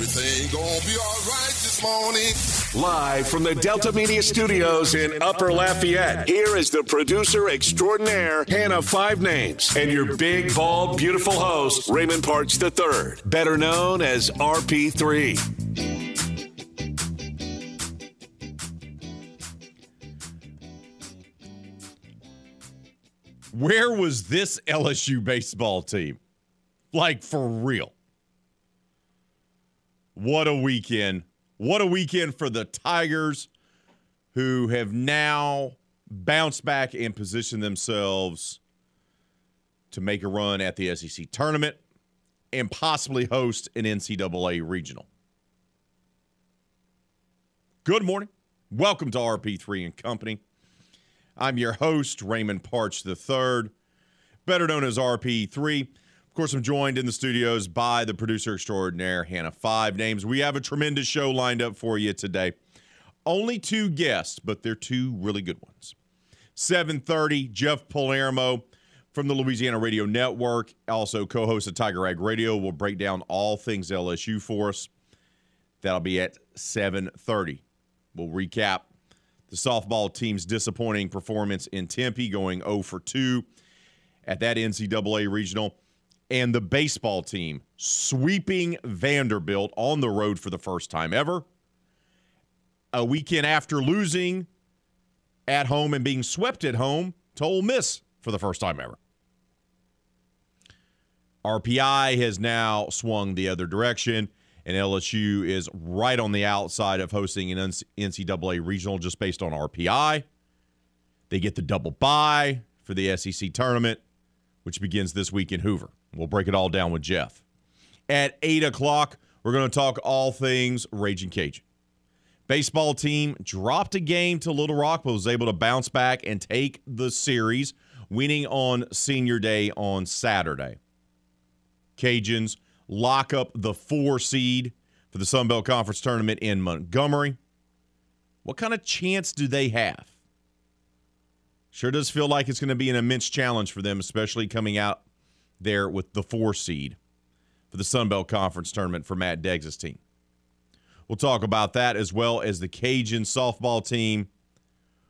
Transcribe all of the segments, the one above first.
everything, everything gonna be alright this morning. Live from the Delta Media Studios in Upper Lafayette, here is the producer extraordinaire, Hannah Five Names, and your big, bald, beautiful host, Raymond Parks III, better known as RP3. Where was this LSU baseball team? Like for real. What a weekend. What a weekend for the Tigers who have now bounced back and positioned themselves to make a run at the SEC tournament and possibly host an NCAA regional. Good morning. Welcome to RP3 and Company. I'm your host, Raymond Parks III, better known as RP3. Course, I'm joined in the studios by the producer extraordinaire, Hannah Five Names. We have a tremendous show lined up for you today. Only two guests, but they're two really good ones. 7:30, Jeff Palermo from the Louisiana Radio Network, also co-host of Tiger Rag Radio, will break down all things LSU for us. That'll be at 7:30. We'll recap the softball team's disappointing performance in Tempe, going 0 for 2 at that NCAA regional, and the baseball team sweeping Vanderbilt on the road for the first time ever. A weekend after losing at home and being swept at home to Ole Miss for the first time ever. RPI has now swung the other direction and LSU is right on the outside of hosting an NCAA regional just based on RPI. They get the double bye for the SEC tournament, which begins this week in Hoover. We'll break it all down with Jeff. At 8 o'clock, we're going to talk all things Raging Cajun. Baseball team dropped a game to Little Rock, but was able to bounce back and take the series, winning on senior day on Saturday. Cajuns lock up the four seed for the Sun Belt Conference tournament in Montgomery. What kind of chance do they have? Sure does feel like it's going to be an immense challenge for them, especially coming out there with the four seed for the Sun Belt Conference tournament for Matt Deggs' team. We'll talk about that as well as the Cajun softball team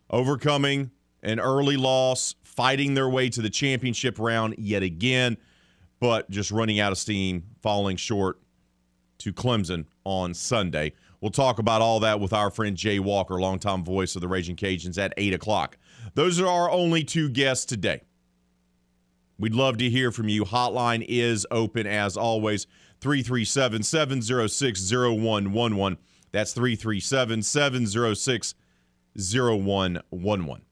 overcoming an early loss, fighting their way to the championship round yet again but just running out of steam, falling short to Clemson on Sunday. We'll talk about all that with our friend Jay Walker, longtime voice of the Raging Cajuns, at 8 o'clock. Those are our only two guests today. We'd love to hear from you. Hotline is open as always 337 706 0111. That's 337 706 0111.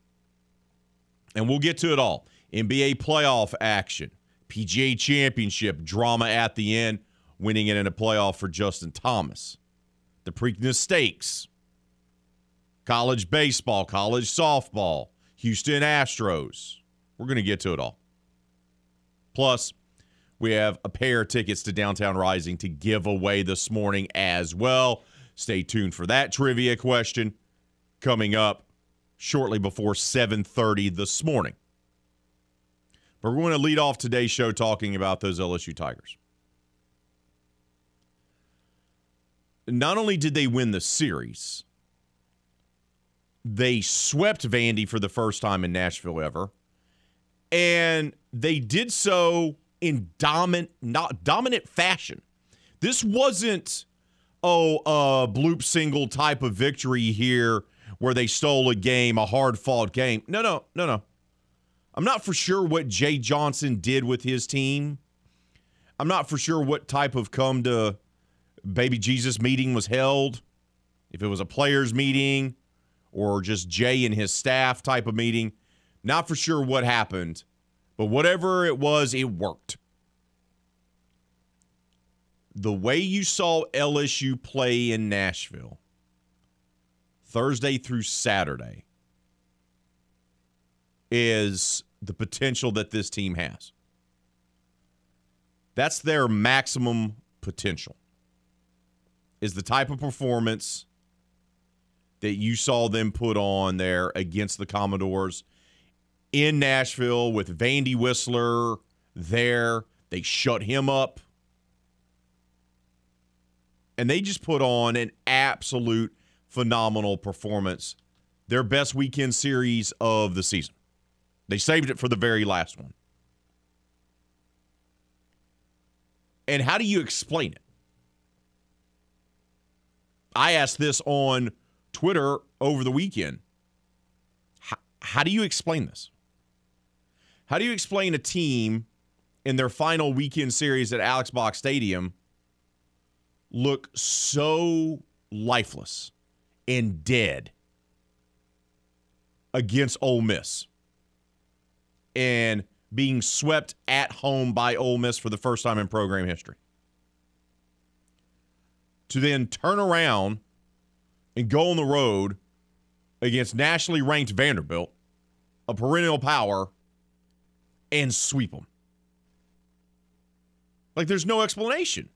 And we'll get to it all. NBA playoff action PGA Championship drama at the end, winning it in a playoff for Justin Thomas. The Preakness Stakes, college baseball, college softball, Houston Astros. We're going to get to it all. Plus, we have a pair of tickets to Downtown Rising to give away this morning as well. Stay tuned for that trivia question coming up shortly before 7:30 this morning. But we're going to lead off today's show talking about those LSU Tigers. Not only did they win the series, they swept Vandy for the first time in Nashville ever. And they did so in dominant not dominant fashion. This wasn't oh a bloop single type of victory here where they stole a game, a hard fought game. No, no, no, no. I'm not for sure what Jay Johnson did with his team. I'm not for sure what type of come to baby Jesus meeting was held. If it was a players meeting or just Jay and his staff type of meeting. Not for sure what happened, but whatever it was, it worked. The way you saw LSU play in Nashville Thursday through Saturday is the potential that this team has. That's their maximum potential. Is the type of performance that you saw them put on there against the Commodores in Nashville with Vandy Whistler there. They shut him up. And they just put on an absolute phenomenal performance. Their best weekend series of the season. They saved it for the very last one. And how do you explain it? I asked this on Twitter over the weekend. How, how do you explain this? How do you explain a team in their final weekend series at Alex Box Stadium look so lifeless and dead against Ole Miss and being swept at home by Ole Miss for the first time in program history? To then turn around and go on the road against nationally ranked Vanderbilt, a perennial power, and sweep them. Like there's no explanation.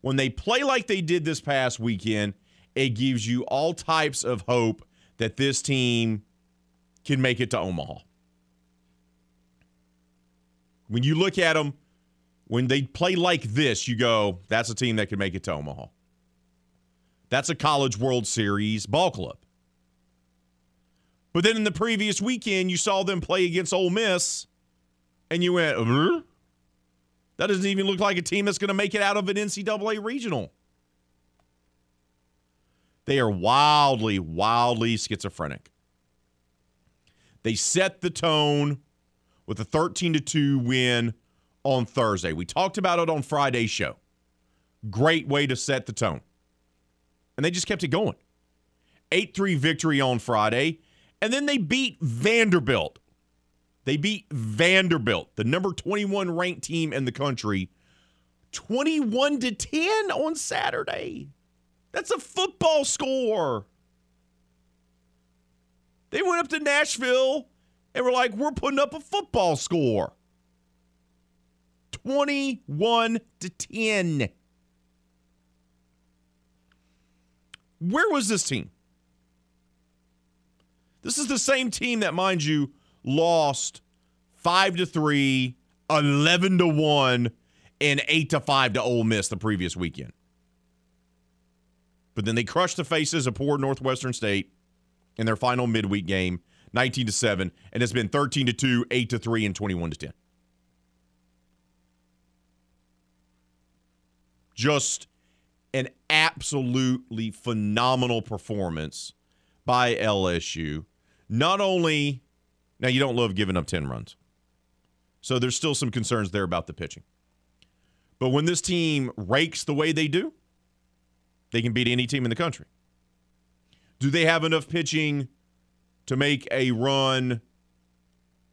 When they play like they did this past weekend, it gives you all types of hope that this team can make it to Omaha. When you look at them, when they play like this, you go, that's a team that can make it to Omaha. That's a College World Series ball club. But then in the previous weekend, you saw them play against Ole Miss, and you went, that doesn't even look like a team that's going to make it out of an NCAA regional. They are wildly, wildly schizophrenic. They set the tone with a 13 to 2 win on Thursday. We talked about it on Friday's show. Great way to set the tone and they just kept it going. 8 3 victory on Friday. And then they beat Vanderbilt. They beat Vanderbilt, the number 21 ranked team in the country, 21 to 10 on Saturday. That's a football score. They went up to Nashville and were like, we're putting up a football score. 21 to 10. Where was this team? This is the same team that, mind you, lost 5 to 3, 11 to 1, and 8 to 5 to Ole Miss the previous weekend. But then they crushed the faces of poor Northwestern State in their final midweek game, 19 to 7, and it's been 13 to 2, 8 to 3, and 21 to 10. Just an absolutely phenomenal performance by LSU. Not only, now you don't love giving up 10 runs. So there's still some concerns there about the pitching. But when this team rakes the way they do, they can beat any team in the country. Do they have enough pitching to make a run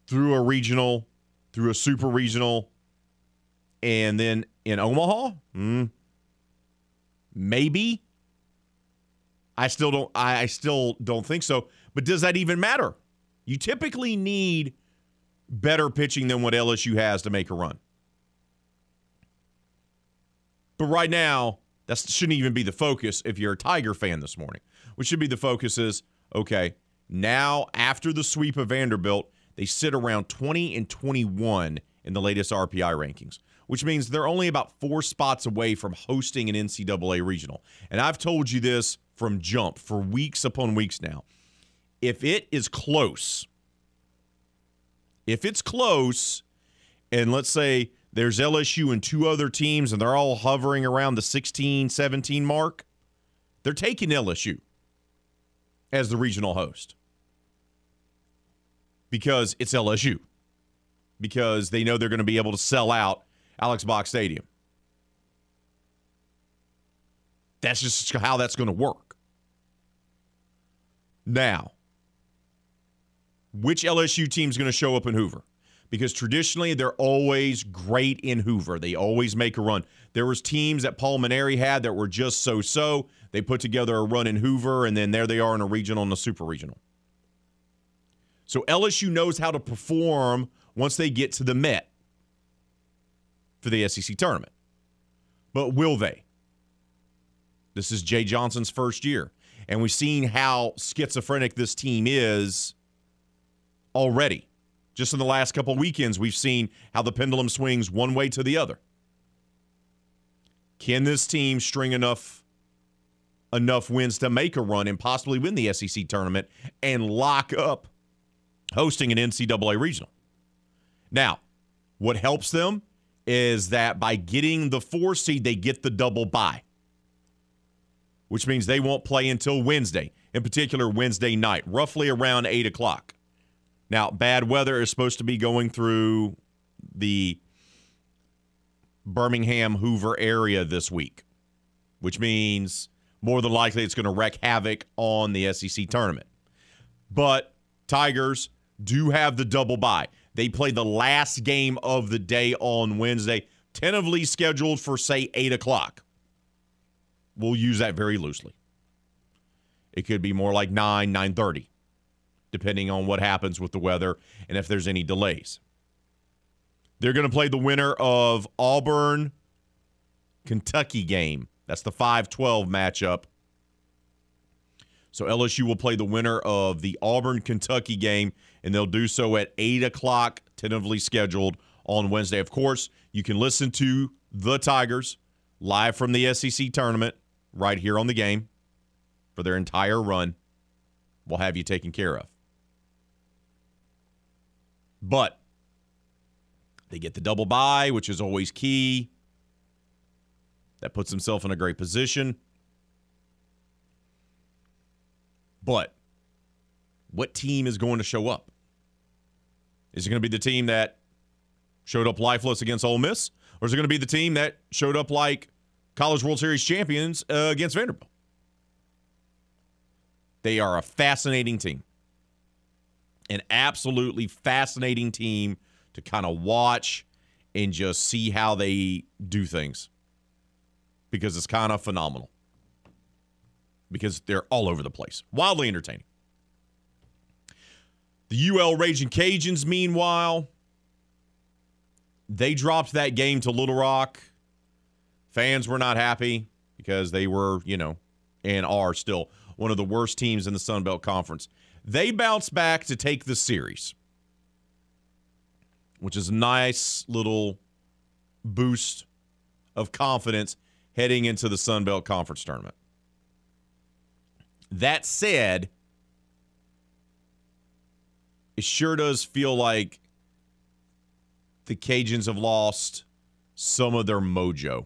through a regional, through a super regional, and then in Omaha? Mm, Maybe. I still don't I still don't think so. But does that even matter? You typically need better pitching than what LSU has to make a run. But right now, that shouldn't even be the focus if you're a Tiger fan this morning. What should be the focus is okay, now after the sweep of Vanderbilt, they sit around 20 and 21 in the latest RPI rankings which means they're only about four spots away from hosting an NCAA regional. And I've told you this from jump for weeks upon weeks now. If it is close, if it's close, and let's say there's LSU and two other teams and they're all hovering around the 16, 17 mark, they're taking LSU as the regional host because it's LSU. Because they know they're going to be able to sell out Alex Box Stadium. That's just how that's going to work. Now, which LSU team is going to show up in Hoover? Because traditionally they're always great in Hoover. They always make a run. There was teams that Paul Mainieri had that were just so-so. They put together a run in Hoover, and then there they are in a regional and a super regional. So LSU knows how to perform once they get to the Met for the SEC tournament. But will they? This is Jay Johnson's first year. And we've seen how schizophrenic this team is already. Just in the last couple weekends, we've seen how the pendulum swings one way to the other. Can this team string enough enough wins to make a run and possibly win the SEC tournament and lock up hosting an NCAA regional? Now, what helps them is that by getting the four seed, they get the double bye, which means they won't play until Wednesday, in particular, Wednesday night, roughly around 8 o'clock. Now, bad weather is supposed to be going through the Birmingham Hoover area this week, which means more than likely it's going to wreak havoc on the SEC tournament. But Tigers do have the double bye. They play the last game of the day on Wednesday, tentatively scheduled for, say, 8 o'clock. We'll use that very loosely. It could be more like 9, 9.30, depending on what happens with the weather and if there's any delays. They're going to play the winner of Auburn Kentucky game. That's the 5 12 matchup. So LSU will play the winner of the Auburn Kentucky game, and they'll do so at 8 o'clock, tentatively scheduled on Wednesday. Of course, you can listen to the Tigers live from the SEC tournament right here on the game for their entire run. We'll have you taken care of. But they get the double bye, which is always key. That puts himself in a great position. But what team is going to show up? Is it going to be the team that showed up lifeless against Ole Miss? Or is it going to be the team that showed up like College World Series champions uh, against Vanderbilt? They are a fascinating team. An absolutely fascinating team to kind of watch and just see how they do things because it's kind of phenomenal. Because they're all over the place. Wildly entertaining. The UL Raging Cajuns, meanwhile, they dropped that game to Little Rock. Fans were not happy because they were, you know, and are still one of the worst teams in the Sun Belt Conference. They bounced back to take the series which is a nice little boost of confidence heading into the Sun Belt Conference tournament. That said, it sure does feel like the Cajuns have lost some of their mojo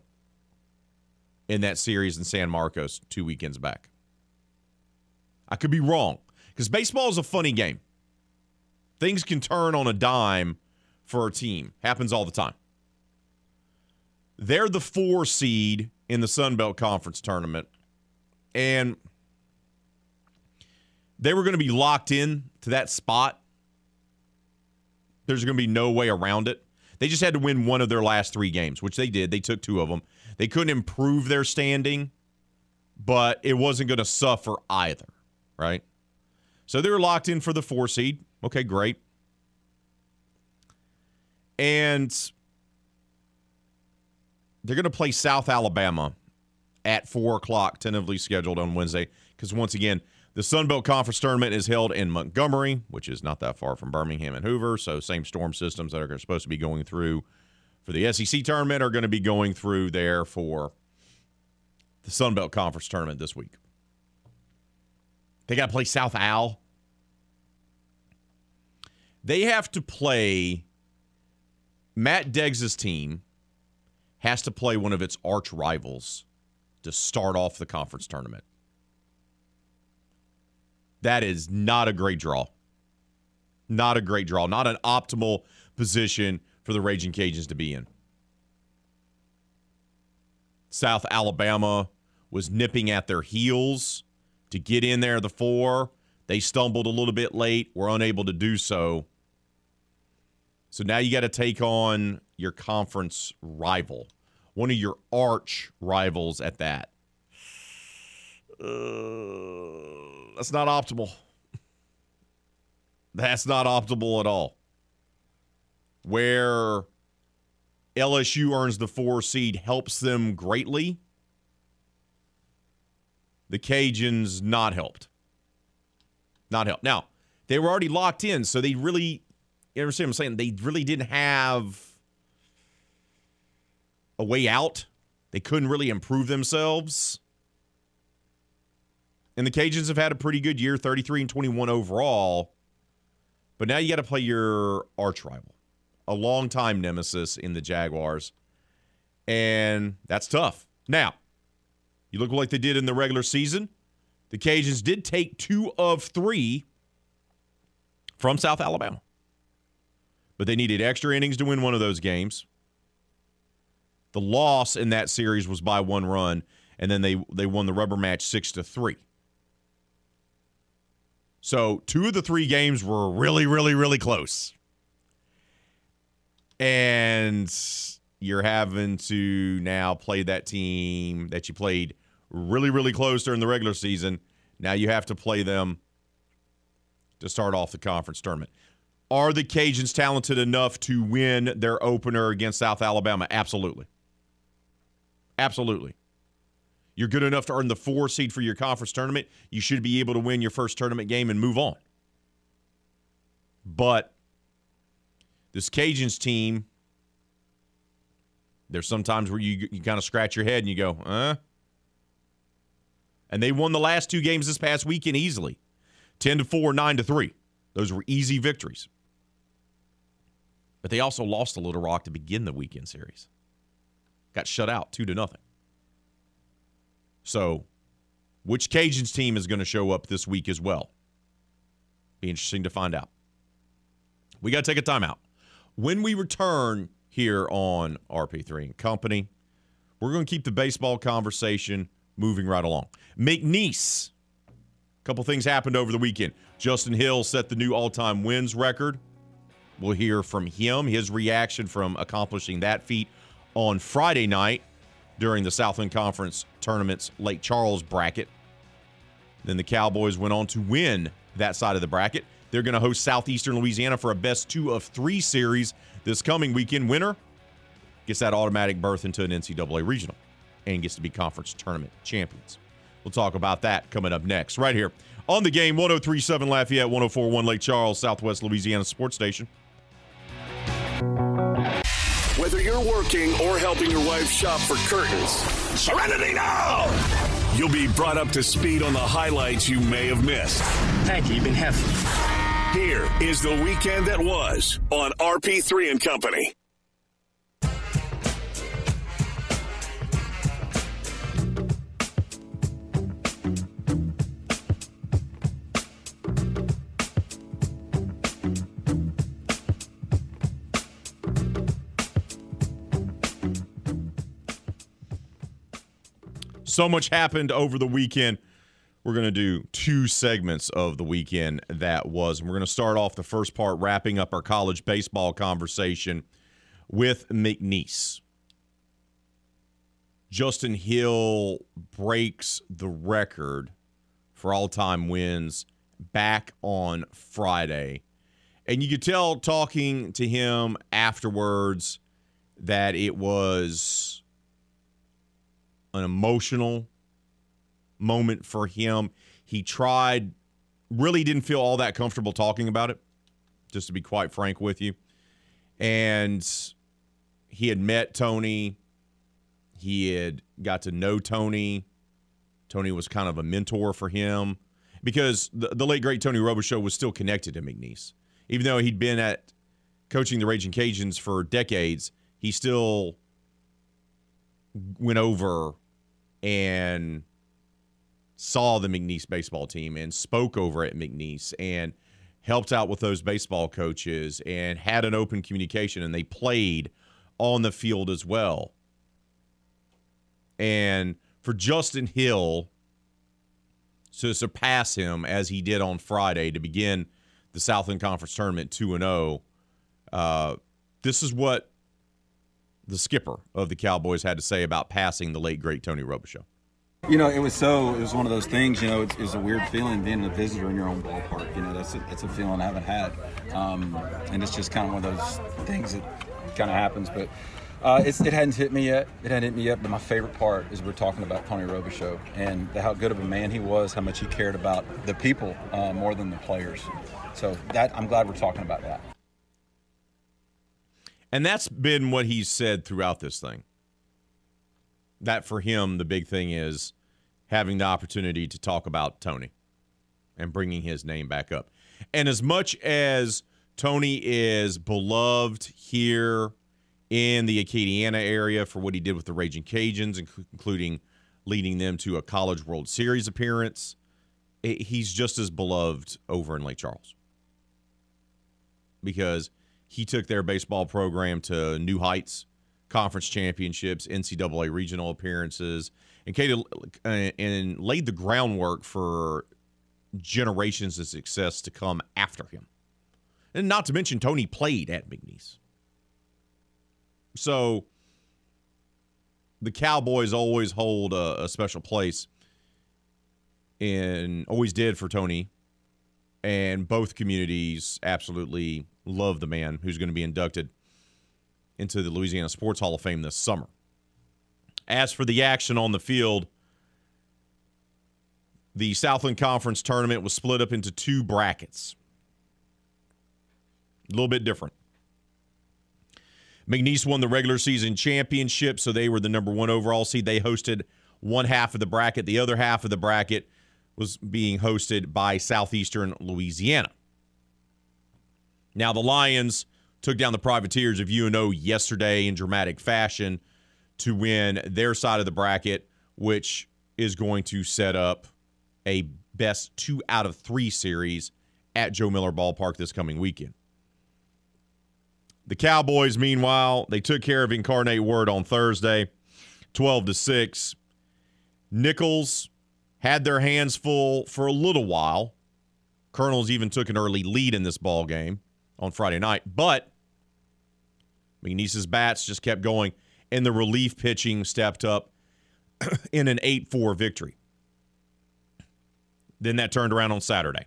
in that series in San Marcos two weekends back. I could be wrong because baseball is a funny game. Things can turn on a dime for a team. Happens all the time. They're the four seed in the Sun Belt Conference tournament. And they were going to be locked in to that spot. There's going to be no way around it. They just had to win one of their last three games, which they did. They took two of them. They couldn't improve their standing, but it wasn't going to suffer either, right? So they were locked in for the four seed. Okay, great. And they're going to play South Alabama at 4 o'clock, tentatively scheduled on Wednesday. Because once again, the Sun Belt Conference tournament is held in Montgomery, which is not that far from Birmingham and Hoover. So, same storm systems that are supposed to be going through for the SEC tournament are going to be going through there for the Sun Belt Conference tournament this week. They got to play South Al. They have to play Matt Deggs' team has to play one of its arch rivals to start off the conference tournament. That is not a great draw. Not a great draw. Not an optimal position for the Raging Cajuns to be in. South Alabama was nipping at their heels to get in there the four. They stumbled a little bit late, were unable to do so. So now you got to take on your conference rival, one of your arch rivals at that. Uh, that's not optimal. That's not optimal at all. Where LSU earns the four seed helps them greatly. The Cajuns not helped. Not helped. Now, they were already locked in, so they really You understand what I'm saying? They really didn't have a way out. They couldn't really improve themselves. And the Cajuns have had a pretty good year, 33 and 21 overall. But now you got to play your arch rival, a longtime nemesis in the Jaguars. And that's tough. Now, you look like they did in the regular season. The Cajuns did take two of three from South Alabama. But they needed extra innings to win one of those games. The loss in that series was by one run, and then they they won the rubber match six to three. So two of the three games were really, really, really close. And you're having to now play that team that you played really, really close during the regular season. Now you have to play them to start off the conference tournament. Are the Cajuns talented enough to win their opener against South Alabama? Absolutely. Absolutely. You're good enough to earn the four seed for your conference tournament. You should be able to win your first tournament game and move on. But this Cajuns team, there's sometimes where you, you kind of scratch your head and you go, huh? And they won the last two games this past weekend easily 10 to 4, 9 to 3. Those were easy victories. But they also lost to Little Rock to begin the weekend series. Got shut out 2 to nothing. So, which Cajuns team is going to show up this week as well? Be interesting to find out. We got to take a timeout. When we return here on RP3 and Company, we're going to keep the baseball conversation moving right along. McNeese. A couple things happened over the weekend. Justin Hill set the new all time wins record. We'll hear from him, his reaction from accomplishing that feat on Friday night during the Southland Conference Tournament's Lake Charles bracket. Then the Cowboys went on to win that side of the bracket. They're going to host Southeastern Louisiana for a best two of three series this coming weekend. Winner gets that automatic berth into an NCAA regional and gets to be conference tournament champions. We'll talk about that coming up next, right here on the game 1037 Lafayette, 1041 Lake Charles, Southwest Louisiana Sports Station. Whether you're working or helping your wife shop for curtains, Serenity now! You'll be brought up to speed on the highlights you may have missed. Thank you. You've been helpful. Here is the weekend that was on RP3 and Company. So much happened over the weekend. We're going to do two segments of the weekend that was. And we're going to start off the first part wrapping up our college baseball conversation with McNeese. Justin Hill breaks the record for all time wins back on Friday. And you could tell talking to him afterwards that it was an emotional moment for him. He tried, really didn't feel all that comfortable talking about it, just to be quite frank with you. And he had met Tony, he had got to know Tony. Tony was kind of a mentor for him because the, the late, great Tony Robichaux was still connected to McNeese. Even though he'd been at coaching the Raging Cajuns for decades, he still went over and saw the McNeese baseball team and spoke over at McNeese and helped out with those baseball coaches and had an open communication and they played on the field as well. And for Justin Hill to surpass him as he did on Friday to begin the Southland Conference tournament 2 and 0, uh, this is what the skipper of the Cowboys had to say about passing the late great Tony Robichaux. You know, it was so. It was one of those things. You know, it's, it's a weird feeling being a visitor in your own ballpark. You know, that's a, that's a feeling I haven't had, um, and it's just kind of one of those things that kind of happens. But uh, it hadn't hit me yet. It hadn't hit me yet. But my favorite part is we're talking about Tony Robichaux and how good of a man he was, how much he cared about the people uh, more than the players. So that I'm glad we're talking about that. And that's been what he's said throughout this thing. That for him, the big thing is having the opportunity to talk about Tony and bringing his name back up. And as much as Tony is beloved here in the Acadiana area for what he did with the Raging Cajuns, including leading them to a College World Series appearance, eh, he's just as beloved over in Lake Charles because he took their baseball program to new heights, conference championships, NCAA regional appearances, and, uh, and laid the groundwork for generations of success to come after him. And not to mention, Tony played at McNeese. So the Cowboys always hold a, a special place and always did for Tony. And both communities absolutely love the man who's going to be inducted into the Louisiana Sports Hall of Fame this summer. As for the action on the field, the Southland Conference tournament was split up into two brackets. A little bit different. McNeese won the regular season championship, so they were the number one overall seed. They hosted one half of the bracket. The other half of the bracket was being hosted by Southeastern Louisiana. Now, the Lions took down the Privateers of UNO yesterday in dramatic fashion to win their side of the bracket, which is going to set up a best two out of three series at Joe Miller Ballpark this coming weekend. The Cowboys, meanwhile, they took care of Incarnate Word on Thursday, 12 to 6. Nicholls had their hands full for a little while. Colonels even took an early lead in this ball game on Friday night, but McNeese's bats just kept going, and the relief pitching stepped up in an 8 4 victory. Then that turned around on Saturday.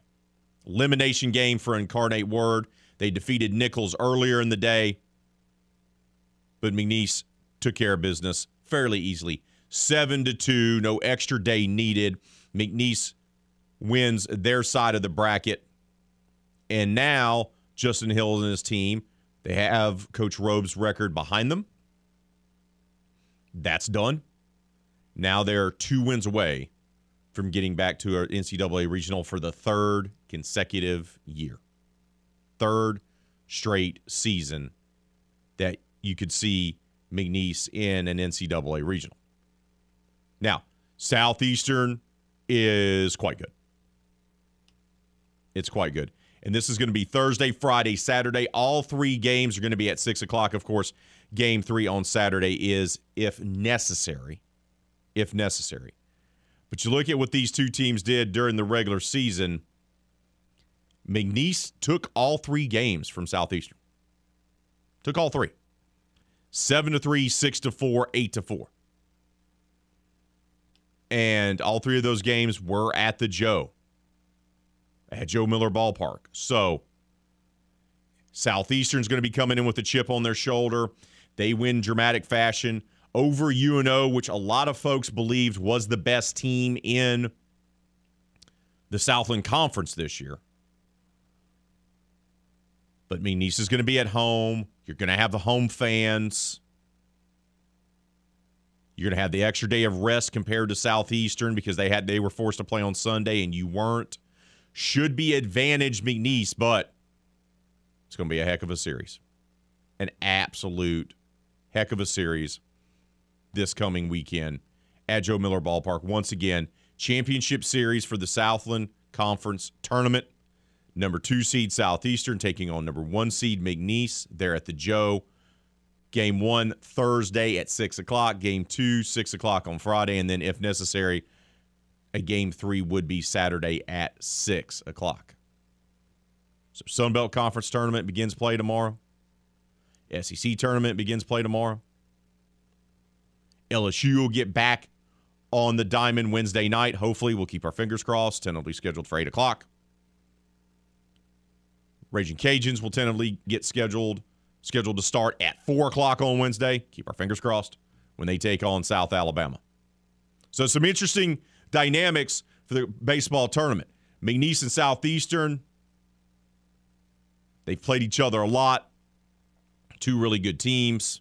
Elimination game for Incarnate Word. They defeated Nicholls earlier in the day, but McNeese took care of business fairly easily. Seven to two, no extra day needed. McNeese wins their side of the bracket. And now Justin Hill and his team, they have Coach Robe's record behind them. That's done. Now they're two wins away from getting back to our NCAA regional for the third consecutive year. Third straight season that you could see McNeese in an NCAA regional. Now, Southeastern is quite good. It's quite good. And this is going to be Thursday, Friday, Saturday. All three games are going to be at 6 o'clock. Of course, game three on Saturday is if necessary. If necessary. But you look at what these two teams did during the regular season. McNeese took all three games from Southeastern. Took all three. Seven to three, six to four, eight to four. And all three of those games were at the Joe, at Joe Miller Ballpark. So Southeastern's going to be coming in with a chip on their shoulder. They win dramatic fashion over UNO, which a lot of folks believed was the best team in the Southland Conference this year. But McNeese is going to be at home. You're going to have the home fans. You're going to have the extra day of rest compared to Southeastern because they had they were forced to play on Sunday and you weren't. Should be advantage McNeese, but it's going to be a heck of a series. An absolute heck of a series this coming weekend at Joe Miller Ballpark. Once again, championship series for the Southland Conference tournament. Number two seed Southeastern taking on number one seed McNeese. There at the Joe. Game one Thursday at six o'clock. Game two six o'clock on Friday, and then if necessary, a game three would be Saturday at six o'clock. So Sun Belt Conference tournament begins play tomorrow. SEC tournament begins play tomorrow. LSU will get back on the diamond Wednesday night. Hopefully, we'll keep our fingers crossed. Tentatively scheduled for 8 o'clock. Raging Cajuns will tentatively get scheduled scheduled to start at 4 o'clock on Wednesday. Keep our fingers crossed when they take on South Alabama. So, some interesting dynamics for the baseball tournament. McNeese and Southeastern, they've played each other a lot. Two really good teams.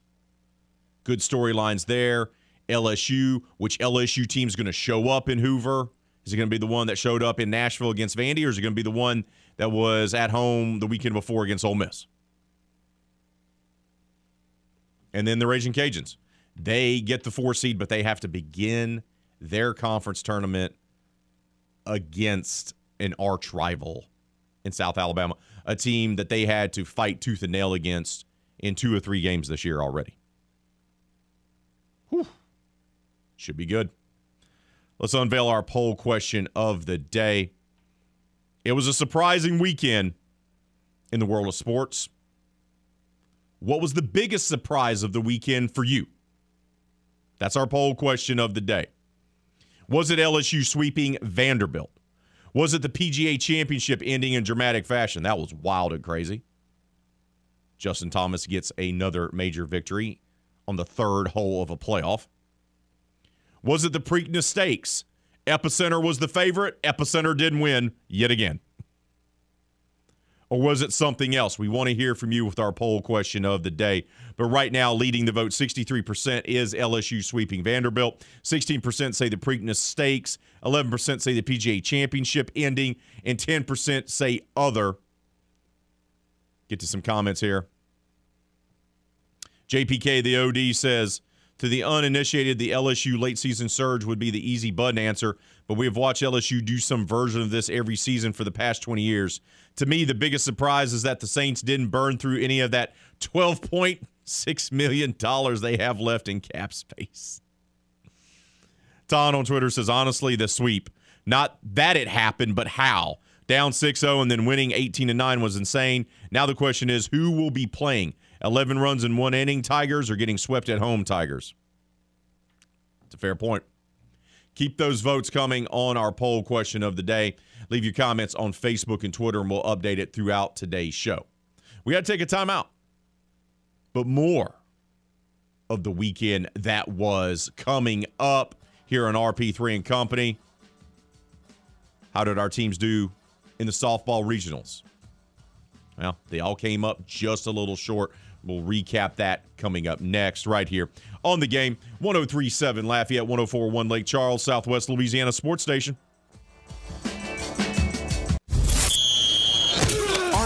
Good storylines there. LSU, which LSU team is going to show up in Hoover? Is it going to be the one that showed up in Nashville against Vandy, or is it going to be the one that was at home the weekend before against Ole Miss? And then the Raging Cajuns. They get the four seed, but they have to begin their conference tournament against an arch rival in South Alabama, a team that they had to fight tooth and nail against in two or three games this year already. Whew. Should be good. Let's unveil our poll question of the day. It was a surprising weekend in the world of sports. What was the biggest surprise of the weekend for you? That's our poll question of the day. Was it LSU sweeping Vanderbilt? Was it the PGA Championship ending in dramatic fashion? That was wild and crazy. Justin Thomas gets another major victory on the third hole of a playoff. Was it the Preakness Stakes? Epicenter was the favorite. Epicenter didn't win yet again. Or was it something else? We want to hear from you with our poll question of the day. But right now, leading the vote 63% is LSU sweeping Vanderbilt. 16% say the Preakness Stakes. 11% say the PGA Championship ending. And 10% say other. Get to some comments here. JPK, the OD, says to the uninitiated, the LSU late season surge would be the easy button answer, but we have watched LSU do some version of this every season for the past 20 years. To me, the biggest surprise is that the Saints didn't burn through any of that $12.6 million they have left in cap space. Ton on Twitter says, honestly, the sweep. Not that it happened, but how. Down 6 0 and then winning 18 9 was insane. Now the question is who will be playing? 11 runs in one inning, Tigers, or getting swept at home, Tigers? It's a fair point. Keep those votes coming on our poll question of the day. Leave your comments on Facebook and Twitter, and we'll update it throughout today's show. We got to take a timeout, but more of the weekend that was coming up here on RP3 and Company. How did our teams do in the softball regionals? Well, they all came up just a little short. We'll recap that coming up next, right here on the game. 1037 Lafayette, 1041 Lake Charles, Southwest Louisiana Sports Station.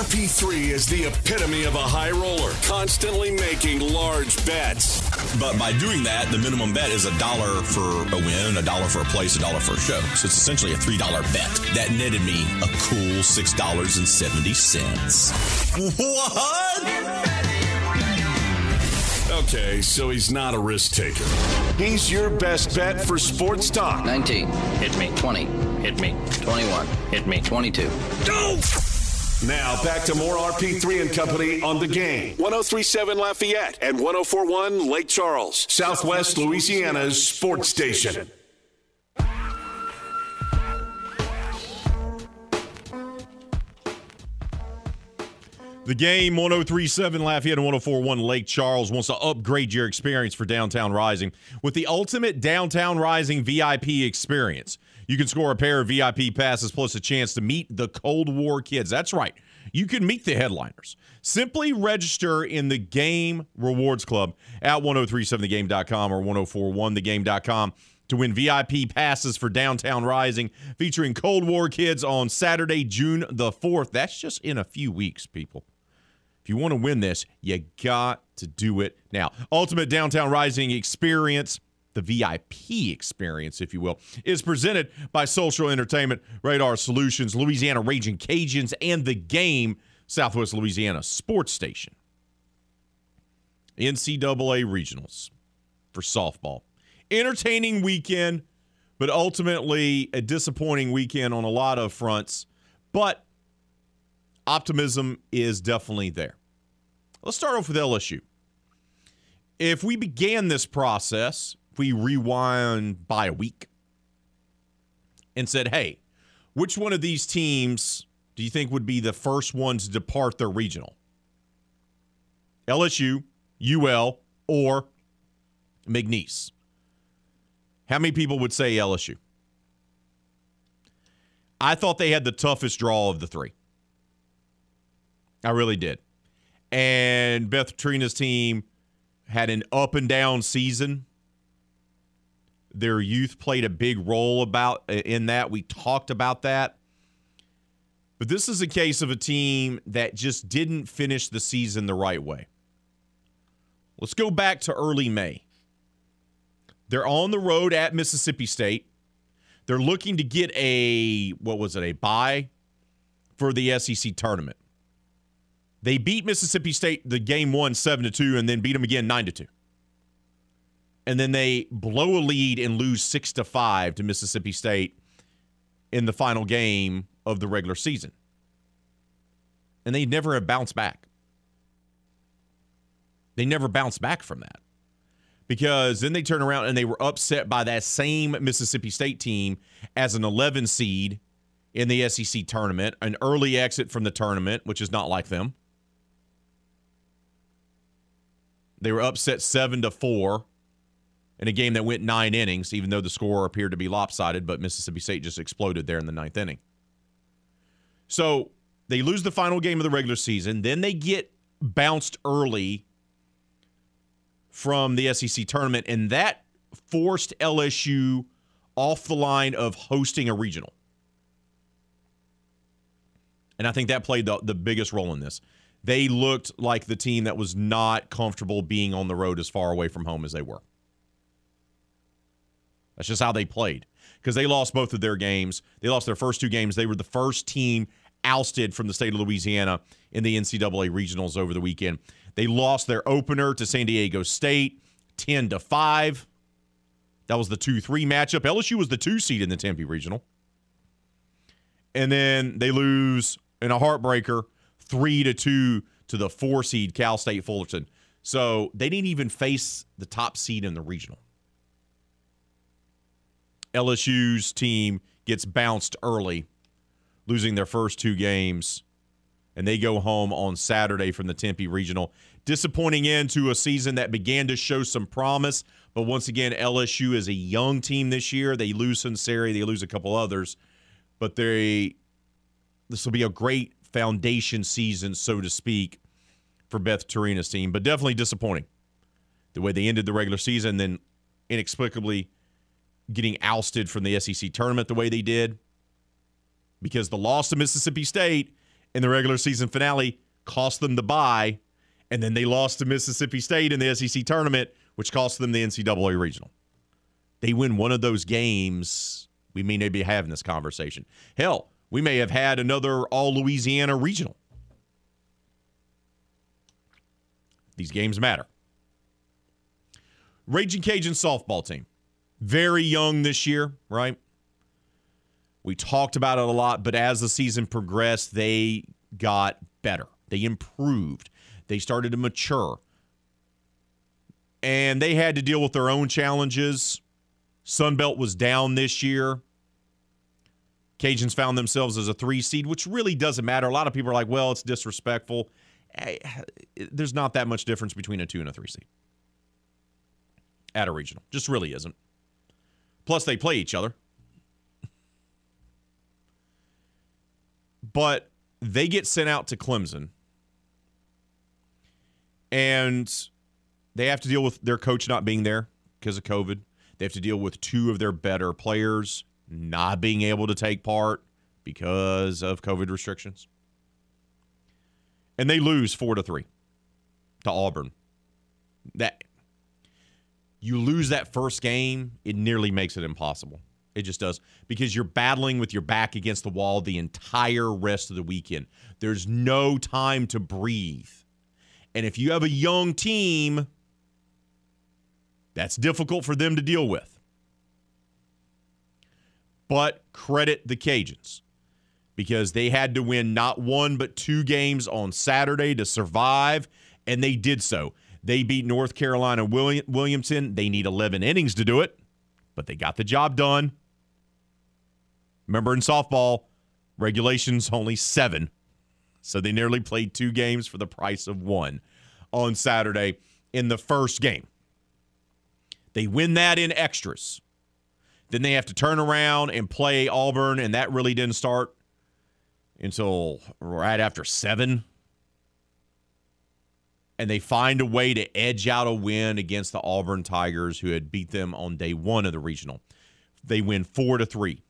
RP3 is the epitome of a high roller, constantly making large bets. But by doing that, the minimum bet is a dollar for a win, a dollar for a place, a dollar for a show. So it's essentially a $3 bet. That netted me a cool $6.70. What? Okay, so he's not a risk taker. He's your best bet for sports talk. 19. Hit me. 20. Hit me. 21. Hit me. 22. Go! Now back to more RP3 and Company on the game. 1037 Lafayette and 1041 Lake Charles, Southwest Louisiana's sports station. The game 1037 Lafayette and 1041 Lake Charles wants to upgrade your experience for Downtown Rising with the ultimate Downtown Rising VIP experience. You can score a pair of VIP passes plus a chance to meet the Cold War kids. That's right. You can meet the headliners. Simply register in the Game Rewards Club at 1037thegame.com or 1041thegame.com to win VIP passes for Downtown Rising featuring Cold War kids on Saturday, June the 4th. That's just in a few weeks, people. If you want to win this, you got to do it now. Ultimate Downtown Rising experience, the VIP experience, if you will, is presented by Social Entertainment, Radar Solutions, Louisiana Raging Cajuns, and the game, Southwest Louisiana Sports Station. NCAA Regionals for softball. Entertaining weekend, but ultimately a disappointing weekend on a lot of fronts. But optimism is definitely there. Let's start off with LSU. If we began this process, if we rewind by a week and said, hey, which one of these teams do you think would be the first ones to depart their regional? LSU, UL, or McNeese? How many people would say LSU? I thought they had the toughest draw of the three. I really did. And Beth Torina's team had an up and down season. Their youth played a big role about uh, in that. We talked about that. But this is a case of a team that just didn't finish the season the right way. Let's go back to early May. They're on the road at Mississippi State. They're looking to get a what was it, a bye for the SEC tournament. They beat Mississippi State the game one 7 to 2 and then beat them again 9 to 2. And then they blow a lead and lose 6 to 5 to Mississippi State in the final game of the regular season. And they never have bounced back. They never bounced back from that. Because then they turn around and they were upset by that same Mississippi State team as an 11 seed in the SEC tournament, an early exit from the tournament, which is not like them. They were upset 7 to 4 in a game that went 9 innings even though the score appeared to be lopsided, but Mississippi State just exploded there in the ninth inning. So, they lose the final game of the regular season, then they get bounced early from the SEC tournament, and that forced LSU off the line of hosting a regional. And I think that played the, the biggest role in this. They looked like the team that was not comfortable being on the road as far away from home as they were. That's just how they played because they lost both of their games. They lost their first two games. They were the first team ousted from the state of Louisiana in the NCAA regionals over the weekend. They lost their opener to San Diego State 10 to 5. That was the 2 3 matchup. LSU was the two seed in the Tempe Regional. And then they lose in a heartbreaker 3 to 2 to the four seed Cal State Fullerton. So they didn't even face the top seed in the regional. LSU's team gets bounced early, losing their first two games and they go home on Saturday from the Tempe Regional. Disappointing end to a season that began to show some promise, but once again, LSU is a young team this year. They lose Sunseri, they lose a couple others, but they this will be a great foundation season, so to speak, for Beth Torina's team. But definitely disappointing the way they ended the regular season, then inexplicably getting ousted from the SEC tournament the way they did because the loss to Mississippi State in the regular season finale cost them the bye, and then they lost to Mississippi State in the SEC tournament, which cost them the NCAA regional. They win one of those games, we may not be having this conversation. Hell, we may have had another All Louisiana regional. These games matter. Raging Cajun softball team. Very young this year, right? We talked about it a lot, but as the season progressed, they got better. They improved. They started to mature. And they had to deal with their own challenges. Sunbelt was down this year. Cajuns found themselves as a three seed, which really doesn't matter. A lot of people are like, well, it's disrespectful. Eh, eh, there's not that much difference between a two and a three seed at a regional. Just really isn't. Plus, they play each other. but they get sent out to Clemson and they have to deal with their coach not being there because of COVID. They have to deal with two of their better players not being able to take part because of COVID restrictions. And they lose 4 to 3 to Auburn. That you lose that first game, it nearly makes it impossible. It just does because you're battling with your back against the wall the entire rest of the weekend. There's no time to breathe. And if you have a young team, that's difficult for them to deal with. But credit the Cajuns because they had to win not one but two games on Saturday to survive, and they did so. They beat North Carolina Wilmington. They need 11 innings to do it, but they got the job done. Remember in softball, regulations only seven. So they nearly played two games for the price of one on Saturday in the first game. They win that in extras. Then they have to turn around and play Auburn, and that really didn't start until right after seven. and they find a way to edge out a win against the Auburn Tigers, who had beat them on day one of the regional. They win four to three.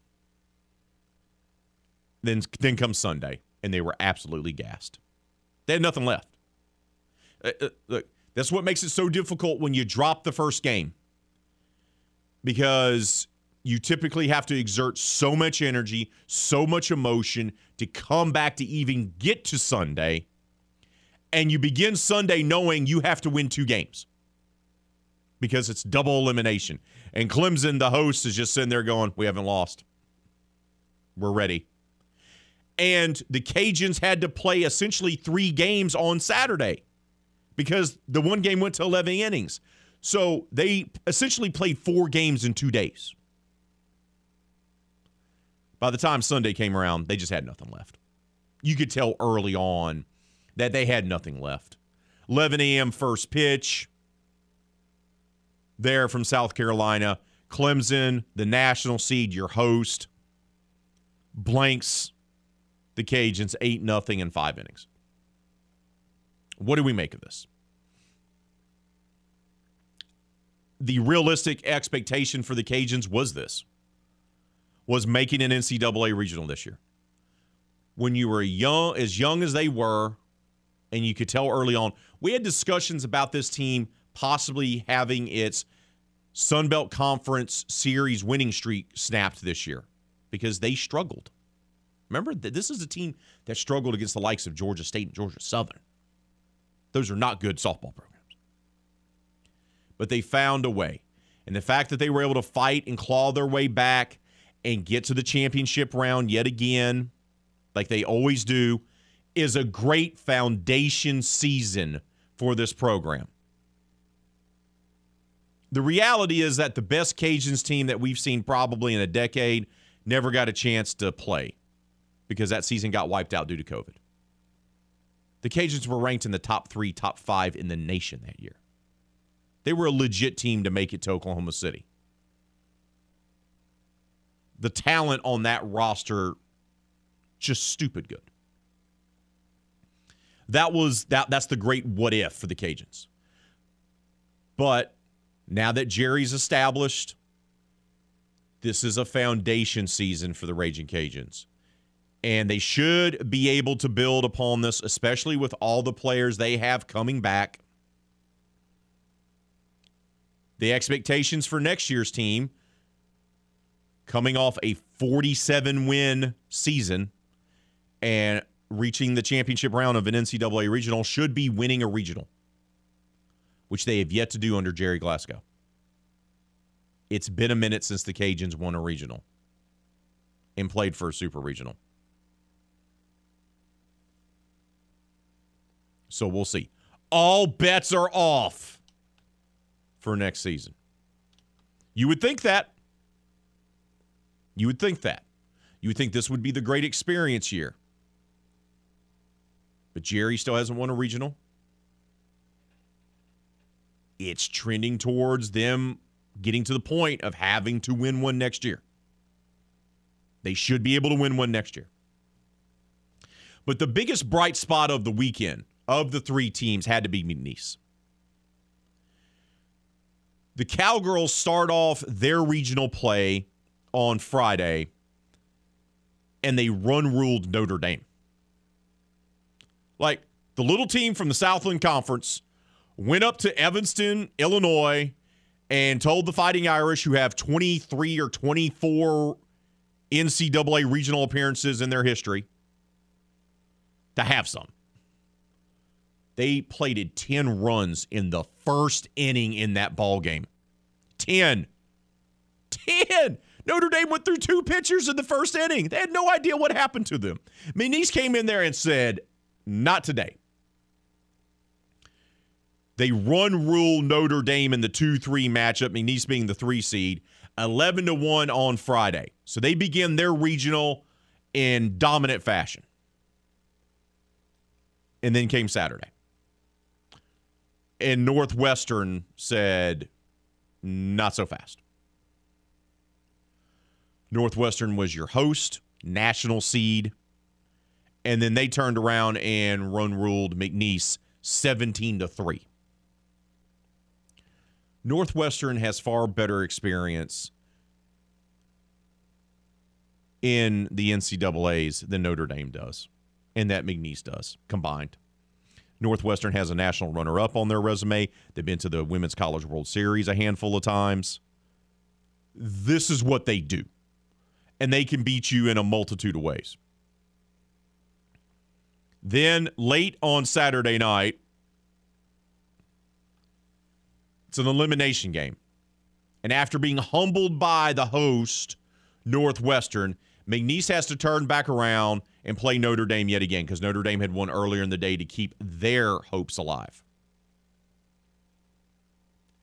Then, then comes Sunday, and they were absolutely gassed. They had nothing left. Uh, uh, look, that's what makes it so difficult when you drop the first game because you typically have to exert so much energy, so much emotion to come back to even get to Sunday. And you begin Sunday knowing you have to win two games because it's double elimination. And Clemson, the host, is just sitting there going, We haven't lost. We're ready. And the Cajuns had to play essentially three games on Saturday because the one game went to 11 innings. So they essentially played four games in two days. By the time Sunday came around, they just had nothing left. You could tell early on that they had nothing left. 11 a.m. first pitch there from South Carolina. Clemson, the national seed, your host, blanks the Cajuns 8 nothing in five innings. What do we make of this? The realistic expectation for the Cajuns was this was making an NCAA regional this year. When you were young, as young as they were, and you could tell early on, we had discussions about this team possibly having its Sun Belt Conference series winning streak snapped this year because they struggled. Remember this is a team that struggled against the likes of Georgia State and Georgia Southern. Those are not good softball programs. But they found a way. And the fact that they were able to fight and claw their way back and get to the championship round yet again, like they always do, is a great foundation season for this program. The reality is that the best Cajuns team that we've seen probably in a decade never got a chance to play because that season got wiped out due to COVID. The Cajuns were ranked in the top three, top five in the nation that year. They were a legit team to make it to Oklahoma City the talent on that roster just stupid good. That was that that's the great what if for the Cajuns. But now that Jerry's established, this is a foundation season for the Raging Cajuns. And they should be able to build upon this, especially with all the players they have coming back. The expectations for next year's team coming off a 47 win season and reaching the championship round of an NCAA regional should be winning a regional, which they have yet to do under Jerry Glasgow. It's been a minute since the Cajuns won a regional and played for a super regional. So we'll see. All bets are off for next season. You would think that. You would think that. You would think this would be the great experience year. But Jerry still hasn't won a regional. It's trending towards them getting to the point of having to win one next year. They should be able to win one next year. But the biggest bright spot of the weekend of the three teams had to be McNeese. The Cowgirls start off their regional play on Friday and they run ruled Notre Dame. Like the little team from the Southland Conference went up to Evanston, Illinois, and told the Fighting Irish, who have 23 or 24 NCAA regional appearances in their history, to have some. They plated 10 runs in the first inning in that ball game. 10. 10. Notre Dame went through two pitchers in the first inning. They had no idea what happened to them. McNeese came in there and said, Not today. They run rule Notre Dame in the 2 3 matchup, McNeese being the three seed, 11 to 1 on Friday. So they begin their regional in dominant fashion. And then came Saturday. And Northwestern said, Not so fast. Northwestern was your host, national seed. And then they turned around and run ruled McNeese 17 to 3. Northwestern has far better experience in the NCAA's than Notre Dame does, and that McNeese does combined. Northwestern has a national runner up on their resume. They've been to the Women's College World Series a handful of times. This is what they do, and they can beat you in a multitude of ways. Then late on Saturday night, it's an elimination game. And after being humbled by the host, Northwestern, McNeese has to turn back around and play Notre Dame yet again because Notre Dame had won earlier in the day to keep their hopes alive.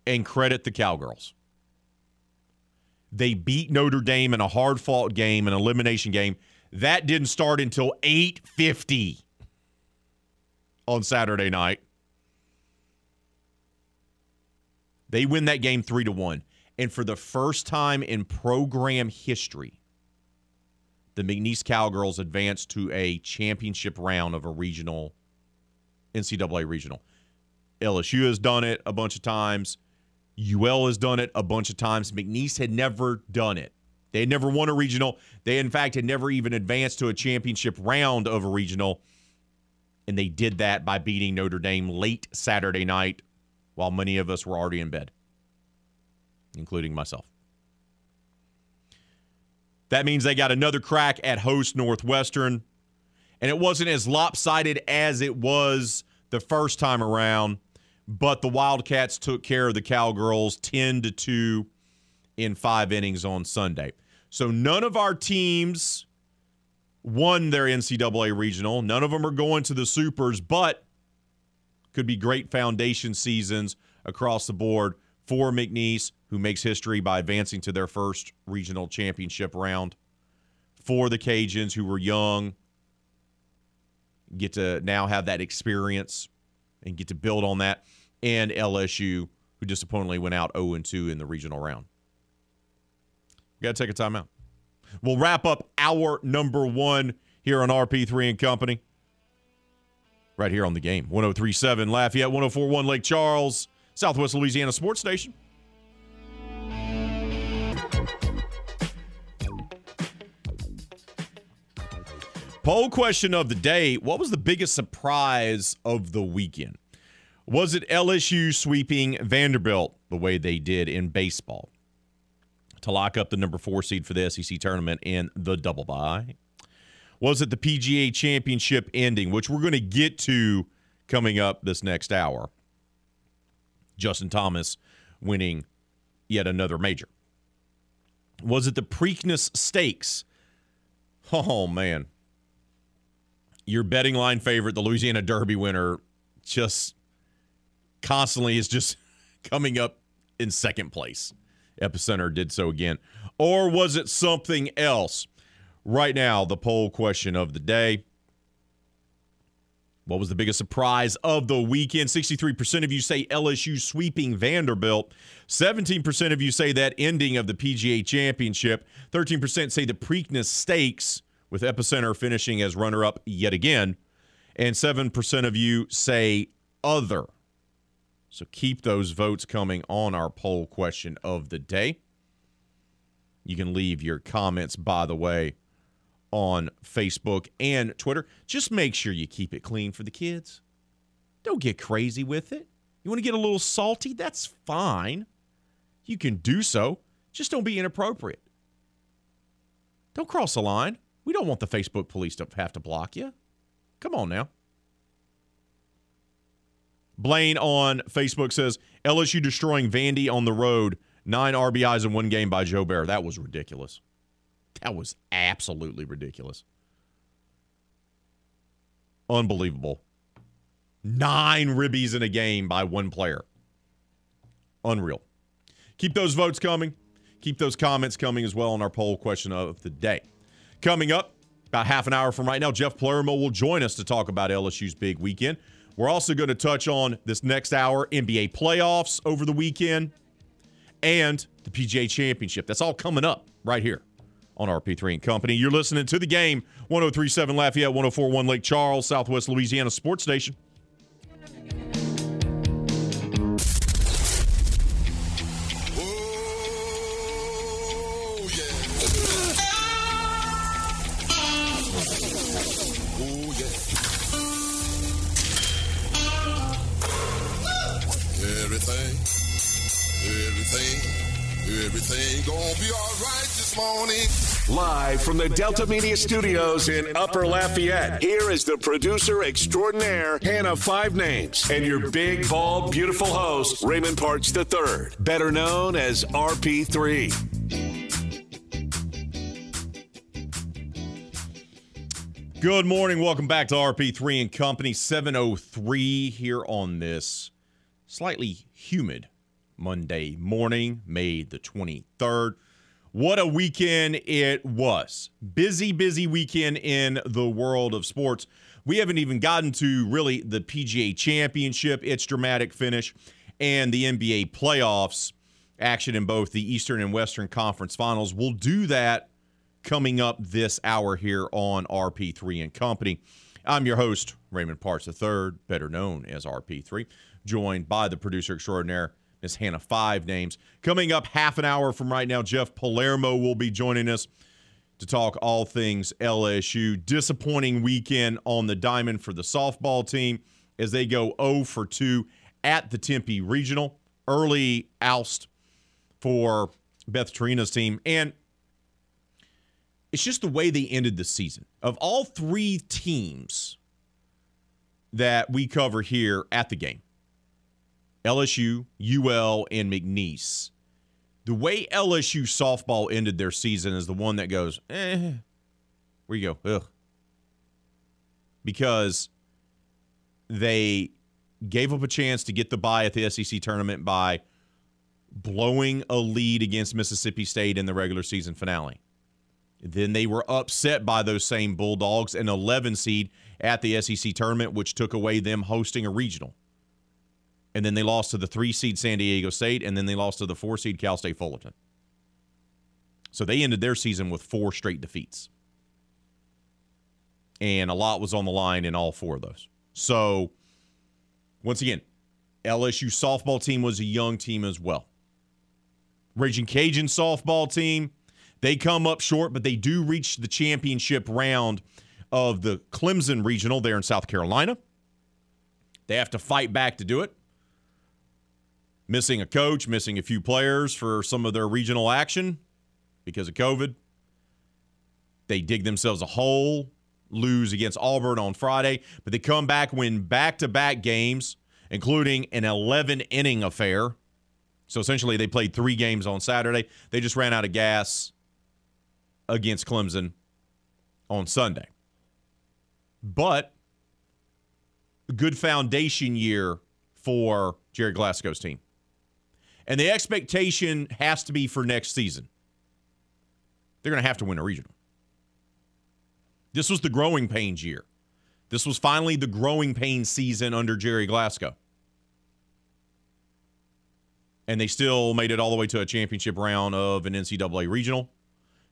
And credit the Cowgirls. They beat Notre Dame in a hard fought game, an elimination game. That didn't start until 850 on Saturday night. They win that game 3 to 1. And for the first time in program history, the McNeese Cowgirls advanced to a championship round of a regional NCAA regional. LSU has done it a bunch of times. UL has done it a bunch of times. McNeese had never done it. They had never won a regional. They, in fact, had never even advanced to a championship round of a regional. And they did that by beating Notre Dame late Saturday night while many of us were already in bed, including myself. That means they got another crack at host Northwestern. And it wasn't as lopsided as it was the first time around, but the Wildcats took care of the Cowgirls 10 to 2 in 5 innings on Sunday. So none of our teams won their NCAA regional. None of them are going to the Supers, but could be great foundation seasons across the board for McNeese, who makes history by advancing to their first regional championship round. For the Cajuns, who were young, get to now have that experience and get to build on that. And LSU, who disappointingly went out 0 2 in the regional round. We got to take a timeout. We'll wrap up our number one here on RP3 and Company. Right here on the game. 1037 Lafayette, 1041 Lake Charles, Southwest Louisiana Sports Station. Poll question of the day What was the biggest surprise of the weekend? Was it LSU sweeping Vanderbilt the way they did in baseball to lock up the number four seed for the SEC tournament in the double bye? Was it the PGA championship ending, which we're going to get to coming up this next hour? Justin Thomas winning yet another major. Was it the Preakness Stakes? Oh, man. Your betting line favorite, the Louisiana Derby winner, just constantly is just coming up in second place. Epicenter did so again. Or was it something else? Right now, the poll question of the day. What was the biggest surprise of the weekend? 63% of you say LSU sweeping Vanderbilt. 17% of you say that ending of the PGA Championship. 13% say the Preakness Stakes, with Epicenter finishing as runner up yet again. And 7% of you say other. So keep those votes coming on our poll question of the day. You can leave your comments, by the way, on Facebook and Twitter. Just make sure you keep it clean for the kids. Don't get crazy with it. You want to get a little salty? That's fine. You can do so. Just don't be inappropriate. Don't cross the line. We don't want the Facebook police to have to block you. Come on now. Blaine on Facebook says LSU destroying Vandy on the road. Nine RBIs in one game by Joe Bear. That was ridiculous. That was absolutely ridiculous. Unbelievable. Nine ribbies in a game by one player. Unreal. Keep those votes coming. Keep those comments coming as well on our poll question of the day. Coming up, about half an hour from right now, Jeff Palermo will join us to talk about LSU's big weekend. We're also going to touch on this next hour NBA playoffs over the weekend and the PGA Championship. That's all coming up right here on RP3 and Company. You're listening to the game 1037 Lafayette, 1041 Lake Charles, Southwest Louisiana Sports Station. Everything, everything gonna be alright this morning. Live from the Delta Media Studios in Upper Lafayette, here is the producer extraordinaire, Hannah Five Names, and your big, bald, beautiful host, Raymond Parks III, better known as RP3. Good morning. Welcome back to RP3 and Company 703 here on this slightly humid Monday morning, May the 23rd. What a weekend it was. Busy, busy weekend in the world of sports. We haven't even gotten to really the PGA Championship, its dramatic finish, and the NBA playoffs action in both the Eastern and Western Conference finals. We'll do that coming up this hour here on RP3 and Company. I'm your host, Raymond Parks III, better known as RP3, joined by the producer extraordinaire, Miss Hannah Five Names. Coming up half an hour from right now, Jeff Palermo will be joining us to talk all things LSU. Disappointing weekend on the diamond for the softball team as they go 0 for 2 at the Tempe Regional. Early oust for Beth Torina's team. And it's just the way they ended the season. Of all three teams that we cover here at the game, LSU, UL, and McNeese, the way LSU softball ended their season is the one that goes, eh, where you go, ugh. Because they gave up a chance to get the bye at the SEC tournament by blowing a lead against Mississippi State in the regular season finale. Then they were upset by those same Bulldogs, an 11 seed at the SEC tournament, which took away them hosting a regional. And then they lost to the three seed San Diego State, and then they lost to the four seed Cal State Fullerton. So they ended their season with four straight defeats. And a lot was on the line in all four of those. So, once again, LSU softball team was a young team as well. Raging Cajun softball team, they come up short, but they do reach the championship round of the Clemson Regional there in South Carolina. They have to fight back to do it. Missing a coach, missing a few players for some of their regional action because of COVID. They dig themselves a hole, lose against Auburn on Friday, but they come back, win back to back games, including an 11 inning affair. So essentially, they played three games on Saturday. They just ran out of gas against Clemson on Sunday. But a good foundation year for Jerry Glasgow's team. And the expectation has to be for next season. They're going to have to win a regional. This was the growing pains year. This was finally the growing pains season under Jerry Glasgow. And they still made it all the way to a championship round of an NCAA regional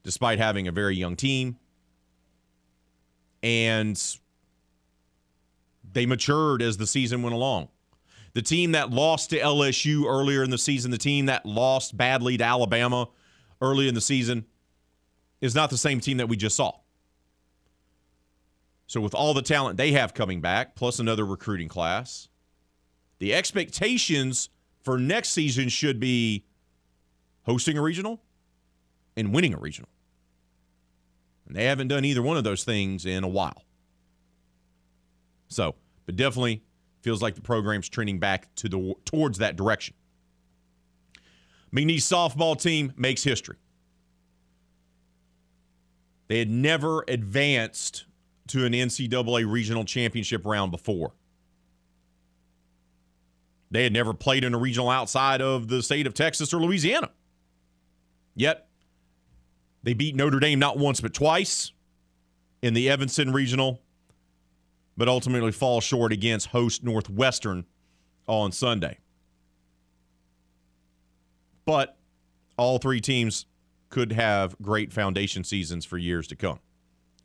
despite having a very young team. And they matured as the season went along. The team that lost to LSU earlier in the season, the team that lost badly to Alabama early in the season, is not the same team that we just saw. So, with all the talent they have coming back, plus another recruiting class, the expectations for next season should be hosting a regional and winning a regional. And they haven't done either one of those things in a while. So, but definitely feels like the program's trending back to the towards that direction. McNeese softball team makes history. They had never advanced to an NCAA regional championship round before. They had never played in a regional outside of the state of Texas or Louisiana. Yet, they beat Notre Dame not once but twice in the Evanston Regional, but ultimately fall short against host Northwestern on Sunday. But all three teams could have great foundation seasons for years to come.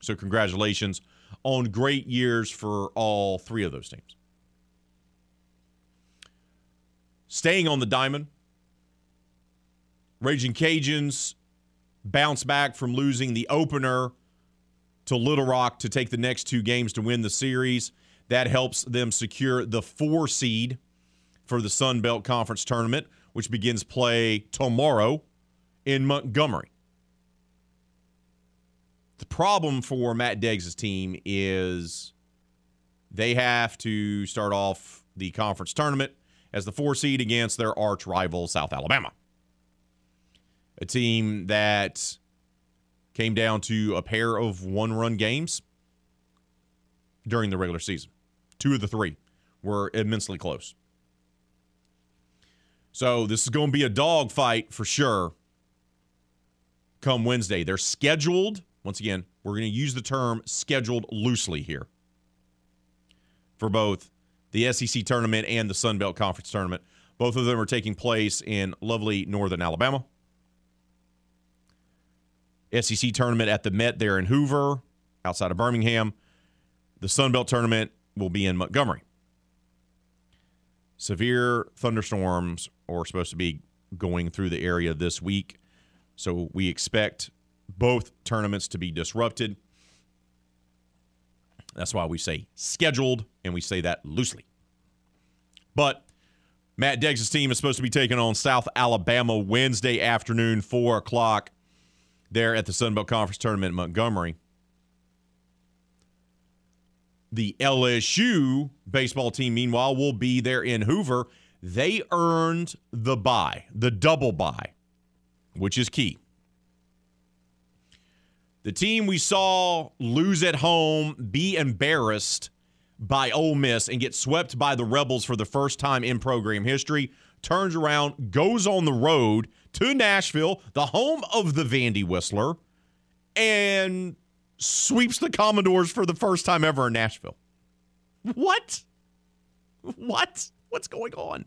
So, congratulations on great years for all three of those teams. Staying on the diamond, Raging Cajuns bounce back from losing the opener to Little Rock to take the next two games to win the series. That helps them secure the four seed for the Sun Belt Conference tournament, which begins play tomorrow in Montgomery. The problem for Matt Deggs' team is they have to start off the conference tournament as the four seed against their arch rival, South Alabama. A team that came down to a pair of one run games during the regular season. Two of the three were immensely close. So this is going to be a dogfight for sure come Wednesday. They're scheduled once again, we're going to use the term scheduled loosely here for both the SEC tournament and the Sun Belt Conference tournament. Both of them are taking place in lovely northern Alabama. SEC tournament at the Met there in Hoover, outside of Birmingham. The Sun Belt tournament will be in Montgomery. Severe thunderstorms are supposed to be going through the area this week. So we expect both tournaments to be disrupted. That's why we say scheduled, and we say that loosely. But Matt Deggs' team is supposed to be taking on South Alabama Wednesday afternoon, 4 o'clock, there at the Sun Belt Conference Tournament in Montgomery. The LSU baseball team, meanwhile, will be there in Hoover. They earned the bye, the double bye, which is key. The team we saw lose at home, be embarrassed by Ole Miss, and get swept by the Rebels for the first time in program history, turns around, goes on the road to Nashville, the home of the Vandy Whistler, and sweeps the Commodores for the first time ever in Nashville. What? What? What's going on?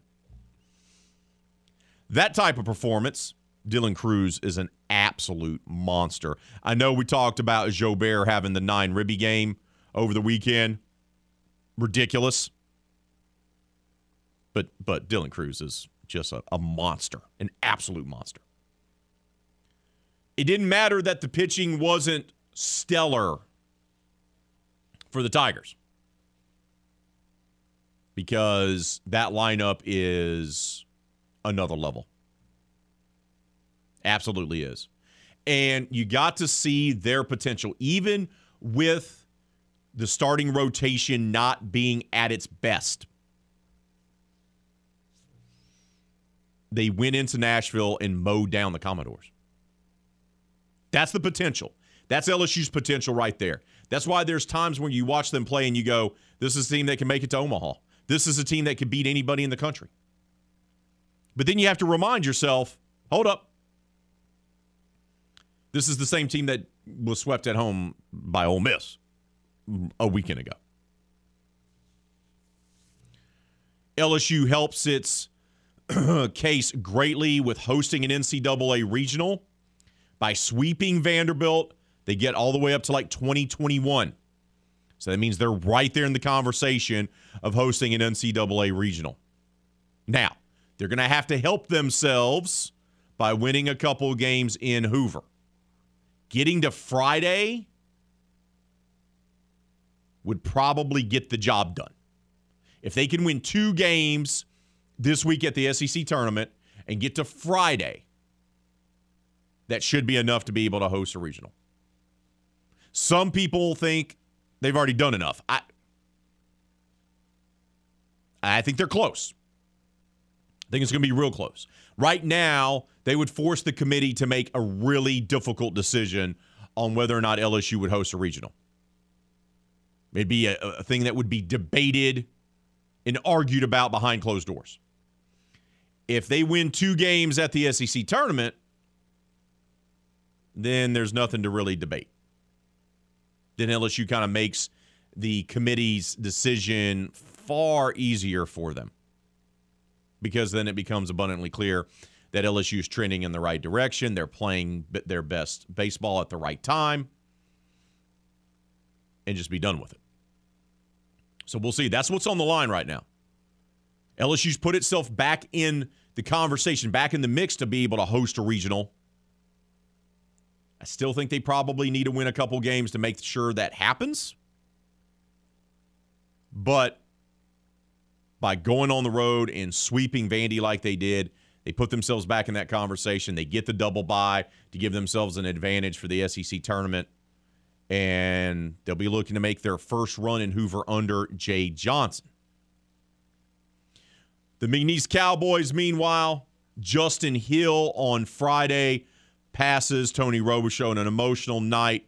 That type of performance Dylan Crews is an absolute monster. I know we talked about Jobert having the nine ribby game over the weekend. Ridiculous. But but Dylan Crews is just a, a monster, an absolute monster. It didn't matter that the pitching wasn't stellar for the Tigers because that lineup is another level. Absolutely is. And you got to see their potential, even with the starting rotation not being at its best. They went into Nashville and mowed down the Commodores. That's the potential. That's LSU's potential right there. That's why there's times when you watch them play and you go, this is a team that can make it to Omaha. This is a team that can beat anybody in the country. But then you have to remind yourself hold up, this is the same team that was swept at home by Ole Miss a weekend ago. LSU helps its case greatly with hosting an NCAA regional by sweeping Vanderbilt. They get all the way up to like 2021. So that means they're right there in the conversation of hosting an NCAA regional. Now, they're going to have to help themselves by winning a couple games in Hoover getting to Friday would probably get the job done. If they can win two games this week at the SEC tournament and get to Friday, that should be enough to be able to host a regional. Some people think they've already done enough. I I think they're close. I think it's going to be real close. Right now, they would force the committee to make a really difficult decision on whether or not LSU would host a regional. It'd be a, a thing that would be debated and argued about behind closed doors. If they win two games at the SEC tournament, then there's nothing to really debate. Then LSU kind of makes the committee's decision far easier for them because then it becomes abundantly clear that LSU is trending in the right direction. They're playing their best baseball at the right time and just be done with it. So we'll see. That's what's on the line right now. LSU's put itself back in the conversation, back in the mix to be able to host a regional. I still think they probably need to win a couple games to make sure that happens. But by going on the road and sweeping Vandy like they did, They put themselves back in that conversation. They get the double bye to give themselves an advantage for the SEC tournament. And they'll be looking to make their first run in Hoover under Jay Johnson. The McNeese Cowboys, meanwhile, Justin Hill on Friday passes Tony Robichaux in an emotional night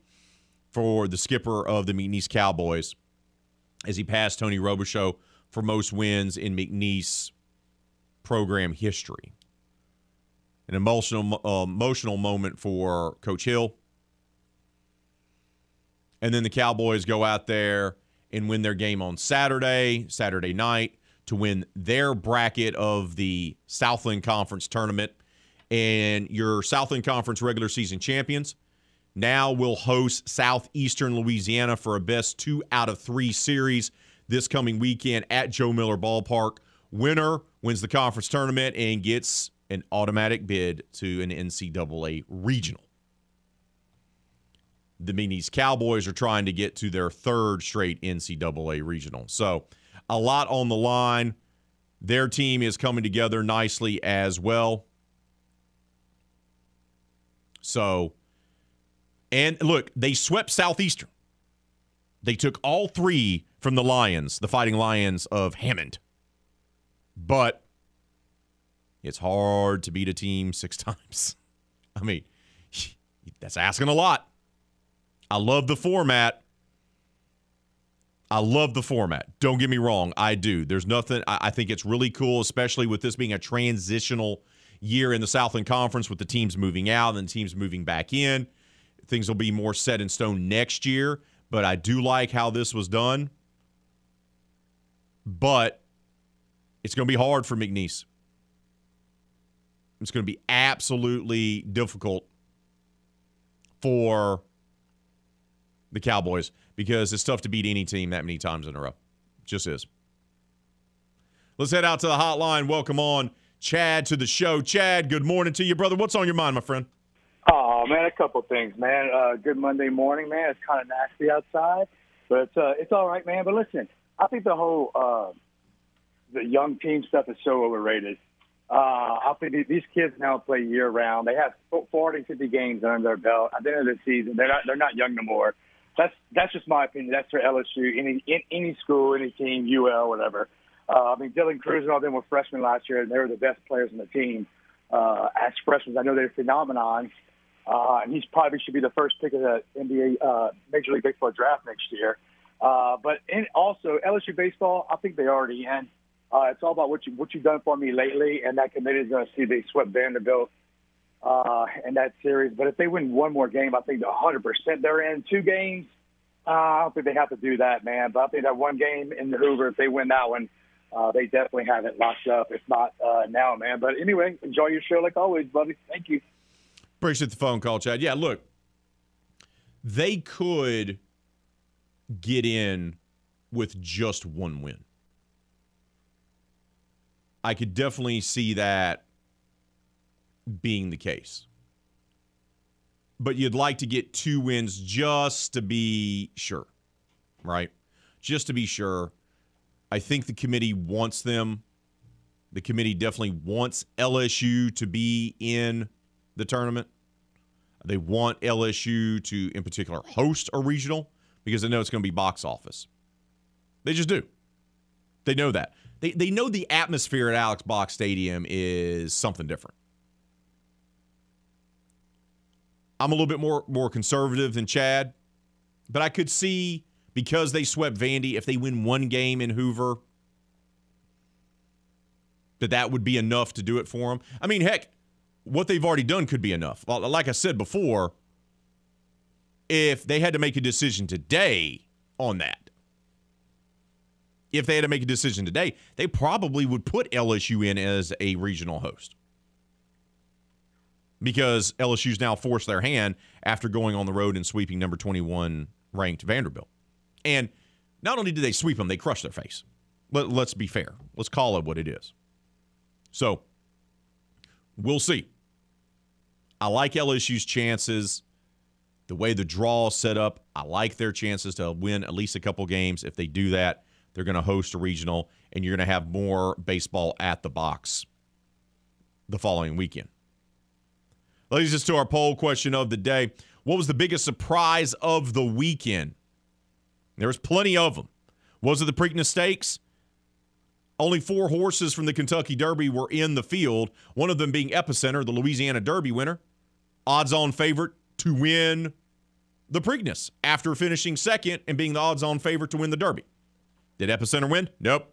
for the skipper of the McNeese Cowboys as he passed Tony Robichaux for most wins in McNeese program history. An emotional uh, emotional moment for Coach Hill. And then the Cowboys go out there and win their game on Saturday, Saturday night, to win their bracket of the Southland Conference tournament. And your Southland Conference regular season champions now will host Southeastern Louisiana for a best two out of three series this coming weekend at Joe Miller Ballpark. Winner wins the conference tournament and gets an automatic bid to an NCAA regional. The McNeese Cowboys are trying to get to their third straight NCAA regional. So, a lot on the line. Their team is coming together nicely as well. So, and look, they swept Southeastern. They took all three from the Lions, the Fighting Lions of Hammond. But it's hard to beat a team six times. I mean, that's asking a lot. I love the format. I love the format. Don't get me wrong. I do. There's nothing, I, think it's really cool, especially with this being a transitional year in the Southland Conference with the teams moving out and the teams moving back in. Things will be more set in stone next year, but I do like how this was done. But it's going to be hard for McNeese. It's going to be absolutely difficult for the Cowboys because it's tough to beat any team that many times in a row. Just is. Let's head out to the hotline. Welcome on Chad to the show. Chad, good morning to you, brother. What's on your mind, my friend? Oh man, a couple things, man. Uh, good Monday morning, man. It's kind of nasty outside, but uh, it's all right, man. But listen, I think the whole uh, the young team stuff is so overrated. Uh, I think these kids now play year round. They have 40, 50 games under their belt. At the end of the season, they're not they're not young no more. That's that's just my opinion. That's for LSU, any in, any school, any team, UL, whatever. Uh, I mean, Dylan Crews and all them were freshmen last year, and they were the best players on the team uh, as freshmen. I know they're phenomenons, uh, and he's probably should be the first pick of the NBA uh, Major League Baseball draft next year. Uh, but in, also LSU baseball, I think they already in. Uh, it's all about what you what you've done for me lately, and that committee is going to see they swept Vanderbilt uh, in that series. But if they win one more game, I think 100 percent they're in. Two games, uh, I don't think they have to do that, man. But I think that one game in the Hoover, if they win that one, uh, they definitely have it locked up. If not uh, now, man. But anyway, enjoy your show like always, buddy. Thank you. Appreciate the phone call, Chad. Yeah, look, they could get in with just one win. I could definitely see that being the case. But you'd like to get two wins just to be sure, right? Just to be sure. I think the committee wants them. The committee definitely wants LSU to be in the tournament. They want LSU to, in particular, host a regional because they know it's going to be box office. They just do. They know that. They, they know the atmosphere at Alex Box Stadium is something different. I'm a little bit more more conservative than Chad, but I could see because they swept Vandy, if they win one game in Hoover, that that would be enough to do it for them. I mean, heck, what they've already done could be enough. Like I said before, if they had to make a decision today on that, if they had to make a decision today, they probably would put LSU in as a regional host because LSU's now forced their hand after going on the road and sweeping number 21 ranked Vanderbilt. And not only did they sweep them, they crushed their face. Let, us be fair. Let's call it what it is. So we'll see. I like LSU's chances. The way the draw is set up, I like their chances to win at least a couple games. If they do that, they're going to host a regional, and you're going to have more baseball at the box the following weekend. Leads us to our poll question of the day. What was the biggest surprise of the weekend? There was plenty of them. Was it the Preakness Stakes? Only four horses from the Kentucky Derby were in the field, one of them being Epicenter, the Louisiana Derby winner. Odds on favorite to win the Preakness after finishing second and being the odds on favorite to win the Derby. Did Epicenter win? Nope.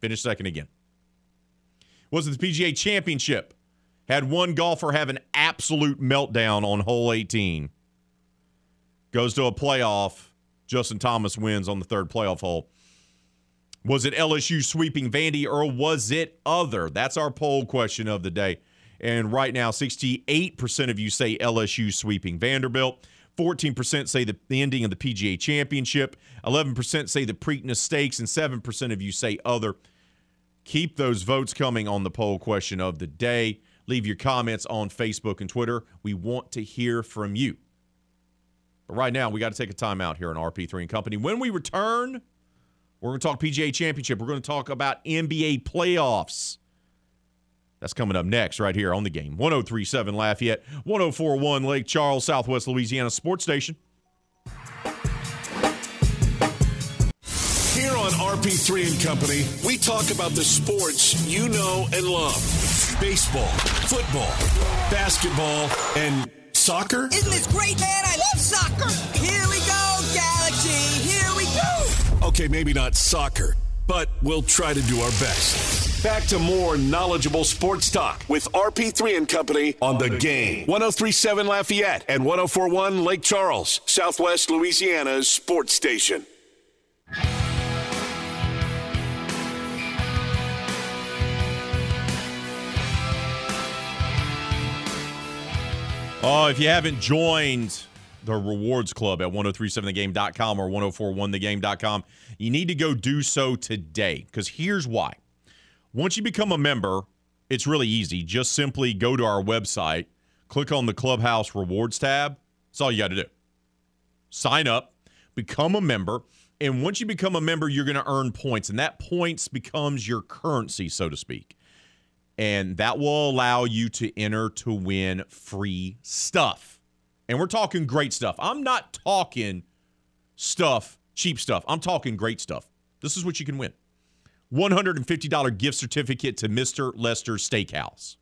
Finished second again. Was it the PGA Championship? Had one golfer have an absolute meltdown on hole 18. Goes to a playoff. Justin Thomas wins on the third playoff hole. Was it LSU sweeping Vandy or was it other? That's our poll question of the day. And right now, 68% of you say LSU sweeping Vanderbilt. 14% say the, the ending of the PGA Championship. 11% say the Preakness Stakes. And 7% of you say other. Keep those votes coming on the poll question of the day. Leave your comments on Facebook and Twitter. We want to hear from you. But right now, we got to take a time out here on RP3 and Company. When we return, we're going to talk PGA Championship. We're going to talk about NBA playoffs. That's coming up next, right here on the game. 1037 Lafayette, 1041 Lake Charles, Southwest Louisiana Sports Station. Here on RP3 and Company, we talk about the sports you know and love baseball, football, basketball, and soccer. Isn't this great, man? I love soccer. Here we go, Galaxy. Here we go. Okay, maybe not soccer, but we'll try to do our best. Back to more knowledgeable sports talk with RP3 and Company on the game. 1037 Lafayette and 1041 Lake Charles, Southwest Louisiana's sports station. Oh, if you haven't joined the Rewards Club at 1037thegame.com or 1041thegame.com, you need to go do so today because here's why. Once you become a member, it's really easy. Just simply go to our website, click on the Clubhouse Rewards tab. That's all you got to do. Sign up, become a member, and once you become a member, you're going to earn points, and that points becomes your currency, so to speak and that will allow you to enter to win free stuff. And we're talking great stuff. I'm not talking stuff, cheap stuff. I'm talking great stuff. This is what you can win $150 gift certificate to Mr. Lester's Steakhouse.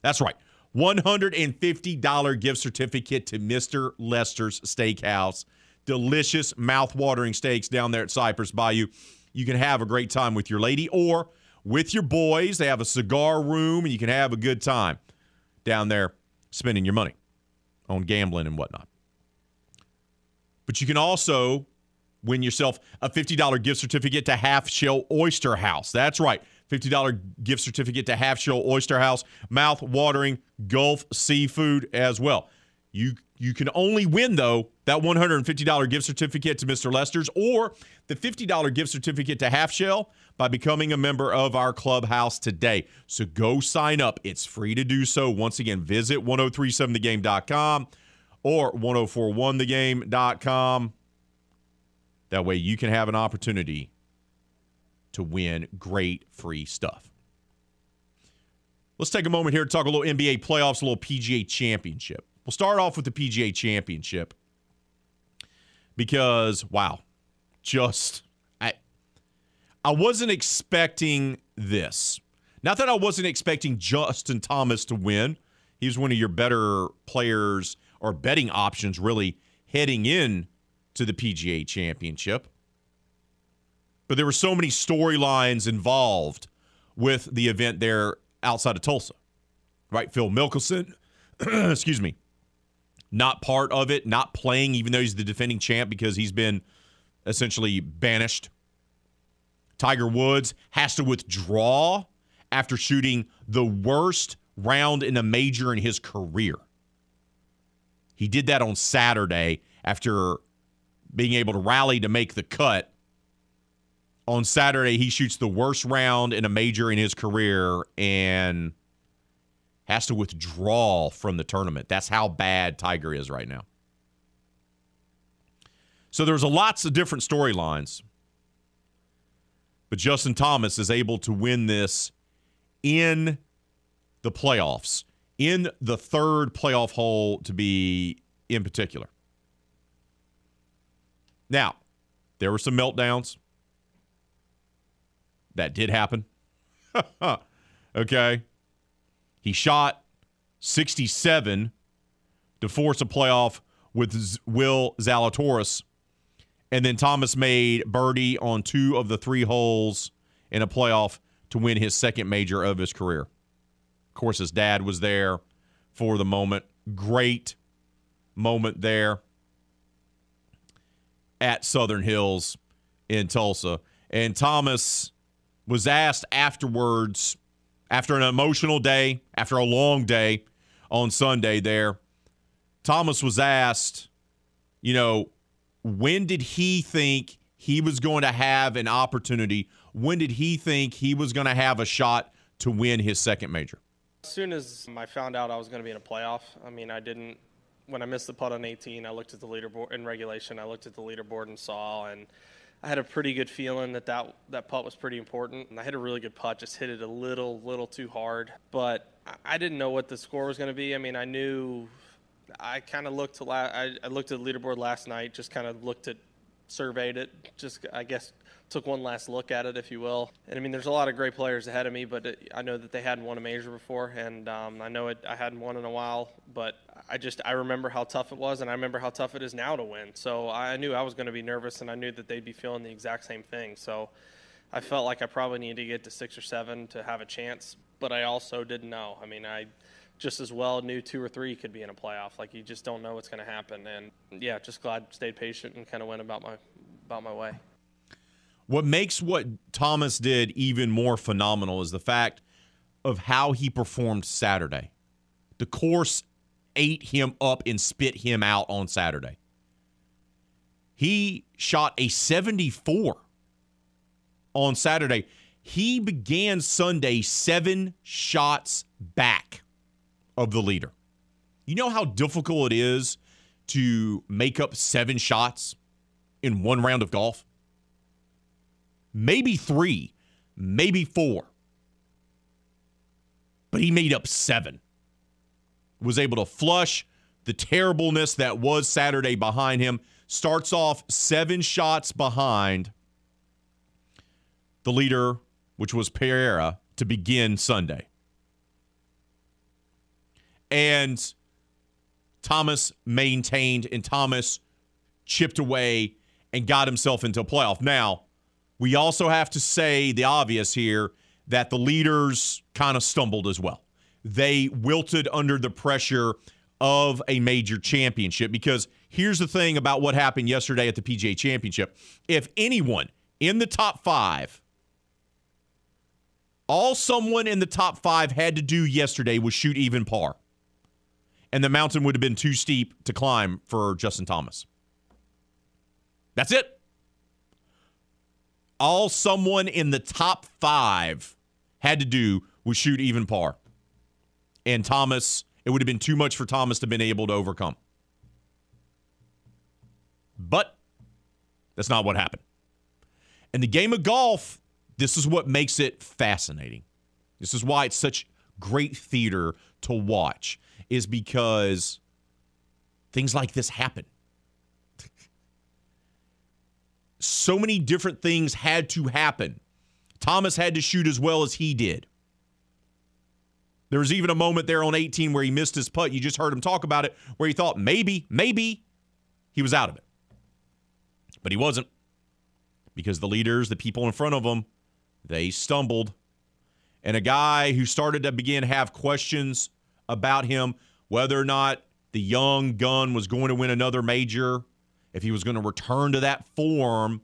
That's right. $150 gift certificate to Mr. Lester's Steakhouse. Delicious, mouth-watering steaks down there at Cypress Bayou. You can have a great time with your lady or with your boys. They have a cigar room, and you can have a good time down there spending your money on gambling and whatnot. But you can also win yourself a $50 gift certificate to Half Shell Oyster House. That's right. $50 gift certificate to Half Shell Oyster House, mouth watering Gulf seafood as well. You you can only win though that $150 gift certificate to Mr. Lester's or the $50 gift certificate to Half Shell by becoming a member of our clubhouse today. So go sign up. It's free to do so. Once again, visit 1037thegame.com or 1041thegame.com. That way you can have an opportunity to win great free stuff. Let's take a moment here to talk a little NBA playoffs, a little PGA championship. We'll start off with the PGA championship because, wow, just I I wasn't expecting this. Not that I wasn't expecting Justin Thomas to win. He was one of your better players or betting options really heading in to the PGA championship. But there were so many storylines involved with the event there outside of Tulsa. Right? Phil Mickelson, excuse me, not part of it, not playing, even though he's the defending champ because he's been essentially banished. Tiger Woods has to withdraw after shooting the worst round in a major in his career. He did that on Saturday after being able to rally to make the cut. On Saturday, he shoots the worst round in a major in his career and has to withdraw from the tournament. That's how bad Tiger is right now. So there's a lots of different storylines. But Justin Thomas is able to win this in the playoffs in the third playoff hole to be in particular. Now, there were some meltdowns. That did happen. okay. He shot 67 to force a playoff with Z- Will Zalatoris. And then Thomas made birdie on two of the three holes in a playoff to win his second major of his career. Of course, his dad was there for the moment. Great moment there at Southern Hills in Tulsa. And Thomas was asked afterwards, after an emotional day, after a long day on Sunday there, Thomas was asked, you know, when did he think he was going to have an opportunity? When did he think he was going to have a shot to win his second major? As soon as I found out I was going to be in a playoff, I mean, I didn't. When I missed the putt on 18, I looked at the leaderboard in regulation. I looked at the leaderboard and saw, and I had a pretty good feeling that that, that putt was pretty important. And I hit a really good putt, just hit it a little, little too hard. But I didn't know what the score was going to be. I mean, I knew. I kind of looked to la- I, I looked at the leaderboard last night. Just kind of looked at, surveyed it. Just I guess took one last look at it, if you will. And I mean, there's a lot of great players ahead of me, but it, I know that they hadn't won a major before, and um, I know it, I hadn't won in a while. But I just I remember how tough it was, and I remember how tough it is now to win. So I knew I was going to be nervous, and I knew that they'd be feeling the exact same thing. So I felt like I probably needed to get to six or seven to have a chance, but I also didn't know. I mean, I just as well knew two or three could be in a playoff. Like you just don't know what's going to happen, and yeah, just glad stayed patient and kind of went about my about my way. What makes what Thomas did even more phenomenal is the fact of how he performed Saturday. The course ate him up and spit him out on Saturday. He shot a 74 on Saturday. He began Sunday seven shots back of the leader. You know how difficult it is to make up seven shots in one round of golf? Maybe three, maybe four. But he made up seven. Was able to flush the terribleness that was Saturday behind him. Starts off seven shots behind the leader, which was Pereira, to begin Sunday. And Thomas maintained and Thomas chipped away and got himself into a playoff. Now, we also have to say the obvious here that the leaders kind of stumbled as well. They wilted under the pressure of a major championship because here's the thing about what happened yesterday at the PGA Championship. If anyone in the top five, all someone in the top five had to do yesterday was shoot even par. And the mountain would have been too steep to climb for Justin Thomas. That's it all someone in the top five had to do was shoot even par. And Thomas, it would have been too much for Thomas to have been able to overcome. But that's not what happened. And the game of golf, this is what makes it fascinating. This is why it's such great theater to watch, is because things like this happen so many different things had to happen. Thomas had to shoot as well as he did. There was even a moment there on 18 where he missed his putt. You just heard him talk about it, where he thought maybe, maybe he was out of it. But he wasn't because the leaders, the people in front of him, they stumbled. And a guy who started to begin to have questions about him, whether or not the young gun was going to win another major, if he was going to return to that form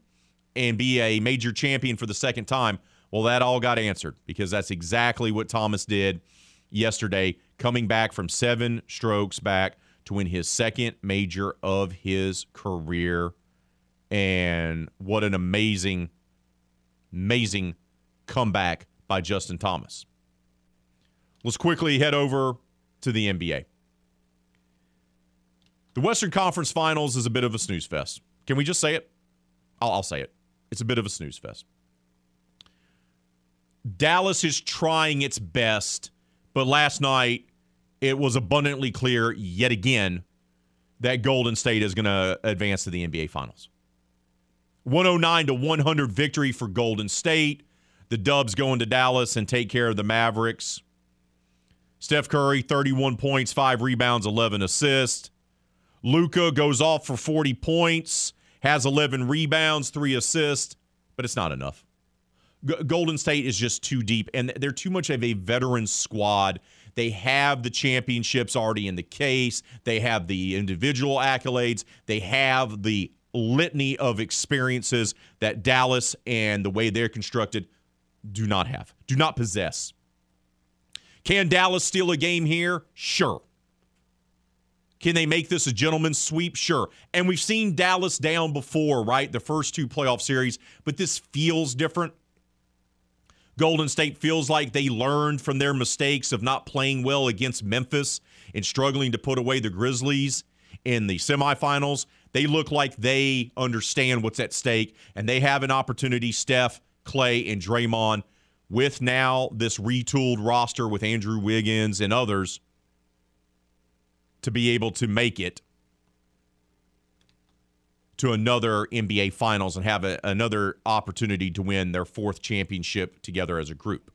and be a major champion for the second time, well, that all got answered because that's exactly what Thomas did yesterday, coming back from seven strokes back to win his second major of his career. And what an amazing, amazing comeback by Justin Thomas. Let's quickly head over to the NBA. The Western Conference Finals is a bit of a snooze fest. Can we just say it? I'll, I'll say it. It's a bit of a snooze fest. Dallas is trying its best But last night, it was abundantly clear yet again that Golden State is going to advance to the NBA Finals. 109 to 100 victory for Golden State. The Dubs going to Dallas and take care of the Mavericks. Steph Curry, 31 points, 5 rebounds, 11 assists. Luka goes off for 40 points, has 11 rebounds, 3 assists, but it's not enough. G- Golden State is just too deep, and they're too much of a veteran squad. They have the championships already in the case, they have the individual accolades, they have the litany of experiences that Dallas and the way they're constructed do not have, do not possess. Can Dallas steal a game here? Sure. Can they make this a gentleman's sweep? Sure. And we've seen Dallas down before, right? The first two playoff series, but this feels different. Golden State feels like they learned from their mistakes of not playing well against Memphis and struggling to put away the Grizzlies in the semifinals. They look like they understand what's at stake and they have an opportunity, Steph, Clay, and Draymond, with now this retooled roster with Andrew Wiggins and others to be able to make it to another NBA Finals and have a, another opportunity to win their fourth championship together as a group.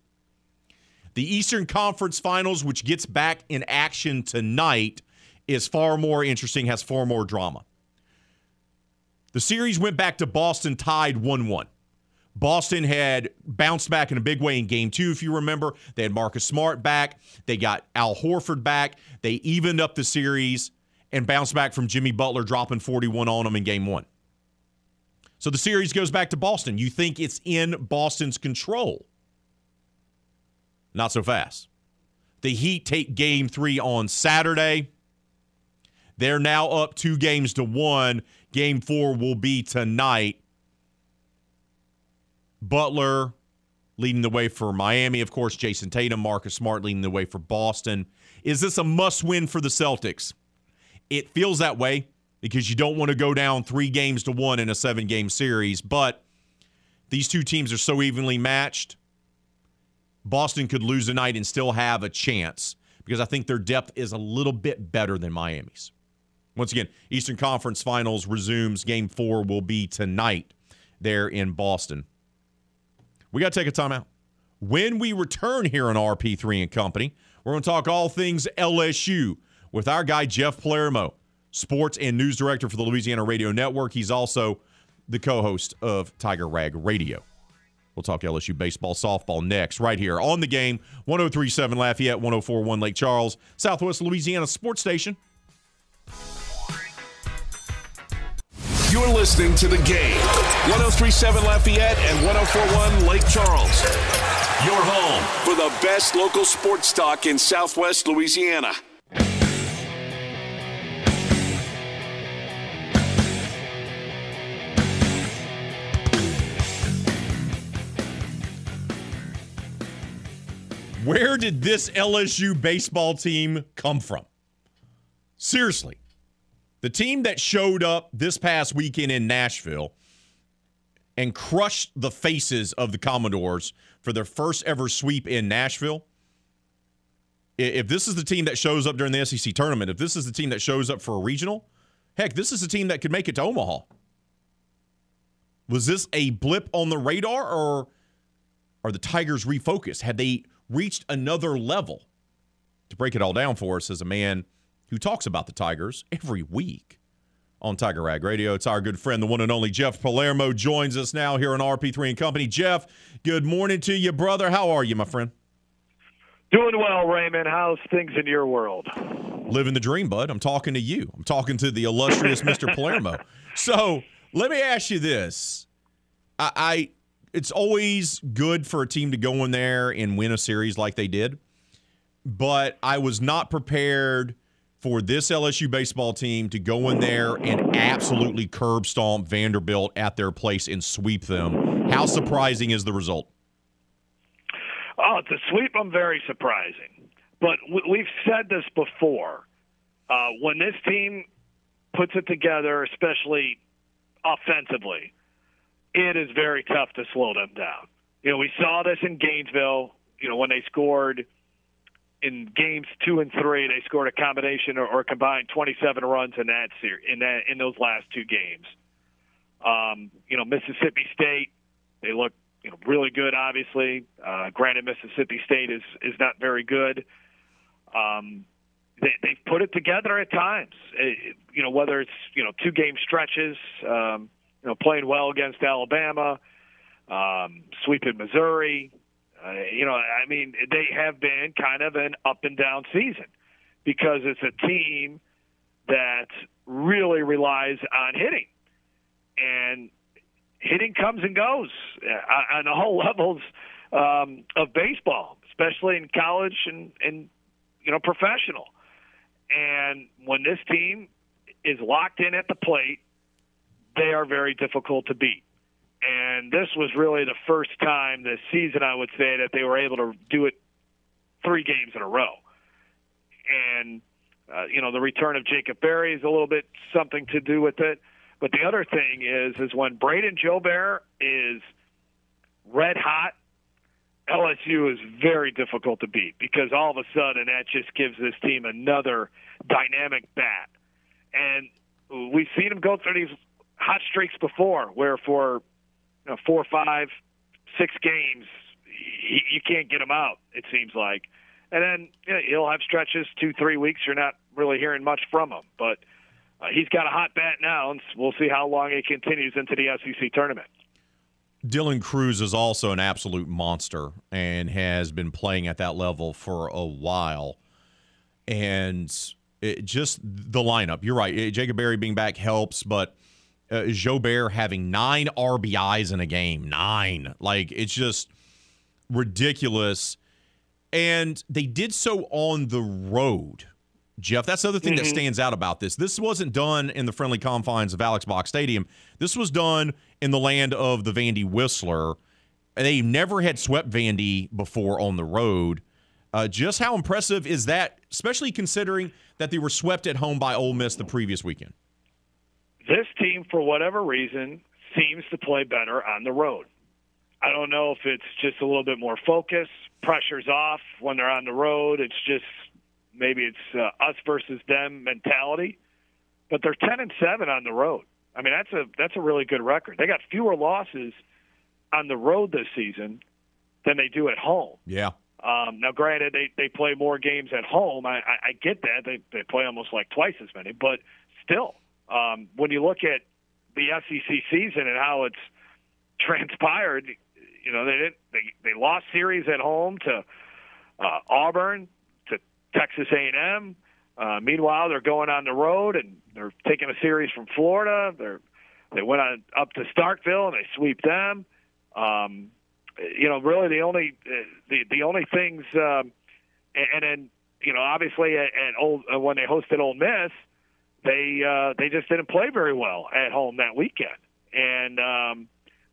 The Eastern Conference Finals, which gets back in action tonight, is far more interesting, has far more drama. The series went back to Boston tied 1 1. Boston had bounced back in a big way in game two, if you remember. They had Marcus Smart back. They got Al Horford back. They evened up the series and bounced back from Jimmy Butler dropping 41 on them in game one. So the series goes back to Boston. You think it's in Boston's control. Not so fast. The Heat take game three on Saturday. They're now up two games to one. Game four will be tonight. Butler leading the way for Miami, of course, Jayson Tatum, Marcus Smart leading the way for Boston. Is this a must win for the Celtics? It feels that way because you don't want to go down three games to one in a seven game series, but these two teams are so evenly matched. Boston could lose tonight and still have a chance because I think their depth is a little bit better than Miami's. Once again, Eastern Conference Finals resumes. Game four will be tonight there in Boston. We got to take a timeout. When we return here on RP3 and Company, we're going to talk all things LSU with our guy, Jeff Palermo, sports and news director for the Louisiana Radio Network. He's also the co host of Tiger Rag Radio. We'll talk LSU baseball, softball next, right here on the game 1037 Lafayette, 1041 Lake Charles, Southwest Louisiana Sports Station. You're listening to the game 1037 Lafayette and 1041 Lake Charles. Your home for the best local sports talk in Southwest Louisiana. Where did this LSU baseball team come from? Seriously. The team that showed up this past weekend in Nashville and crushed the faces of the Commodores for their first ever sweep in Nashville. If this is the team that shows up during the SEC tournament, if this is the team that shows up for a regional, heck, this is a team that could make it to Omaha. Was this a blip on the radar or are the Tigers refocused? Had they reached another level? To break it all down for us as a man who talks about the Tigers every week on Tiger Rag Radio. It's our good friend, the one and only Jeff Palermo, joins us now here on RP3 and Company. Jeff, good morning to you, brother. How are you, my friend? Doing well, Raymond. How's things in your world? Living the dream, bud. I'm talking to you. I'm talking to the illustrious Mr. Palermo. So let me ask you this. I, I it's always good for a team to go in there and win a series like they did. But I was not prepared for this LSU baseball team to go in there and absolutely curb stomp Vanderbilt at their place and sweep them. How surprising is the result? Oh, to sweep them, very surprising. But we've said this before. Uh, when this team puts it together, especially offensively, it is very tough to slow them down. You know, we saw this in Gainesville. You know, when they scored in games two and three, they scored a combination or, or combined 27 runs in that series, in that in those last two games. Um, you know, Mississippi State, they look you know really good. Obviously, uh, granted, Mississippi State is is not very good. Um, they, they've put it together at times. It, you know, whether it's you know two game stretches, um, you know, playing well against Alabama, um, sweeping Missouri. Uh, you know, I mean, they have been kind of an up and down season because it's a team that really relies on hitting, and hitting comes and goes uh, on all levels um, of baseball, especially in college and, and you know professional. And when this team is locked in at the plate, they are very difficult to beat. And this was really the first time this season, I would say, that they were able to do it three games in a row. And, uh, you know, the return of Jacob Berry is a little bit something to do with it. But the other thing is, is when Brayden Jobert is red hot, LSU is very difficult to beat because all of a sudden that just gives this team another dynamic bat. And we've seen them go through these hot streaks before, where for know, four, five, six games, you, you can't get him out. It seems like, and then you know, he'll have stretches two, three weeks. You're not really hearing much from him, but uh, he's got a hot bat now, and we'll see how long it continues into the SEC tournament. Dylan Crews is also an absolute monster and has been playing at that level for a while. And it, just the lineup, you're right. Jacob Berry being back helps, but uh, Jobert having nine RBIs in a game, nine. Like, it's just ridiculous. And they did so on the road. Jeff, that's the other thing mm-hmm. that stands out about this. This wasn't done in the friendly confines of Alex Box Stadium. This was done in the land of the Vandy Whistler. They never had swept Vandy before on the road. Uh, just how impressive is that, especially considering that they were swept at home by Ole Miss the previous weekend? This team, for whatever reason, seems to play better on the road. I don't know if it's just a little bit more focus, pressure's off when they're on the road. It's just maybe it's uh, us versus them mentality. But they're ten and seven on the road. I mean, that's a that's a really good record. They got fewer losses on the road this season than they do at home. Yeah. Um, now, granted, they they play more games at home. I, I, I get that they they play almost like twice as many, but still, um, when you look at the SEC season and how it's transpired, you know they didn't they they lost series at home to uh, Auburn, to Texas A&M. Uh, meanwhile, they're going on the road and they're taking a series from Florida. They're they went on up to Starkville and they sweep them. Um, you know, really the only the the only things, um, and, and then you know, obviously at, at old uh, when they hosted Ole Miss, they uh, they just didn't play very well at home that weekend, and um,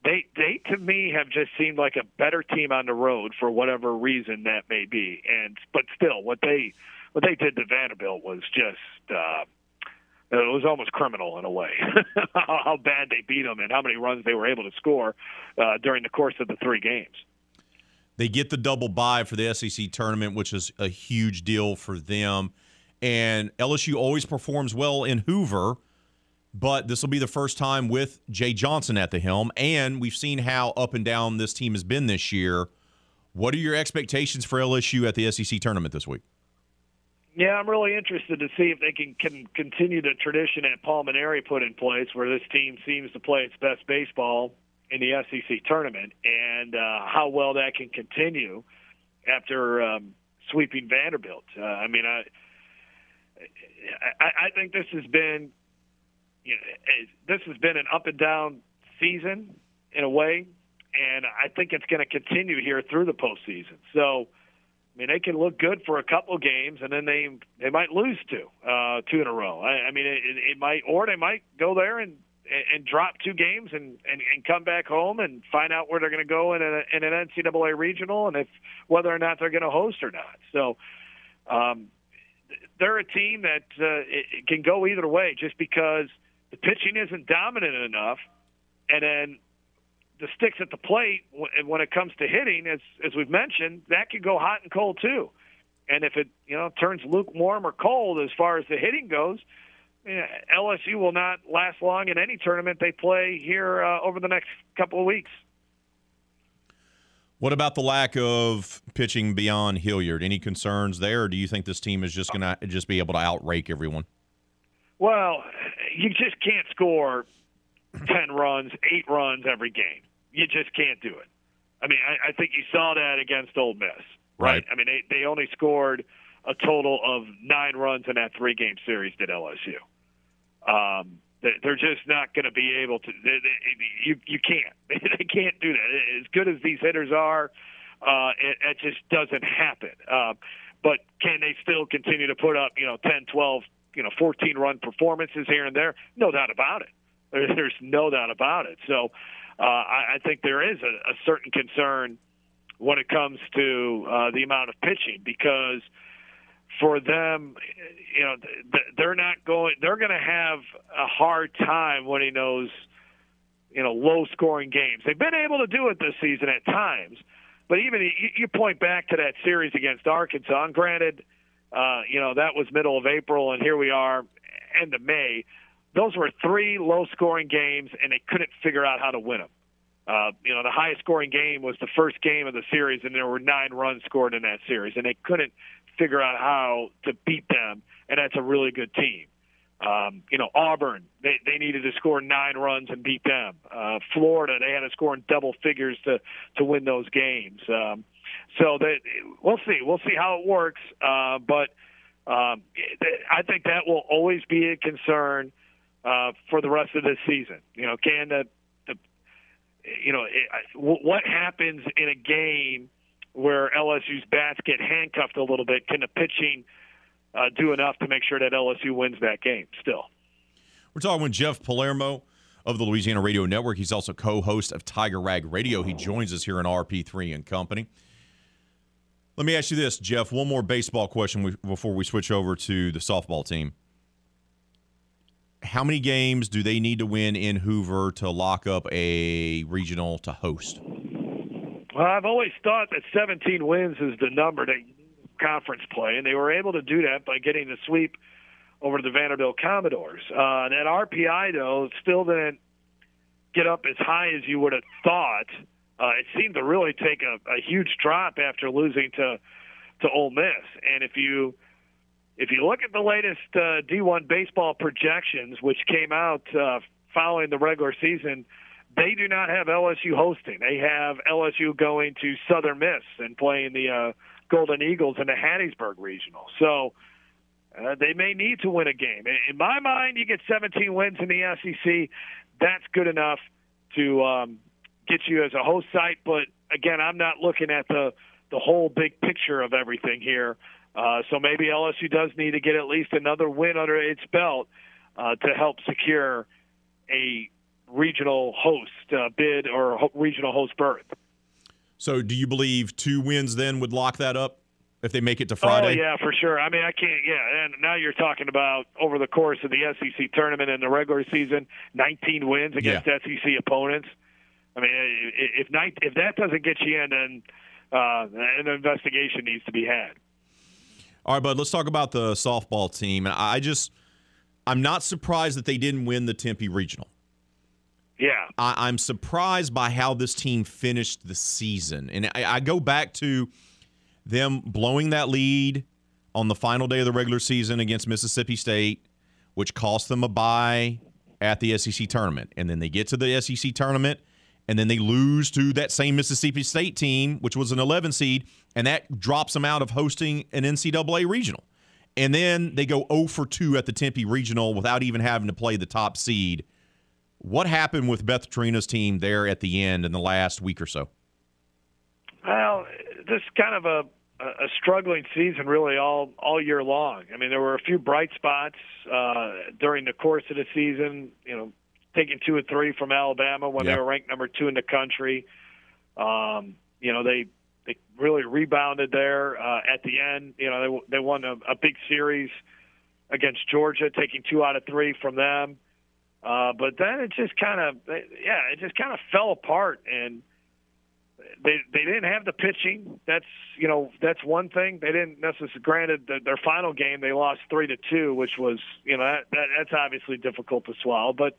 they they to me have just seemed like a better team on the road for whatever reason that may be, and but still what they what they did to Vanderbilt was just. Uh, it was almost criminal in a way how bad they beat them and how many runs they were able to score uh, during the course of the three games. They get the double bye for the SEC tournament, which is a huge deal for them. And LSU always performs well in Hoover, but this will be the first time with Jay Johnson at the helm. And we've seen how up and down this team has been this year. What are your expectations for LSU at the SEC tournament this week? Yeah, I'm really interested to see if they can, can continue the tradition that Paul Mainieri put in place, where this team seems to play its best baseball in the SEC tournament, and uh, how well that can continue after um, sweeping Vanderbilt. Uh, I mean, I, I I think this has been, you know, this has been an up and down season in a way, and I think it's going to continue here through the postseason. So I mean, they can look good for a couple games, and then they they might lose two, uh, two in a row. I, I mean, it, it might, or they might go there and and drop two games and and, and come back home and find out where they're going to go in, a, in an NCAA regional and if whether or not they're going to host or not. So. Um, they're a team that uh, it can go either way just because the pitching isn't dominant enough, and then the sticks at the plate when it comes to hitting, as as we've mentioned, that could go hot and cold too. And if it you know turns lukewarm or cold as far as the hitting goes, LSU will not last long in any tournament they play here uh, over the next couple of weeks. What about the lack of pitching beyond Hilliard? Any concerns there, or do you think this team is just going to just be able to outrake everyone? Well, you just can't score 10 runs, eight runs every game. You just can't do it. I mean, I, I think you saw that against Ole Miss, right? Right. I mean, they, they only scored a total of nine runs in that three game series at LSU. Um, they're just not going to be able to. They, they, you you can't. they can't do that. As good as these hitters are, uh, it, it just doesn't happen. Uh, but can they still continue to put up, you know, 10, 12, you know, 14 run performances here and there? No doubt about it. There, there's no doubt about it. So uh, I, I think there is a, a certain concern when it comes to uh, the amount of pitching because for them, you know, they're not going. They're going to have a hard time winning those, you know, low-scoring games. They've been able to do it this season at times, but even you, point back to that series against Arkansas. And granted, uh, you know, that was middle of April, and here we are, end of May. Those were three low-scoring games, and they couldn't figure out how to win them. Uh, you know, the highest scoring game was the first game of the series, and there were nine runs scored in that series, and they couldn't figure out how to beat them, and that's a really good team. Um, you know, Auburn, they, they needed to score nine runs and beat them. Uh, Florida, they had to score in double figures to, to win those games. Um, so that we'll see. We'll see how it works. Uh, but um, I think that will always be a concern uh, for the rest of this season. You know, can the, the you know, it, what happens in a game where LSU's bats get handcuffed a little bit? Can the pitching uh, do enough to make sure that LSU wins that game? Still, We're talking with Jeff Palermo of the Louisiana Radio Network. He's also co-host of Tiger Rag Radio. He joins us here in RP3 and Company. Let me ask you this, Jeff. One more baseball question before we switch over to the softball team. How many games do they need to win in Hoover to lock up a regional to host? Well, I've always thought that 17 wins is the number to conference play, and they were able to do that by getting the sweep over the Vanderbilt Commodores. Uh, that RPI, though, still didn't get up as high as you would have thought. Uh, it seemed to really take a, a huge drop after losing to to Ole Miss. And if you if you look at the latest uh, D1 baseball projections, which came out uh, following the regular season, they do not have LSU hosting. They have LSU going to Southern Miss and playing the uh, Golden Eagles in the Hattiesburg Regional. So uh, they may need to win a game. In- my mind, you get 17 wins in the SEC. That's good enough to um, get you as a host site. But again, I'm not looking at the the whole big picture of everything here. Uh, so maybe LSU does need to get at least another win under its belt uh, to help secure a regional host uh, bid or ho- regional host berth. So, do you believe two wins then would lock that up if they make it to Friday? Oh yeah, for sure. I mean, I can't. Yeah, and now you're talking about over the course of the SEC tournament and the regular season, 19 wins against SEC opponents. I mean, if nine, if that doesn't get you in, then uh, an investigation needs to be had. All right, bud. Let's talk about the softball team. And I just, I'm not surprised that they didn't win the Tempe Regional. Yeah, I, I'm surprised by how this team finished the season, and I, I go back to them blowing that lead on the final day of the regular season against Mississippi State, which cost them a bye at the SEC tournament, and then they get to the SEC tournament. And then they lose to that same Mississippi State team, which was an 11 seed, and that drops them out of hosting an NCAA regional. And then they go 0 for 2 at the Tempe regional without even having to play the top seed. What happened with Beth Torina's team there at the end in the last week or so? Well, this kind of a a struggling season really all all year long. I mean, there were a few bright spots uh, during the course of the season. You know, taking two or three from Alabama when Yeah. they were ranked number two in the country. Um, you know, they they really rebounded there uh, at the end. You know, they they won a, a big series against Georgia, taking two out of three from them. Uh, but then it just kind of, yeah, it just kind of fell apart, and they they didn't have the pitching. That's you know that's one thing. They didn't necessarily. Granted, the, their final game they lost three to two, which was you know that, that that's obviously difficult to swallow. But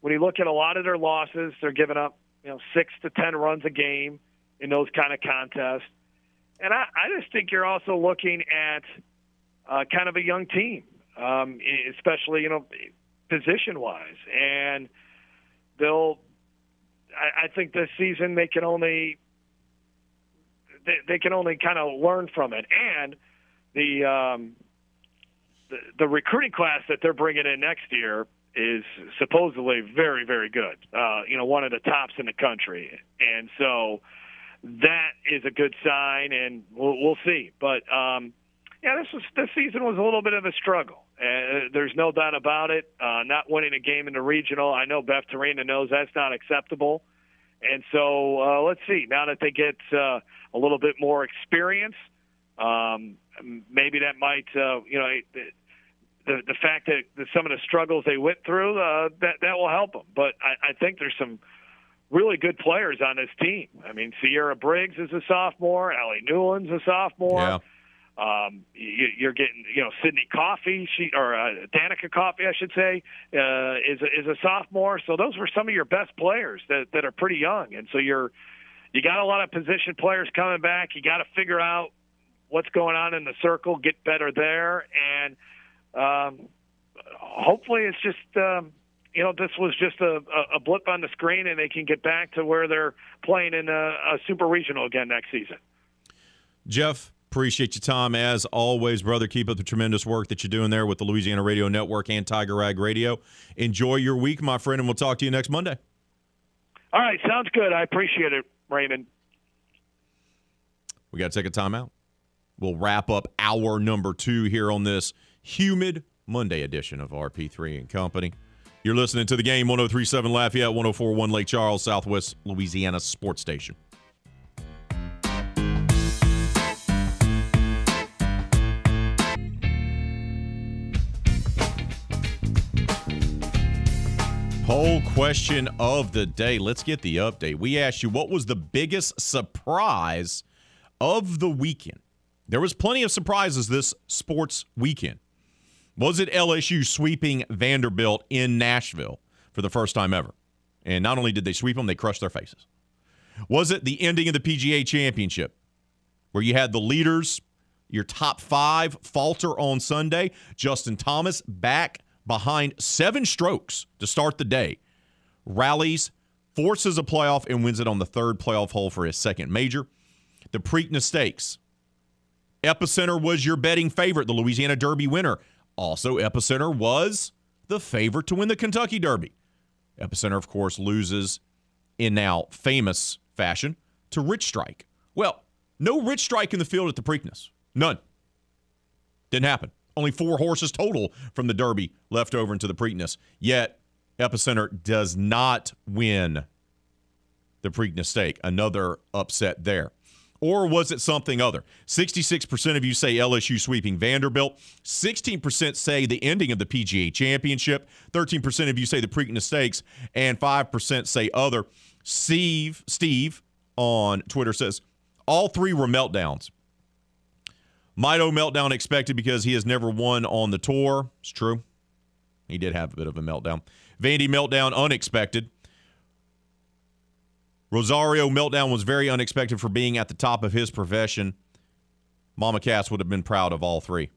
when you look at a lot of their losses, they're giving up you know six to ten runs a game in those kind of contests. And I, I just think you're also looking at uh, kind of a young team, um, especially you know position wise, and they'll. I, I think this season they can only they, they can only kind of learn from it, and the, um, the the recruiting class that they're bringing in next year is supposedly very very good. Uh, you know, one of the tops in the country, and so that is a good sign, and we'll, we'll see. But um, yeah, this was this season was a little bit of a struggle. Uh, there's no doubt about it. Uh, not winning a game in the regional, I know Beth Torina knows that's not acceptable. And so uh, let's see. Now that they get uh, a little bit more experience, um, maybe that might, uh, you know, the the fact that, that some of the struggles they went through uh, that that will help them. But I, I think there's some really good players on this team. I mean, Ciara Briggs is a sophomore. Ali Newland's a sophomore. Yeah. Um, you, you're getting, you know, Sydney Coffey, she or uh, Danieca Coffey, I should say, uh, is a, is a sophomore. So those were some of your best players that that are pretty young, and so you're you got a lot of position players coming back. You got to figure out what's going on in the circle, get better there, and um, hopefully it's just. Um, you know, this was just a, a blip on the screen, and they can get back to where they're playing in a, a super regional again next season. Jeff, Appreciate your time as always, brother. Keep up the tremendous work that you're doing there with the Louisiana Radio Network and Tiger Rag Radio. Enjoy your week, my friend, and we'll talk to you next Monday. All right, sounds good. I appreciate it, Raymond. We got to take a timeout. We'll wrap up hour number two here on this humid Monday edition of RP3 and Company. You're listening to the game 1037 Lafayette, 1041 Lake Charles, Southwest Louisiana Sports Station. Poll question of the day. Let's get the update. We asked you what was the biggest surprise of the weekend? There was plenty of surprises this sports weekend. Was it LSU sweeping Vanderbilt in Nashville for the first time ever? And not only did they sweep them, they crushed their faces. Was it the ending of the PGA championship where you had the leaders, your top five, falter on Sunday? Justin Thomas back behind seven strokes to start the day, rallies, forces a playoff, and wins it on the third playoff hole for his second major. The Preakness Stakes. Epicenter was your betting favorite, the Louisiana Derby winner. Also, Epicenter was the favorite to win the Kentucky Derby. Epicenter, of course, loses in now famous fashion to Rich Strike. Well, no Rich Strike in the field at the Preakness. None. Didn't happen. Only four horses total from the Derby left over into the Preakness. Yet Epicenter does not win the Preakness stake. Another upset there. Or was it something other? 66% of you say LSU sweeping Vanderbilt. 16% say the ending of the PGA Championship. 13% of you say the Preakness Stakes. And 5% say other. Steve, Steve on Twitter says all three were meltdowns. Mito meltdown expected because he has never won on the tour. It's true. He did have a bit of a meltdown. Vandy meltdown unexpected. Rosario meltdown was very unexpected for being at the top of his profession. Mama Cass would have been proud of all three.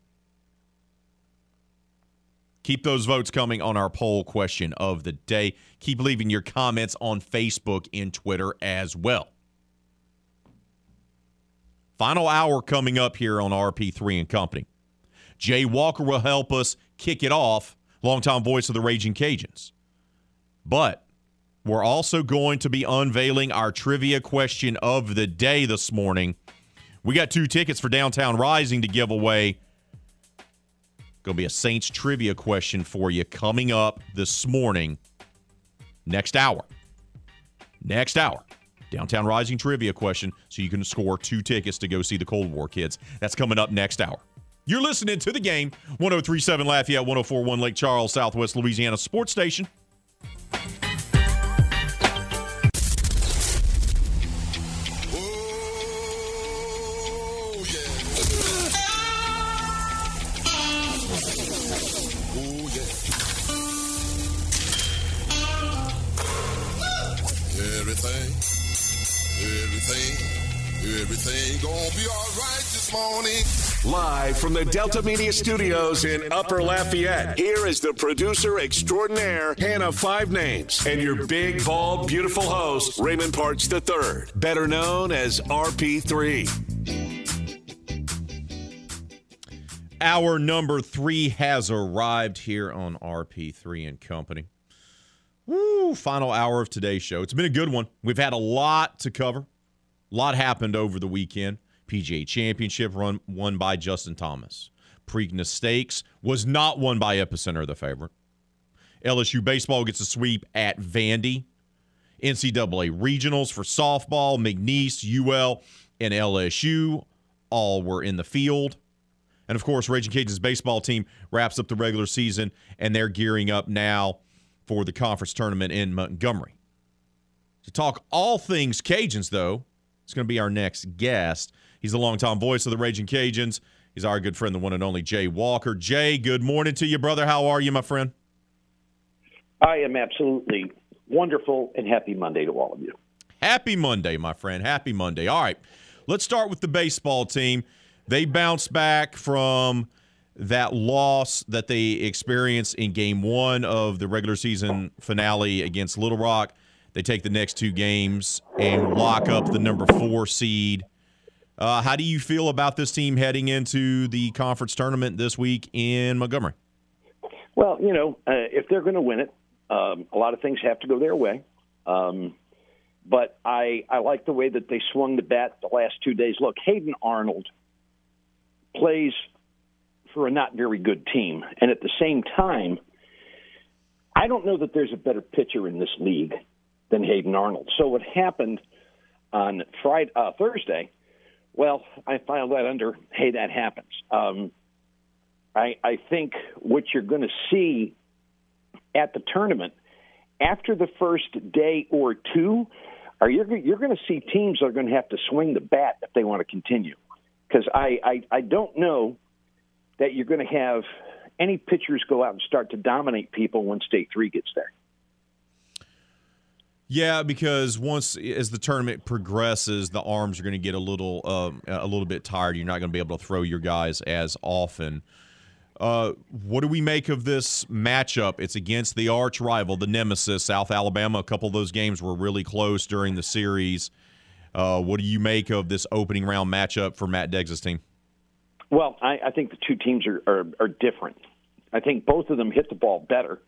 Keep those votes coming on our poll question of the day. Keep leaving your comments on Facebook and Twitter as well. Final hour coming up here on RP3 and Company. Jay Walker will help us kick it off, longtime voice of the Raging Cajuns. But we're also going to be unveiling our trivia question of the day this morning. We got two tickets for Downtown Rising to give away. Going to be a Saints trivia question for you coming up this morning, next hour. Next hour. Downtown Rising trivia question so you can score two tickets to go see the Cold War kids. That's coming up next hour. You're listening to the game 1037 Lafayette, 1041 Lake Charles, Southwest Louisiana Sports Station. Everything, everything gonna be alright this morning. Live from the Delta Media Studios in Upper Lafayette, here is the producer extraordinaire, Hannah Five Names, and your big, bald, beautiful host, Raymond Parks III, better known as RP3. Our number three has arrived here on RP3 and Company. Woo, final hour of today's show. It's been a good one. We've had a lot to cover. A lot happened over the weekend. PGA Championship run won by Justin Thomas. Preakness Stakes was not won by Epicenter, the favorite. LSU baseball gets a sweep at Vandy. NCAA regionals for softball, McNeese, UL, and LSU all were in the field. And of course, Raging Cajuns baseball team wraps up the regular season, and they're gearing up now for the conference tournament in Montgomery. To talk all things Cajuns, though, is going to be our next guest. He's the longtime voice of the Raging Cajuns. He's our good friend, the one and only Jay Walker. Jay, good morning to you, brother. How are you, my friend? I am absolutely wonderful and happy Monday to all of you. Happy Monday, my friend. Happy Monday. All right, let's start with the baseball team. They bounced back from that loss that they experienced in game one of the regular season finale against Little Rock. They take the next two games and lock up the number four seed. Uh, how do you feel about this team heading into the conference tournament this week in Montgomery? Well, you know, uh, if they're going to win it, um, a lot of things have to go their way. Um, but I, I like the way that they swung the bat the last two days. Look, Hayden Arnold plays for a not very good team. And at the same time, I don't know that there's a better pitcher in this league than Hayden Arnold. So what happened on Friday, uh, Thursday? Well, I filed that under hey, that happens. Um, I, I think what you're going to see at the tournament after the first day or two, are you, you're going to see teams that are going to have to swing the bat if they want to continue. Because I, I, I don't know that you're going to have any pitchers go out and start to dominate people when state three gets there. Yeah, because once as the tournament progresses, the arms are going to get a little um, a little bit tired. You're not going to be able to throw your guys as often. Uh, what do we make of this matchup? It's against the arch rival, the nemesis, South Alabama. A couple of those games were really close during the series. Uh, what do you make of this opening round matchup for Matt Deggs' team? Well, I, I think the two teams are, are, are different. I think both of them hit the ball better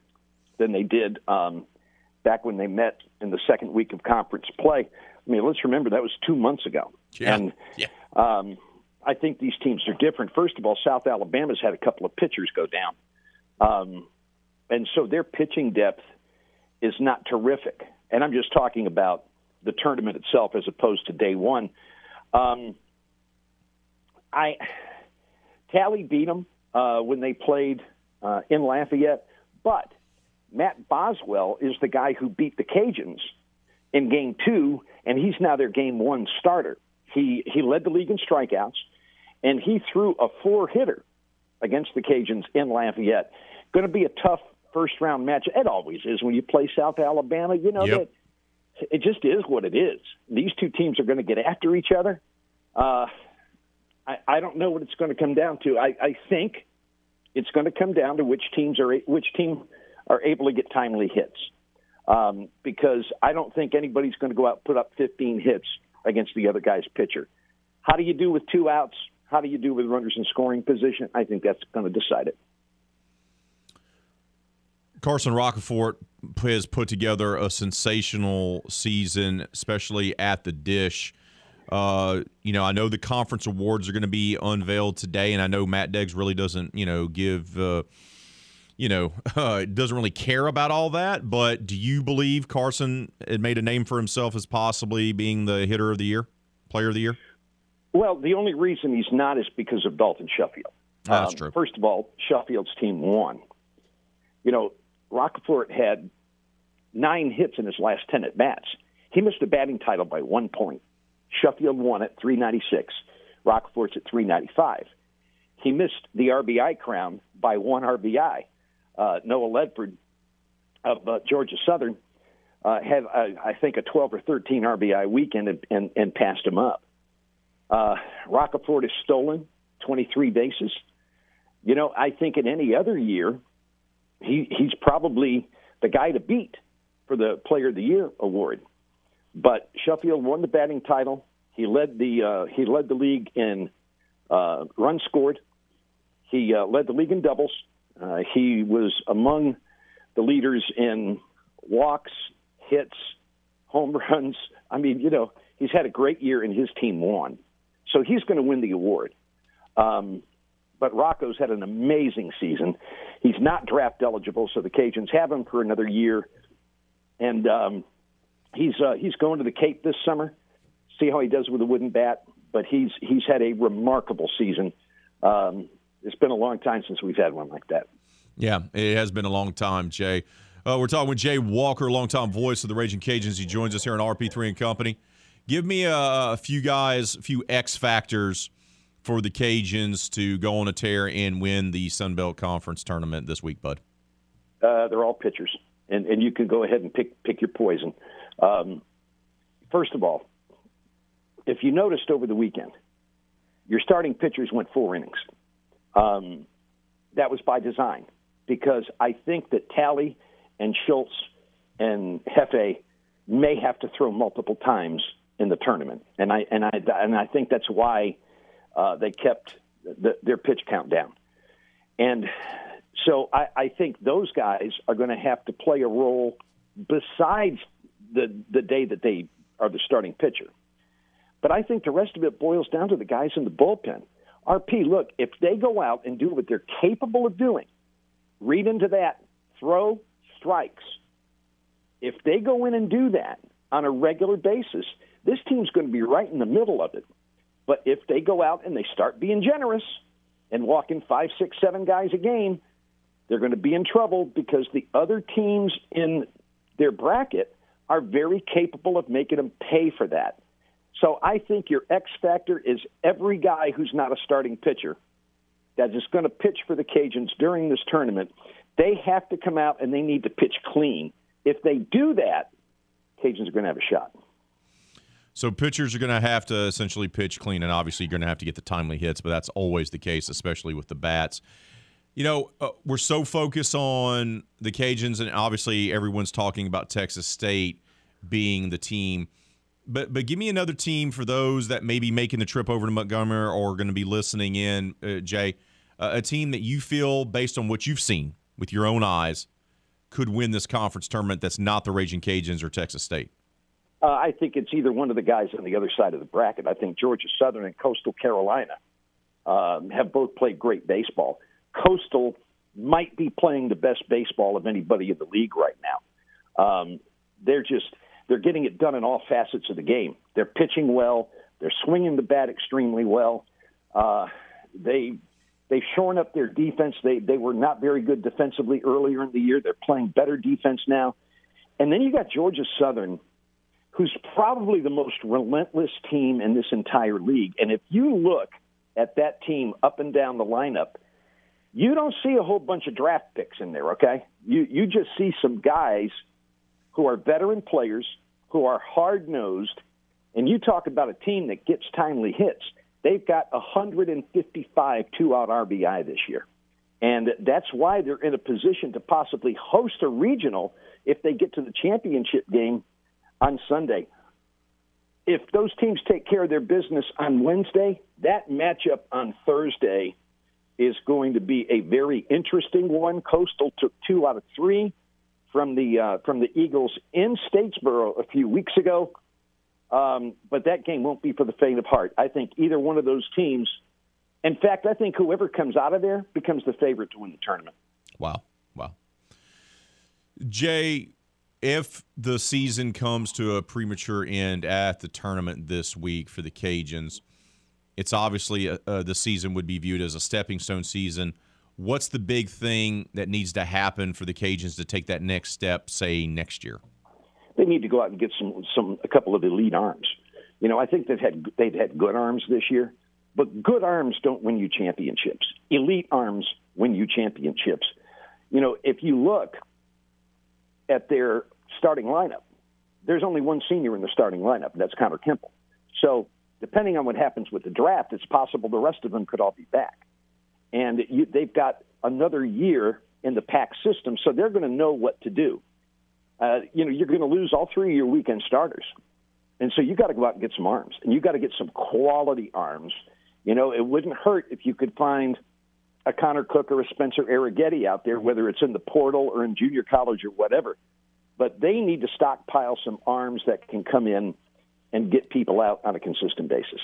than they did um, back when they met in the second week of conference play. I mean, let's remember that was two months ago. Yeah. And yeah. Um, I think these teams are different. First of all, South Alabama's had a couple of pitchers go down. Um, and so their pitching depth is not terrific. And I'm just talking about the tournament itself as opposed to day one. Um, I Talley beat them uh, when they played uh, in Lafayette, but Matt Boswell is the guy who beat the Cajuns in Game Two, and he's now their Game One starter. He he led the league in strikeouts, and he threw a four hitter against the Cajuns in Lafayette. Going to be a tough first round match. It always is when you play South Alabama. You know Yep. that it just is what it is. These two teams are going to get after each other. Uh, I, I don't know what it's going to come down to. I, I think it's going to come down to which teams are which team are able to get timely hits. Um, because I don't think anybody's going to go out and put up 15 hits against the other guy's pitcher. How do you do with two outs? How do you do with runners in scoring position? I think that's going to decide it. Carson Roccaforte has put together a sensational season, especially at the dish. Uh, you know, I know the conference awards are going to be unveiled today, and I know Matt Deggs really doesn't, you know, give, uh, you know, uh, doesn't really care about all that. But do you believe Carson had made a name for himself as possibly being the hitter of the year, player of the year? Well, the only reason he's not is because of Dalton Shuffield. That's Um, true. First of all, Shuffield's team won. You know, Roccaforte had nine hits in his last 10 at bats. He missed the batting title by one point. Sheffield won at 396. Roccaforte's at 395. He missed the RBI crown by one RBI. Uh, Noah Ledford of uh, Georgia Southern uh, had, uh, I think, a 12 or 13 RBI weekend and, and, and passed him up. Uh, has stolen 23 bases. You know, I think in any other year, he, he's probably the guy to beat for the Player of the Year award. But Shuffield won the batting title. He led the uh, he led the league in uh, runs scored. He uh, led the league in doubles. Uh, he was among the leaders in walks, hits, home runs. I mean, you know, he's had a great year, and his team won. So he's going to win the award. Um, but Rocco's had an amazing season. He's not draft eligible, so the Cajuns have him for another year. And um, he's uh, he's going to the Cape this summer. See how he does with a wooden bat. But he's he's had a remarkable season. Um, it's been a long time since we've had one like that. Yeah, it has been a long time, Jay. Uh, we're talking with Jay Walker, longtime voice of the Raging Cajuns. He joins us here on RP3 and Company. Give me a, a few guys, a few X factors for the Cajuns to go on a tear and win the Sun Belt Conference tournament this week, Bud. Uh, they're all pitchers, and and you can go ahead and pick pick your poison. Um, first of all, if you noticed over the weekend, your starting pitchers went four innings. Um, that was by design because I think that Talley and Schultz and Hefe may have to throw multiple times in the tournament, and I and I and I think that's why uh, they kept the, their pitch count down. And so I, I think those guys are going to have to play a role besides the the day that they are the starting pitcher. But I think the rest of it boils down to the guys in the bullpen. RP, look, if they go out and do what they're capable of doing, read into that, throw strikes. If they go in and do that on a regular basis, this team's going to be right in the middle of it. But if they go out and they start being generous and walking five, six, seven guys a game, they're going to be in trouble because the other teams in their bracket are very capable of making them pay for that. So I think your X factor is every guy who's not a starting pitcher that is going to pitch for the Cajuns during this tournament. They have to come out and they need to pitch clean. If they do that, Cajuns are going to have a shot. So pitchers are going to have to essentially pitch clean, and obviously you're going to have to get the timely hits, but that's always the case, especially with the bats. You know, uh, we're so focused on the Cajuns, and obviously everyone's talking about Texas State being the team. But but give me another team for those that may be making the trip over to Montgomery or going to be listening in, uh, Jay. Uh, a team that you feel, based on what you've seen with your own eyes, could win this conference tournament. That's not the Raging Cajuns or Texas State. Uh, I think it's either one of the guys on the other side of the bracket. I think Georgia Southern and Coastal Carolina um, have both played great baseball. Coastal might be playing the best baseball of anybody in the league right now. Um, they're just they're getting it done in all facets of the game. They're pitching well. They're swinging the bat extremely well. Uh, they they've shored up their defense. They they were not very good defensively earlier in the year. They're playing better defense now. And then you got Georgia Southern, who's probably the most relentless team in this entire league. And if you look at that team up and down the lineup, you don't see a whole bunch of draft picks in there, okay? You you just see some guys who are veteran players, who are hard nosed, and you talk about a team that gets timely hits. They've got 155 two out RBI this year. And that's why they're in a position to possibly host a regional if they get to the championship game on Sunday. If those teams take care of their business on Wednesday, that matchup on Thursday is going to be a very interesting one. Coastal took two out of three from the uh, from the Eagles in Statesboro a few weeks ago. Um, but that game won't be for the faint of heart. I think either one of those teams. In fact, I think whoever comes out of there becomes the favorite to win the tournament. Wow, wow. Jay, if the season comes to a premature end at the tournament this week for the Cajuns, it's obviously a, uh, uh, the season would be viewed as a stepping stone season What's the big thing that needs to happen for the Cajuns to take that next step, say next year? They need to go out and get some some a couple of elite arms. You know, I think they've had they've had good arms this year, but good arms don't win you championships. Elite arms win you championships. You know, if you look at their starting lineup, there's only one senior in the starting lineup, and that's Connor Kimple. So, depending on what happens with the draft, it's possible the rest of them could all be back. And you, they've got another year in the pack system, so they're going to know what to do. Uh, you know, you're going to lose all three of your weekend starters. And so you got to go out and get some arms, and you got to get some quality arms. You know, it wouldn't hurt if you could find a Connor Cook or a Spencer Arrighetti out there, whether it's in the portal or in junior college or whatever. But they need to stockpile some arms that can come in and get people out on a consistent basis.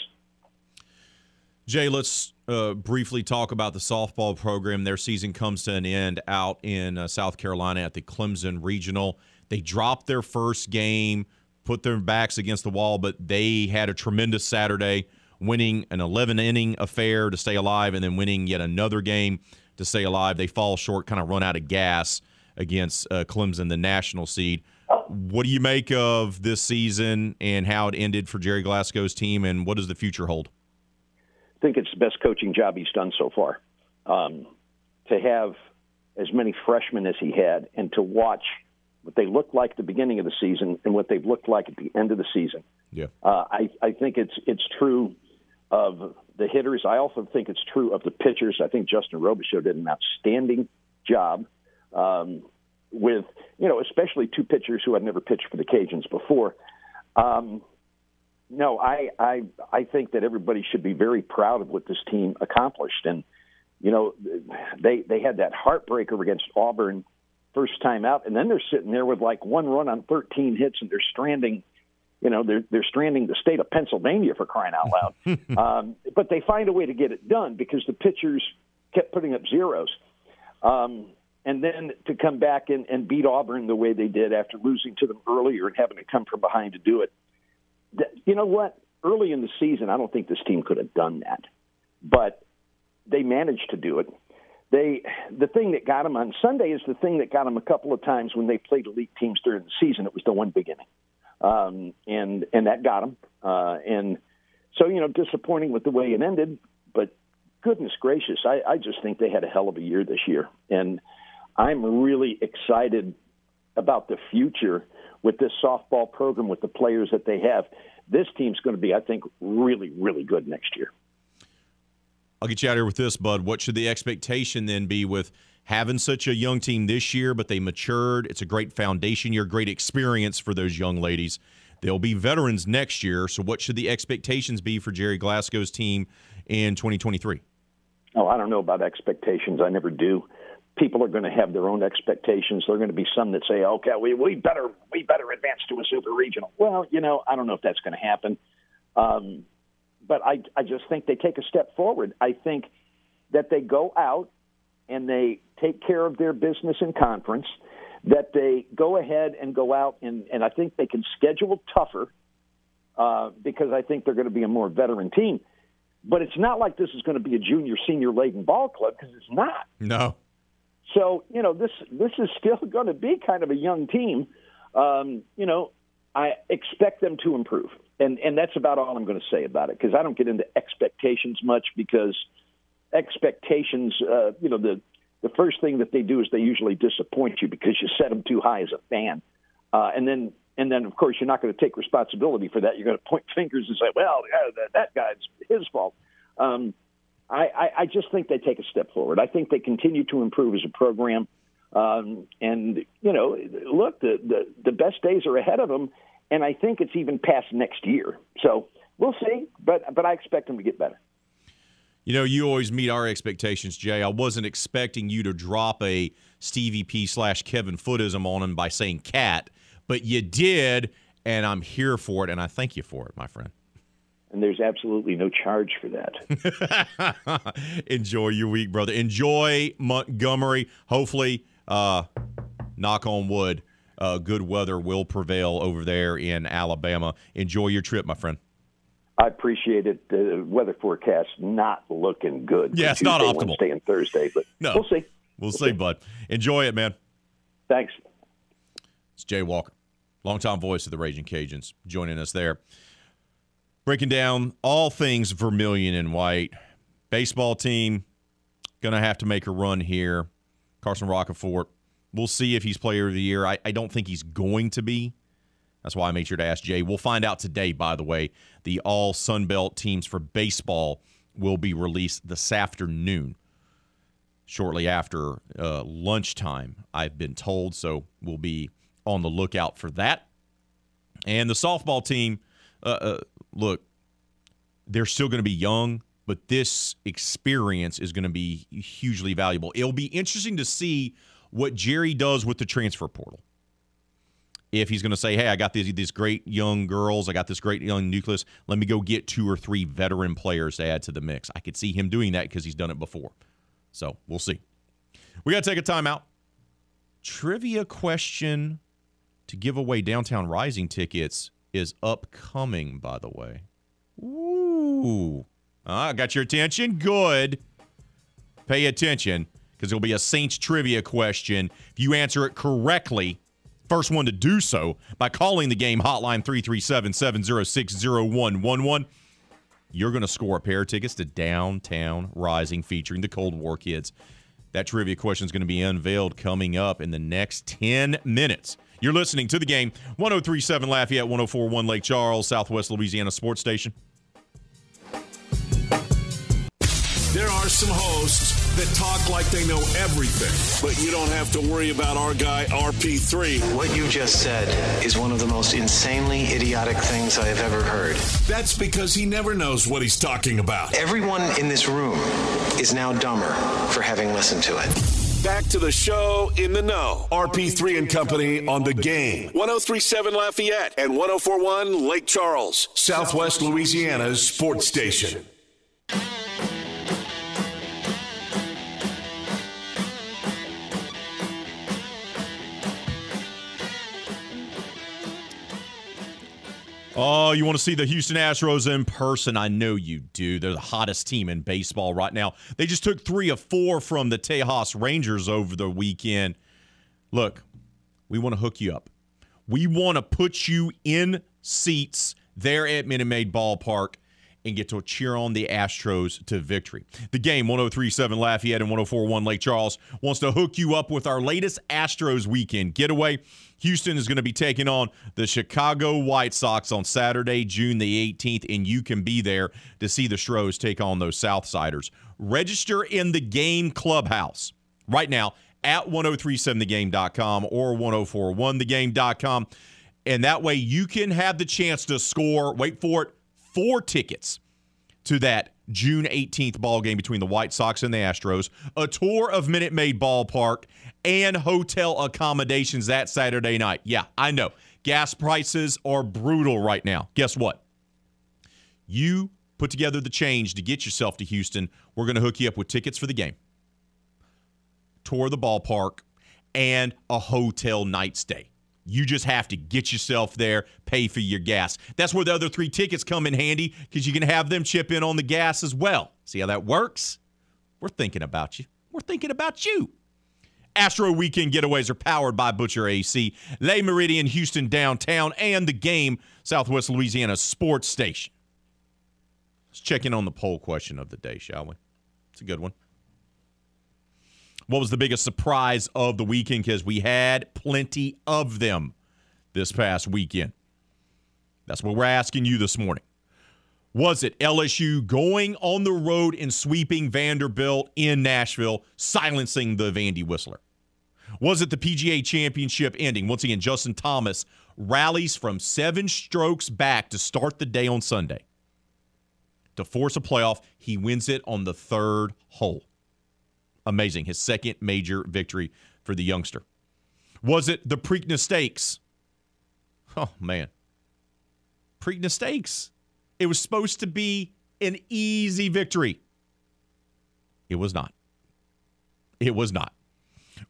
Jay, let's uh, briefly talk about the softball program. Their season comes to an end out in uh, South Carolina at the Clemson Regional. They dropped their first game, put their backs against the wall, but they had a tremendous Saturday, winning an 11 inning affair to stay alive and then winning yet another game to stay alive. They fall short, kind of run out of gas against uh, Clemson, the national seed. What do you make of this season and how it ended for Gerry Glasco's team, and what does the future hold? I think it's the best coaching job he's done so far. Um, to have as many freshmen as he had, and to watch what they looked like at the beginning of the season and what they've looked like at the end of the season. Yeah, uh, I I think it's it's true of the hitters. I also think it's true of the pitchers. I think Justin Robichaux did an outstanding job um, with you know especially two pitchers who had never pitched for the Cajuns before. Um, no, I, I I think that everybody should be very proud of what this team accomplished, and you know they they had that heartbreaker against Auburn first time out, and then they're sitting there with like one run on 13 hits, and they're stranding. You know they're they're stranding the state of Pennsylvania for crying out loud, um, but they find a way to get it done because the pitchers kept putting up zeros. Um, and then to come back and, and beat Auburn the way they did after losing to them earlier and having to come from behind to do it you know what? Early in the season, I don't think this team could have done that, but they managed to do it. They the thing that got them on Sunday is the thing that got them a couple of times when they played elite teams during the season. It was the one beginning, um, and and that got them. Uh, and so you know, disappointing with the way it ended, but goodness gracious, I, I just think they had a hell of a year this year, and I'm really excited about the future with this softball program with the players that they have. This team's going to be, I think, really, really good next year. I'll get you out here with this, Bud. What should the expectation then be with having such a young team this year, but they matured? It's a great foundation year, great experience for those young ladies. They'll be veterans next year. So, what should the expectations be for Gerry Glasco's team in 2023? Oh, I don't know about expectations. I never do people are going to have their own expectations. There are going to be some that say, "Okay, we we better we better advance to a super regional." Well, you know, I don't know if that's going to happen, um, but I I just think they take a step forward. I think that they go out and they take care of their business in conference. That they go ahead and go out and and I think they can schedule tougher uh, because I think they're going to be a more veteran team. But it's not like this is going to be a junior senior laden ball club because it's not. No. So you know this this is still going to be kind of a young team. Um, you know, I expect them to improve, and and that's about all I'm going to say about it because I don't get into expectations much because expectations, uh, you know, the the first thing that they do is they usually disappoint you because you set them too high as a fan, uh, and then and then of course you're not going to take responsibility for that. You're going to point fingers and say, well, yeah, that, that guy's his fault. Um, I, I, I just think they take a step forward. I think they continue to improve as a program. Um, and you know, look, the, the the best days are ahead of them, and I think it's even past next year. So we'll see, but but I expect them to get better. You know, you always meet our expectations, Jay. I wasn't expecting you to drop a Stevie P slash Kevin Footism on him by saying cat, but you did, and I'm here for it, and I thank you for it, my friend and there's absolutely no charge for that. Enjoy your week, brother. Enjoy Montgomery. Hopefully, uh, knock on wood, uh, good weather will prevail over there in Alabama. Enjoy your trip, my friend. I appreciate it. The weather forecast not looking good. Yeah, it's Tuesday, not optimal. Wednesday and Thursday, but no. we'll see. We'll, we'll see, see, bud. Enjoy it, man. Thanks. It's Jay Walker, longtime voice of the Raging Cajuns, joining us there breaking down all things vermilion and white. Baseball team going to have to make a run here. Carson Roccaforte. We'll see if he's player of the year. I, I don't think he's going to be. That's why I made sure to ask Jay. We'll find out today, by the way. The all Sun Belt teams for baseball will be released this afternoon, shortly after uh, lunchtime, I've been told. So we'll be on the lookout for that. And the softball team, uh, uh, look, they're still going to be young, but this experience is going to be hugely valuable. It'll be interesting to see what Gerry does with the transfer portal. If he's going to say, "Hey, I got these these great young girls, I got this great young nucleus. Let me go get two or three veteran players to add to the mix." I could see him doing that because he's done it before. So we'll see. We got to take a timeout. Trivia question to give away downtown rising tickets is upcoming, by the way. Ooh. I got your attention. Good. Pay attention because there'll be a Saints trivia question. If you answer it correctly, first one to do so by calling the game hotline 337 706 0111, you're going to score a pair of tickets to Downtown Rising featuring the Cold War Kids. That trivia question is going to be unveiled coming up in the next 10 minutes. You're listening to the game 1037 Lafayette, 1041 Lake Charles, Southwest Louisiana Sports Station. There are some hosts that talk like they know everything, but you don't have to worry about our guy RP3. What you just said is one of the most insanely idiotic things I have ever heard. That's because he never knows what he's talking about. Everyone in this room is now dumber for having listened to it. Back to the show in the know. RP3 and Company on the game. 1037 Lafayette and 1041 Lake Charles, Southwest Louisiana's sports station. Oh, you want to see the Houston Astros in person? I know you do. They're the hottest team in baseball right now. They just took three of four from the Tejas Rangers over the weekend. Look, we want to hook you up. We want to put you in seats there at Minute Maid Ballpark and get to cheer on the Astros to victory. The game, 1037 Lafayette and 1041 Lake Charles, wants to hook you up with our latest Astros weekend getaway. Houston is going to be taking on the Chicago White Sox on Saturday, June the 18th, and you can be there to see the Stros take on those Southsiders. Register in the game clubhouse right now at 1037thegame.com or 1041thegame.com. And that way you can have the chance to score, wait for it, four tickets to that June 18th ball game between the White Sox and the Astros, a tour of Minute Maid Ballpark, and hotel accommodations that Saturday night. Yeah, I know. Gas prices are brutal right now. Guess what? You put together the change to get yourself to Houston. We're going to hook you up with tickets for the game, tour the ballpark, and a hotel night stay. You just have to get yourself there, pay for your gas. That's where the other three tickets come in handy because you can have them chip in on the gas as well. See how that works? We're thinking about you. We're thinking about you. Astro Weekend Getaways are powered by Butcher AC, Le Meridian Houston Downtown, and the game Southwest Louisiana Sports Station. Let's check in on the poll question of the day, shall we? It's a good one. What was the biggest surprise of the weekend? Because we had plenty of them this past weekend. That's what we're asking you this morning. Was it LSU going on the road and sweeping Vanderbilt in Nashville, silencing the Vandy Whistler? Was it the PGA Championship ending? Once again, Justin Thomas rallies from seven strokes back to start the day on Sunday. To force a playoff, he wins it on the third hole. Amazing. His second major victory for the youngster. Was it the Preakness Stakes? Oh, man. Preakness Stakes. It was supposed to be an easy victory. It was not. It was not.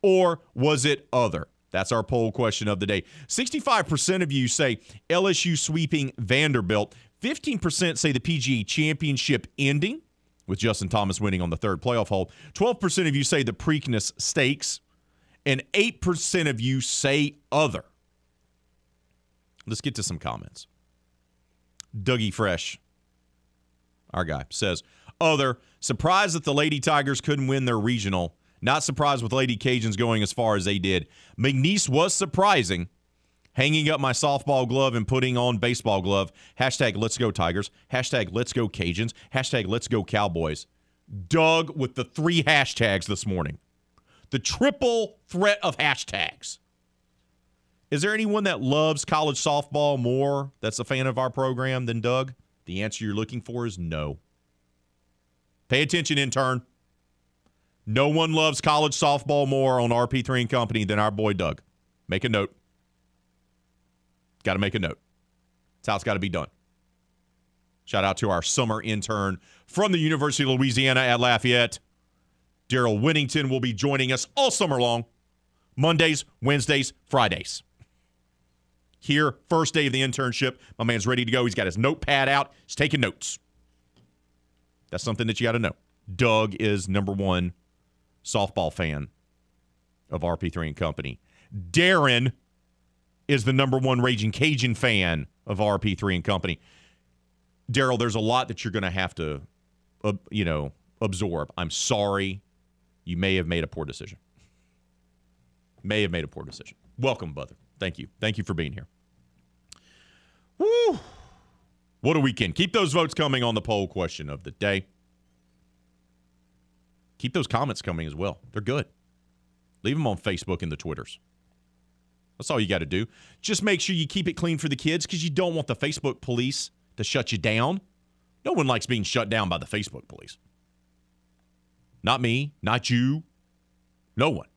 Or was it other? That's our poll question of the day. 65% of you say LSU sweeping Vanderbilt. 15% say the PGA championship ending with Justin Thomas winning on the third playoff hole. 12% of you say the Preakness Stakes. And 8% of you say other. Let's get to some comments. Dougie Fresh, our guy, says, oh, Other, surprised that the Lady Tigers couldn't win their regional. Not surprised with Lady Cajuns going as far as they did. McNeese was surprising. hanging up my softball glove and putting on baseball glove. Hashtag let's go Tigers. Hashtag let's go Cajuns. Hashtag let's go Cowboys. Doug with the three hashtags this morning. The triple threat of hashtags. Is there anyone that loves college softball more that's a fan of our program than Doug? The answer you're looking for is no. Pay attention, intern. No one loves college softball more on RP3 and Company than our boy Doug. Make a note. Got to make a note. That's how it's got to be done. Shout out to our summer intern from the University of Louisiana at Lafayette. Daryl Winnington will be joining us all summer long Mondays, Wednesdays, Fridays. Here, first day of the internship. My man's ready to go. He's got his notepad out, he's taking notes. That's something that you got to know. Doug is number one softball fan of RP3 and Company. Darren is the number one Raging Cajun fan of RP3 and Company. Daryl, there's a lot that you're going to have to, uh, you know, absorb. I'm sorry. You may have made a poor decision. May have made a poor decision. Welcome, brother. Thank you. Thank you for being here. Woo! What a weekend. Keep those votes coming on the poll question of the day. Keep those comments coming as well. They're good. Leave them on Facebook and the Twitters. That's all you got to do. Just make sure you keep it clean for the kids because you don't want the Facebook police to shut you down. No one likes being shut down by the Facebook police. Not me, not you, no one.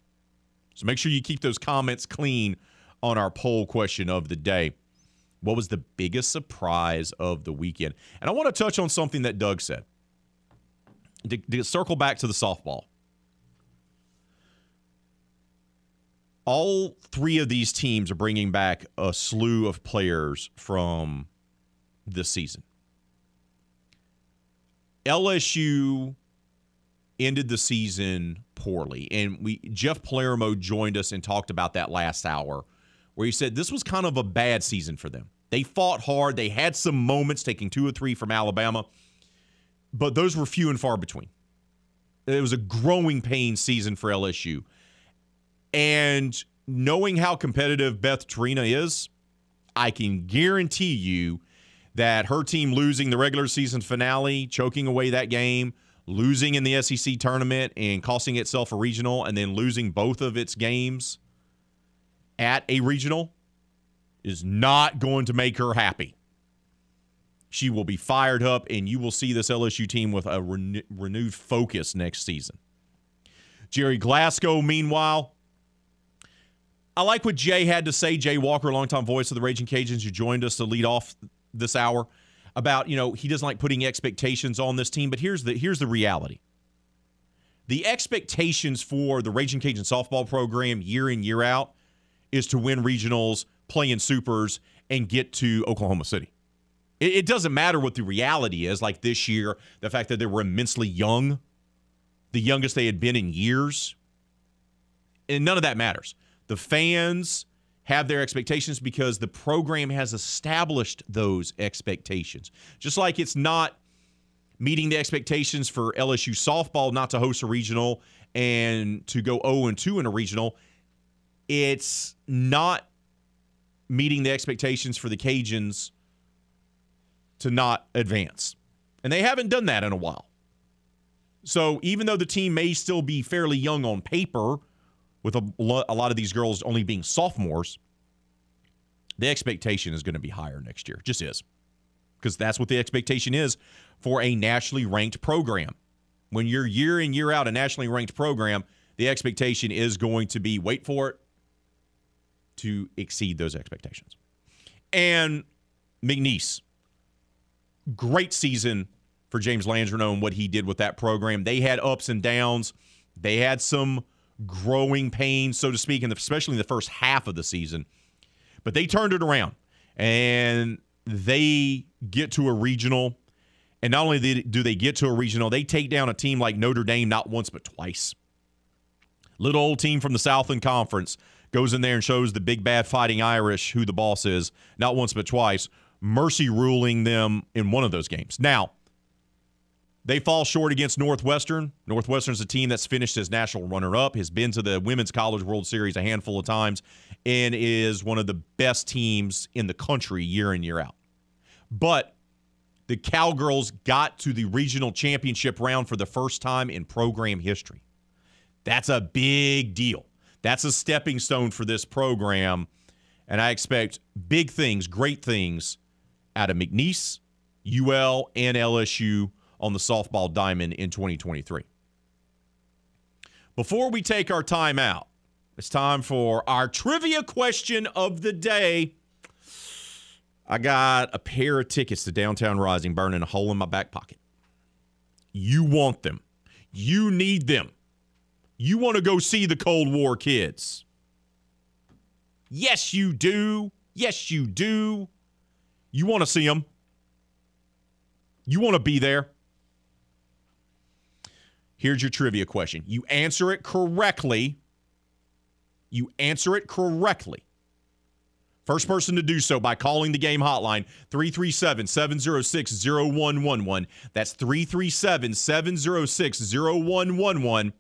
So make sure you keep those comments clean on our poll question of the day. What was the biggest surprise of the weekend? And I want to touch on something that Doug said. To, to circle back to the softball. All three of these teams are bringing back a slew of players from this season. LSU ended the season poorly, and we Jeff Palermo joined us and talked about that last hour, where he said this was kind of a bad season for them. They fought hard. They had some moments, taking two or three from Alabama, but those were few and far between. It was a growing pain season for LSU. And knowing how competitive Beth Torina is, I can guarantee you that her team losing the regular season finale, choking away that game, losing in the SEC tournament and costing itself a regional, and then losing both of its games at a regional is not going to make her happy. She will be fired up, and you will see this LSU team with a renew- renewed focus next season. Gerry Glasco, meanwhile, I like what Jay had to say. Jay Walker, longtime voice of the Raging Cajuns, who joined us to lead off this hour about you know he doesn't like putting expectations on this team. But here's the here's the reality. The expectations for the Raging Cajun softball program year in year out is to win regionals, play in supers, and get to Oklahoma City. It, it doesn't matter what the reality is. Like this year, the fact that they were immensely young, the youngest they had been in years, and none of that matters. The fans have their expectations because the program has established those expectations. Just like it's not meeting the expectations for LSU softball not to host a regional and to go 0 and 2 in a regional, it's not meeting the expectations for the Cajuns to not advance. And they haven't done that in a while. So even though the team may still be fairly young on paper, with a, a lot of these girls only being sophomores, the expectation is going to be higher next year. Just is. Because that's what the expectation is for a nationally ranked program. When you're year in, year out a nationally ranked program, the expectation is going to be wait for it to exceed those expectations. And McNeese, great season for James Landreneau and what he did with that program. They had ups and downs. They had some growing pains, so to speak, and especially in the first half of the season. But they turned it around and they get to a regional. And not only do they get to a regional, they take down a team like Notre Dame not once but twice. Little old team from the Southland Conference goes in there and shows the big bad fighting Irish who the boss is, not once but twice. Mercy ruling them in one of those games. Now, They fall short against Northwestern. Northwestern's a team that's finished as national runner up, has been to the Women's College World Series a handful of times, and is one of the best teams in the country year in, year out. But the Cowgirls got to the regional championship round for the first time in program history. That's a big deal. That's a stepping stone for this program. And I expect big things, great things out of McNeese, UL, and LSU on the softball diamond in 2023. Before we take our time out, it's time for our trivia question of the day. I got a pair of tickets to Downtown Rising burning a hole in my back pocket. You want them. You need them. You want to go see the Cold War kids. Yes, you do. Yes, you do. You want to see them. You want to be there. Here's your trivia question. You answer it correctly. You answer it correctly. First person to do so by calling the game hotline 337 706 0111. That's 337 706 0111.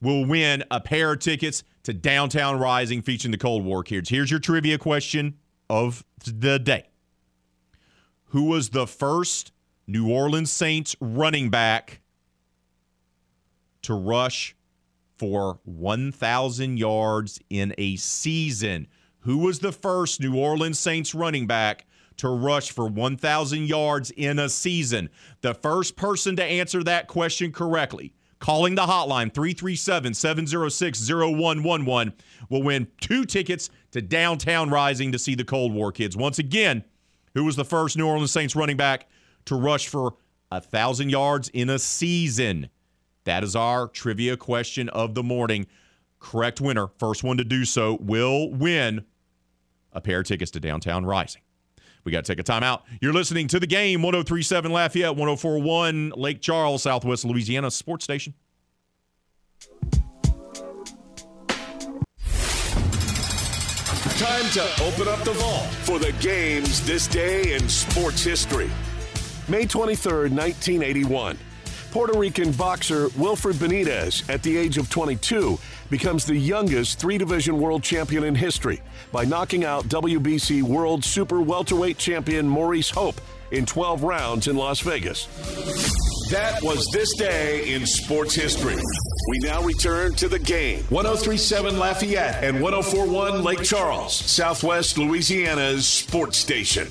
Will win a pair of tickets to Downtown Rising featuring the Cold War Kids. Here's your trivia question of the day Who was the first New Orleans Saints running back to rush for 1,000 yards in a season. Who was the first New Orleans Saints running back to rush for 1,000 yards in a season? The first person to answer that question correctly, calling the hotline 337 706 0111, will win two tickets to Downtown Rising to see the Cold War kids. Once again, who was the first New Orleans Saints running back to rush for a 1,000 yards in a season? That is our trivia question of the morning. Correct winner, first one to do so, will win a pair of tickets to Downtown Rising. We got to take a timeout. You're listening to the game 1037 Lafayette, 1041 Lake Charles, Southwest Louisiana Sports Station. Time to open up the vault for the games this day in sports history. May 23rd, 1981. Puerto Rican boxer Wilfred Benitez, at the age of 22, becomes the youngest three division world champion in history by knocking out WBC World Super Welterweight champion Maurice Hope in 12 rounds in Las Vegas. That was this day in sports history. We now return to the game. 1037 Lafayette and 1041 Lake Charles, Southwest Louisiana's sports station.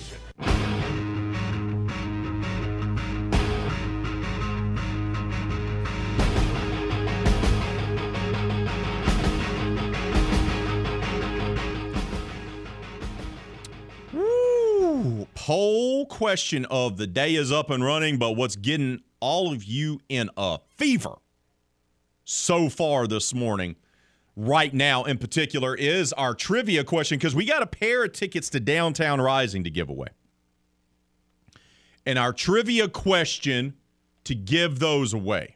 Poll question of the day is up and running, but what's getting all of you in a fever so far this morning, right now in particular, is our trivia question because we got a pair of tickets to Downtown Rising to give away. And our trivia question to give those away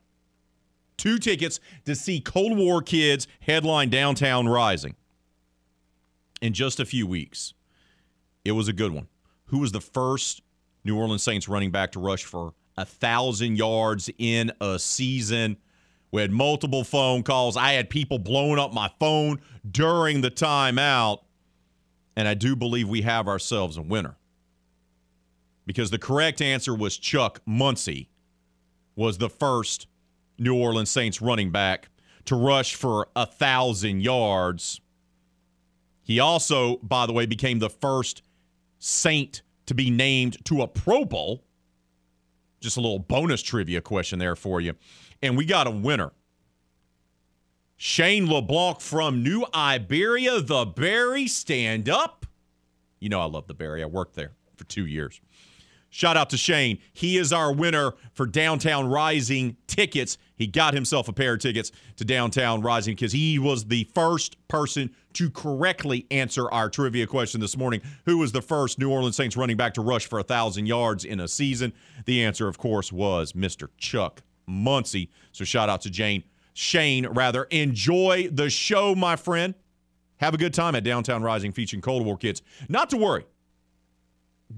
two tickets to see Cold War Kids headline Downtown Rising in just a few weeks. It was a good one. Who was the first New Orleans Saints running back to rush for a thousand yards in a season? We had multiple phone calls. I had people blowing up my phone during the timeout. And I do believe we have ourselves a winner. Because the correct answer was Chuck Muncie was the first New Orleans Saints running back to rush for a thousand yards. He also, by the way, became the first Saint to be named to a Pro Bowl. Just a little bonus trivia question there for you. And we got a winner. Shane LeBlanc from New Iberia, the Berry. Stand up. You know I love the Berry. I worked there for two years. Shout out to Shane. He is our winner for Downtown Rising tickets. He got himself a pair of tickets to Downtown Rising because he was the first person to correctly answer our trivia question this morning. Who was the first New Orleans Saints running back to rush for a 1,000 yards in a season? The answer, of course, was Mr. Chuck Muncie. So shout out to Jane. Shane, rather. Enjoy the show, my friend. Have a good time at Downtown Rising featuring Cold War Kids. Not to worry.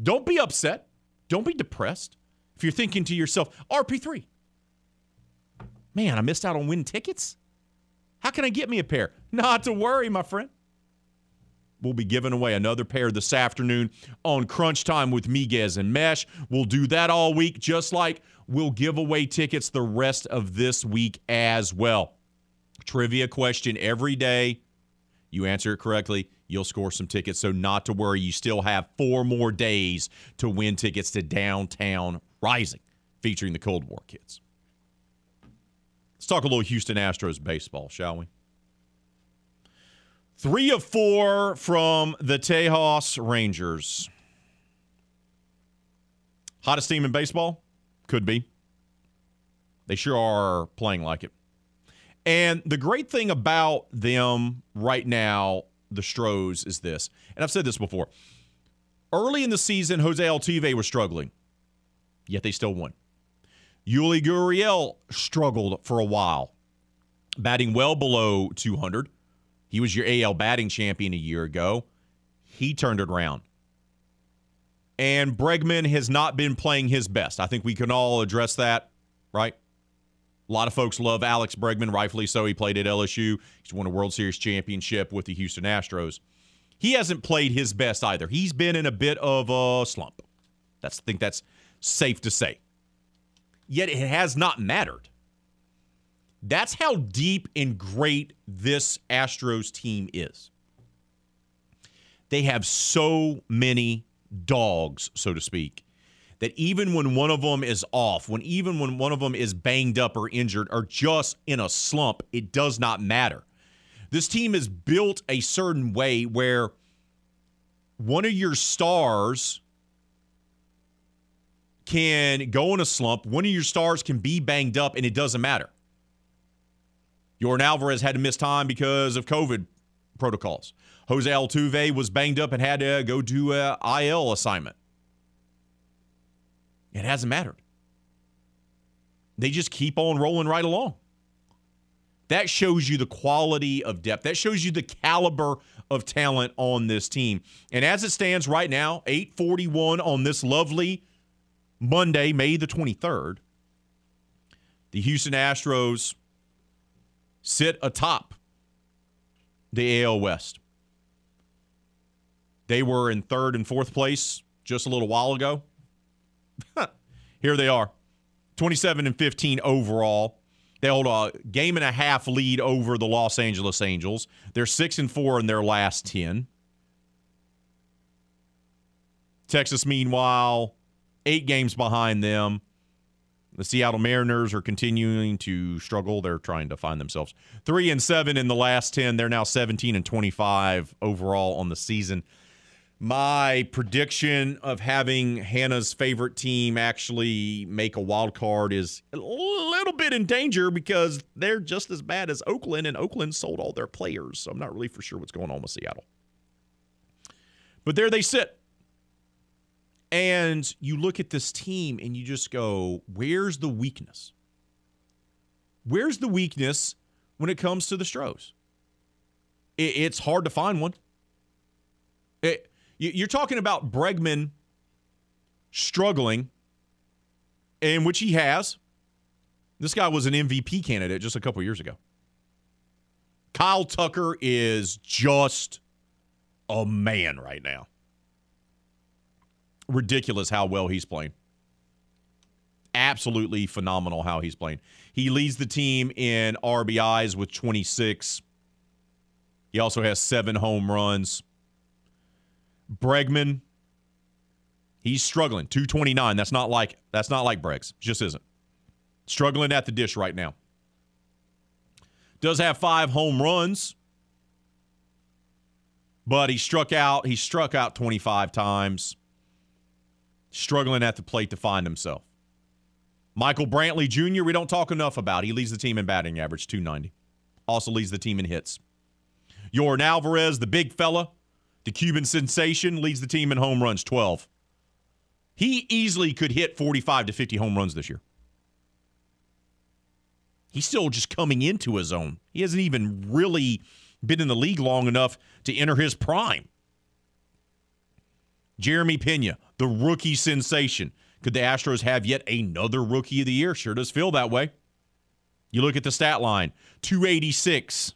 Don't be upset. Don't be depressed. If you're thinking to yourself, RP3, man, I missed out on win tickets. How can I get me a pair? Not to worry, my friend. We'll be giving away another pair this afternoon on Crunch Time with Miguez and Mesh. We'll do that all week, just like we'll give away tickets the rest of this week as well. Trivia question every day. You answer it correctly, you'll score some tickets. So, not to worry, you still have four more days to win tickets to Downtown Rising featuring the Cold War kids. Let's talk a little Houston Astros baseball, shall we? Three of four from the Tejas Rangers. Hottest team in baseball? Could be. They sure are playing like it. And the great thing about them right now, the Stros, is this. And I've said this before. Early in the season, Jose Altuve was struggling, yet they still won. Yuli Gurriel struggled for a while, batting well below 200. He was your AL batting champion a year ago. He turned it around. And Bregman has not been playing his best. I think we can all address that, right? A lot of folks love Alex Bregman, rightfully so. He played at LSU. He's won a World Series championship with the Houston Astros. He hasn't played his best either. He's been in a bit of a slump. That's I think that's safe to say. Yet it has not mattered. That's how deep and great this Astros team is. They have so many dogs, so to speak, that even when one of them is off, when even when one of them is banged up or injured or just in a slump, it does not matter. This team is built a certain way where one of your stars can go in a slump, one of your stars can be banged up, and it doesn't matter. Yordan Alvarez had to miss time because of COVID protocols. Jose Altuve was banged up and had to go do a IL assignment. It hasn't mattered. They just keep on rolling right along. That shows you the quality of depth. That shows you the caliber of talent on this team. And as it stands right now, 841 on this lovely Monday, May the 23rd, the Houston Astros sit atop the AL West. They were in third and fourth place just a little while ago. Here they are 27 and 15 overall. They hold a game and a half lead over the Los Angeles Angels. They're 6 and 4 in their last 10. Texas, meanwhile, eight games behind them. The Seattle Mariners are continuing to struggle. They're trying to find themselves. Three and seven in the last 10. They're now 17 and 25 overall on the season. My prediction of having Hannah's favorite team actually make a wild card is a little bit in danger because they're just as bad as Oakland, and Oakland sold all their players. So I'm not really for sure what's going on with Seattle. But there they sit. And you look at this team and you just go, where's the weakness? Where's the weakness when it comes to the Stros? It's hard to find one. It, you're talking about Bregman struggling, in which he has. This guy was an MVP candidate just a couple years ago. Kyle Tucker is just a man right now ridiculous how well he's playing. Absolutely phenomenal how he's playing. He leads the team in RBIs with 26. He also has seven home runs. Bregman, he's struggling. 229. That's not like that's not like Bregs. Just isn't. Struggling at the dish right now. Does have five home runs, but he struck out. He struck out 25 times struggling at the plate to find himself. Michael Brantley Jr., we don't talk enough about. He leads the team in batting average, 290. Also leads the team in hits. Yordan Alvarez, the big fella, the Cuban sensation, leads the team in home runs, 12. He easily could hit 45 to 50 home runs this year. He's still just coming into his own. He hasn't even really been in the league long enough to enter his prime. Jeremy Pena, the rookie sensation, Could the Astros have yet another rookie of the year? Sure does feel that way. You look at the stat line 286.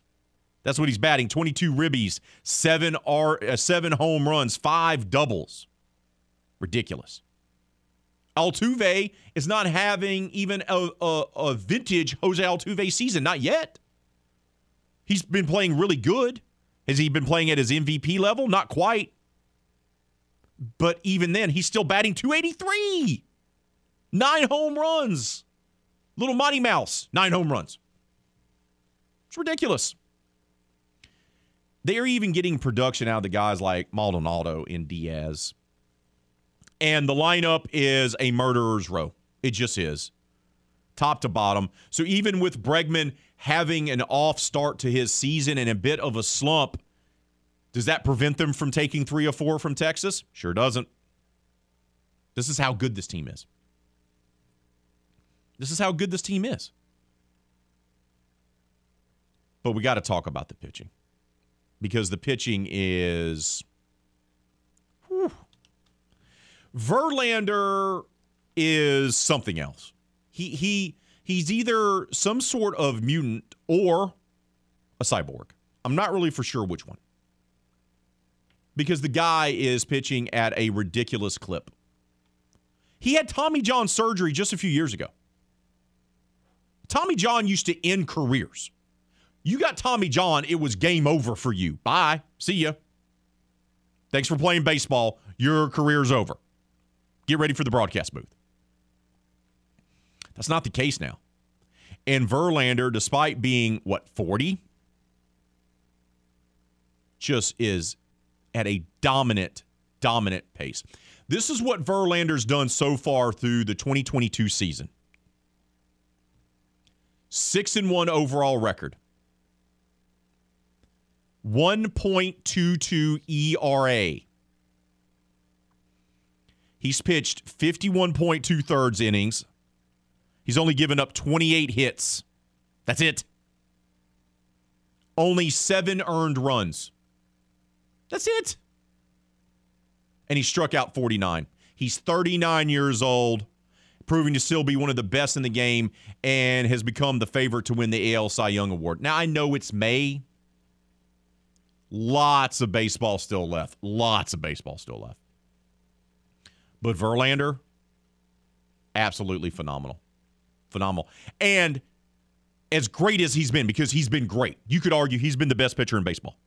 That's what he's batting 22 ribbies, seven, R, uh, seven home runs, five doubles. Ridiculous. Altuve is not having even a, a, a vintage Jose Altuve season. Not yet. He's been playing really good. Has he been playing at his MVP level? Not quite. But even then, he's still batting 283. Nine home runs. Little Mighty Mouse, nine home runs. It's ridiculous. They're even getting production out of the guys like Maldonado and Diaz. And the lineup is a murderer's row. It just is. Top to bottom. So even with Bregman having an off start to his season and a bit of a slump, does that prevent them from taking three or four from Texas? Sure doesn't. This is how good this team is. This is how good this team is. But we got to talk about the pitching because the pitching is. Whew. Verlander is something else. He he he's either some sort of mutant or a cyborg. I'm not really for sure which one. Because the guy is pitching at a ridiculous clip. He had Tommy John surgery just a few years ago. Tommy John used to end careers. You got Tommy John, it was game over for you. Bye. See ya. Thanks for playing baseball. Your career's over. Get ready for the broadcast booth. That's not the case now. And Verlander, despite being, what, 40, just is at a dominant, dominant pace. This is what Verlander's done so far through the 2022 season. Six and one overall record. 1.22 ERA. He's pitched 51.2 thirds innings. He's only given up 28 hits. That's it. Only seven earned runs. That's it. And he struck out 49. He's 39 years old, proving to still be one of the best in the game, and has become the favorite to win the AL Cy Young Award. Now, I know it's May. Lots of baseball still left. Lots of baseball still left. But Verlander, absolutely phenomenal. Phenomenal. And as great as he's been, because he's been great, you could argue he's been the best pitcher in baseball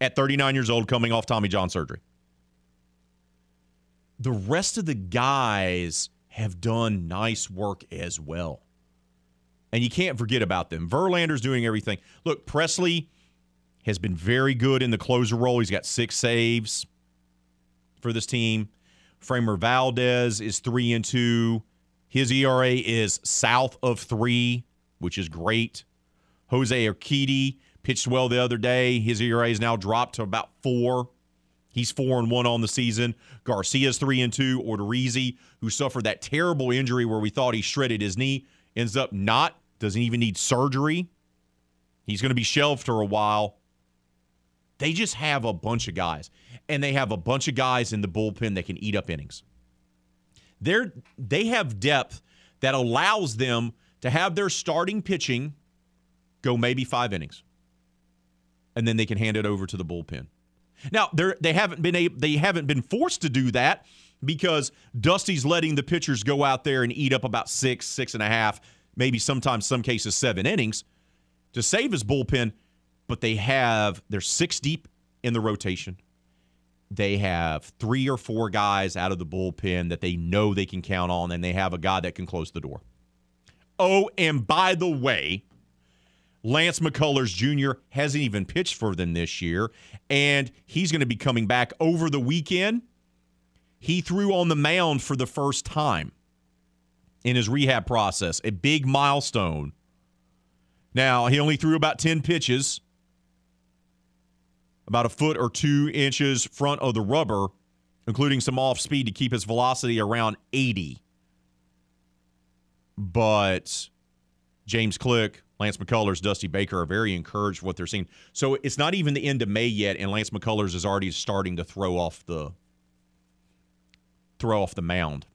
at 39 years old, coming off Tommy John surgery. The rest of the guys have done nice work as well. And you can't forget about them. Verlander's doing everything. Look, Pressly has been very good in the closer role. He's got six saves for this team. Framber Valdez is three and two. His ERA is south of three, which is great. Jose Urquidy pitched well the other day. His ERA is now dropped to about four. He's four and one on the season. Garcia's three and two. Odorizzi, who suffered that terrible injury where we thought he shredded his knee, ends up not. Doesn't even need surgery. He's going to be shelved for a while. They just have a bunch of guys, and they have a bunch of guys in the bullpen that can eat up innings. They're they have depth that allows them to have their starting pitching go maybe five innings, and then they can hand it over to the bullpen. Now they haven't been able, they haven't been forced to do that because Dusty's letting the pitchers go out there and eat up about six, six and a half, maybe sometimes some cases seven innings to save his bullpen but they have they're six deep in the rotation. They have three or four guys out of the bullpen that they know they can count on, and they have a guy that can close the door. Oh, and by the way, Lance McCullers Jr. hasn't even pitched for them this year, and he's going to be coming back over the weekend. He threw on the mound for the first time in his rehab process, a big milestone. Now, he only threw about 10 pitches about a foot or two inches front of the rubber, including some off speed to keep his velocity around 80. But James Click, Lance McCullers, Dusty Baker are very encouraged what they're seeing. So it's not even the end of May yet, and Lance McCullers is already starting to throw off the throw off the mound,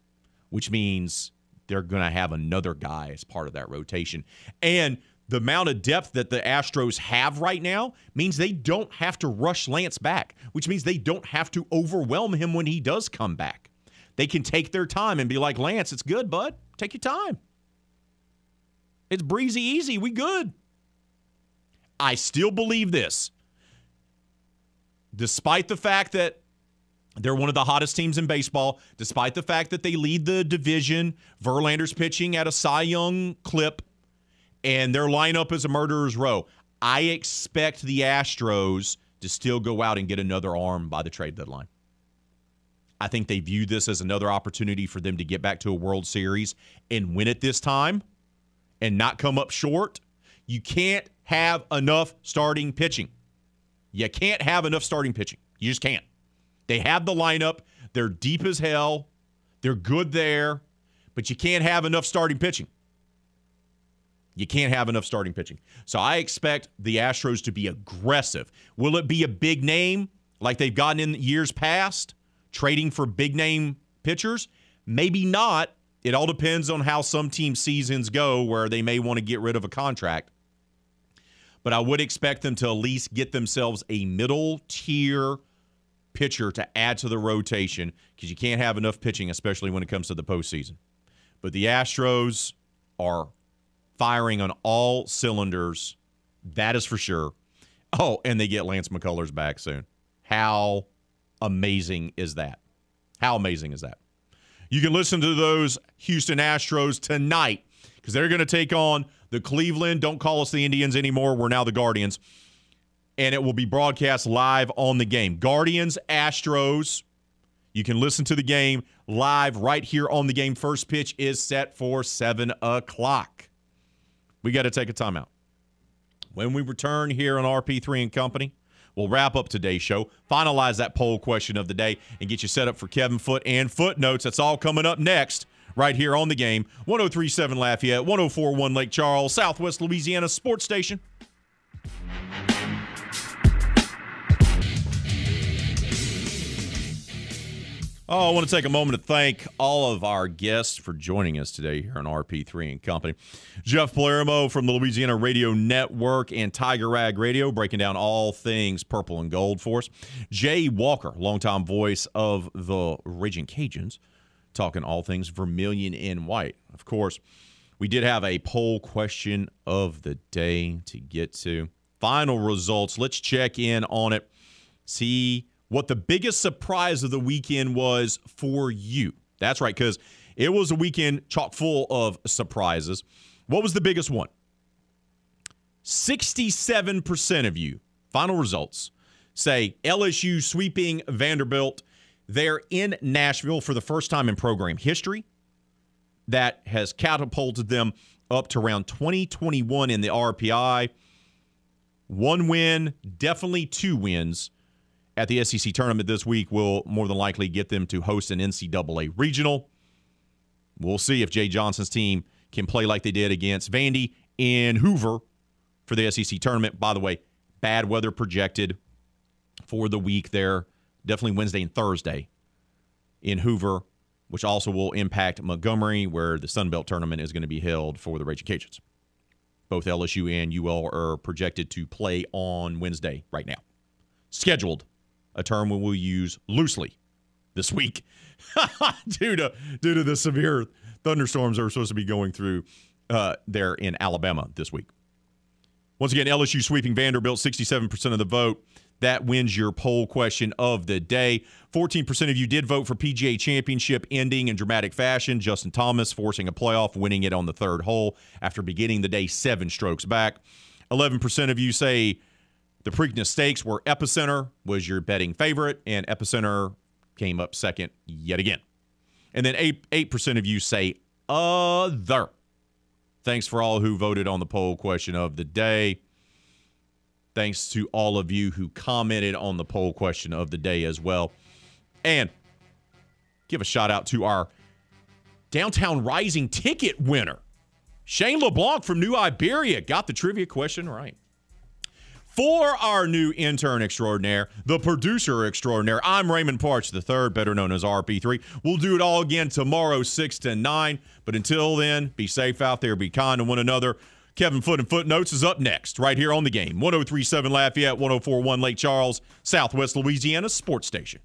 which means they're going to have another guy as part of that rotation. And the amount of depth that the Astros have right now means they don't have to rush Lance back, which means they don't have to overwhelm him when he does come back. They can take their time and be like, Lance, it's good, bud. Take your time. It's breezy easy. We good. I still believe this. Despite the fact that they're one of the hottest teams in baseball, despite the fact that they lead the division, Verlander's pitching at a Cy Young clip, and their lineup is a murderer's row. I expect the Astros to still go out and get another arm by the trade deadline. I think they view this as another opportunity for them to get back to a World Series and win it this time and not come up short. You can't have enough starting pitching. You can't have enough starting pitching. You just can't. They have the lineup. They're deep as hell. They're good there, but you can't have enough starting pitching. You can't have enough starting pitching. So I expect the Astros to be aggressive. Will it be a big name like they've gotten in years past? trading for big name pitchers? Maybe not. It all depends on how some team seasons go where they may want to get rid of a contract. But I would expect them to at least get themselves a middle tier pitcher to add to the rotation because you can't have enough pitching, especially when it comes to the postseason. But the Astros are firing on all cylinders. That is for sure. Oh, and they get Lance McCullers back soon. How amazing is that? How amazing is that? You can listen to those Houston Astros tonight because they're going to take on the Cleveland. Don't call us the Indians anymore. We're now the Guardians. And it will be broadcast live on the game. Guardians, Astros. You can listen to the game live right here on the game. First pitch is set for 7 o'clock. We got to take a timeout. When we return here on RP3 and Company, We'll wrap up today's show, finalize that poll question of the day, and get you set up for Kevin Foot and footnotes. That's all coming up next, right here on the game. 1037 Lafayette, 1041 Lake Charles, Southwest Louisiana Sports Station. Oh, I want to take a moment to thank all of our guests for joining us today here on RP3 and Company. Jeff Palermo from the Louisiana Radio Network and Tiger Rag Radio, breaking down all things purple and gold for us. Jay Walker, longtime voice of the Raging Cajuns, talking all things vermilion and white. Of course, we did have a poll question of the day to get to. Final results. Let's check in on it. See what the biggest surprise of the weekend was for you. That's right, because it was a weekend chock full of surprises. What was the biggest one? 67% of you, final results, say LSU sweeping Vanderbilt. They're in Nashville for the first time in program history. That has catapulted them up to around 2021 in the RPI. One win, definitely two wins at the SEC tournament this week will more than likely get them to host an NCAA regional. We'll see if Jay Johnson's team can play like they did against Vandy in Hoover for the SEC tournament. By the way, bad weather projected for the week there, definitely Wednesday and Thursday in Hoover, which also will impact Montgomery, where the Sun Belt tournament is going to be held for the Raging Cajuns. Both LSU and UL are projected to play on Wednesday right now. Scheduled a term we will use loosely this week due to due to the severe thunderstorms that are supposed to be going through uh, there in Alabama this week. Once again, LSU sweeping Vanderbilt, 67% of the vote. That wins your poll question of the day. 14% of you did vote for PGA Championship ending in dramatic fashion. Justin Thomas forcing a playoff, winning it on the third hole after beginning the day seven strokes back. 11% of you say the Preakness Stakes, where Epicenter was your betting favorite, and Epicenter came up second yet again. And then 8, 8% of you say other. Thanks for all who voted on the poll question of the day. Thanks to all of you who commented on the poll question of the day as well. And give a shout out to our Downtown Rising ticket winner, Shane LeBlanc from New Iberia. Got the trivia question right. For our new intern extraordinaire, the producer extraordinaire, I'm Raymond Parks III, better known as RP3. We'll do it all again tomorrow, 6 to 9. But until then, be safe out there, be kind to one another. Kevin Foot and Footnotes is up next, right here on the game. 1037 Lafayette, 1041 Lake Charles, Southwest Louisiana Sports Station.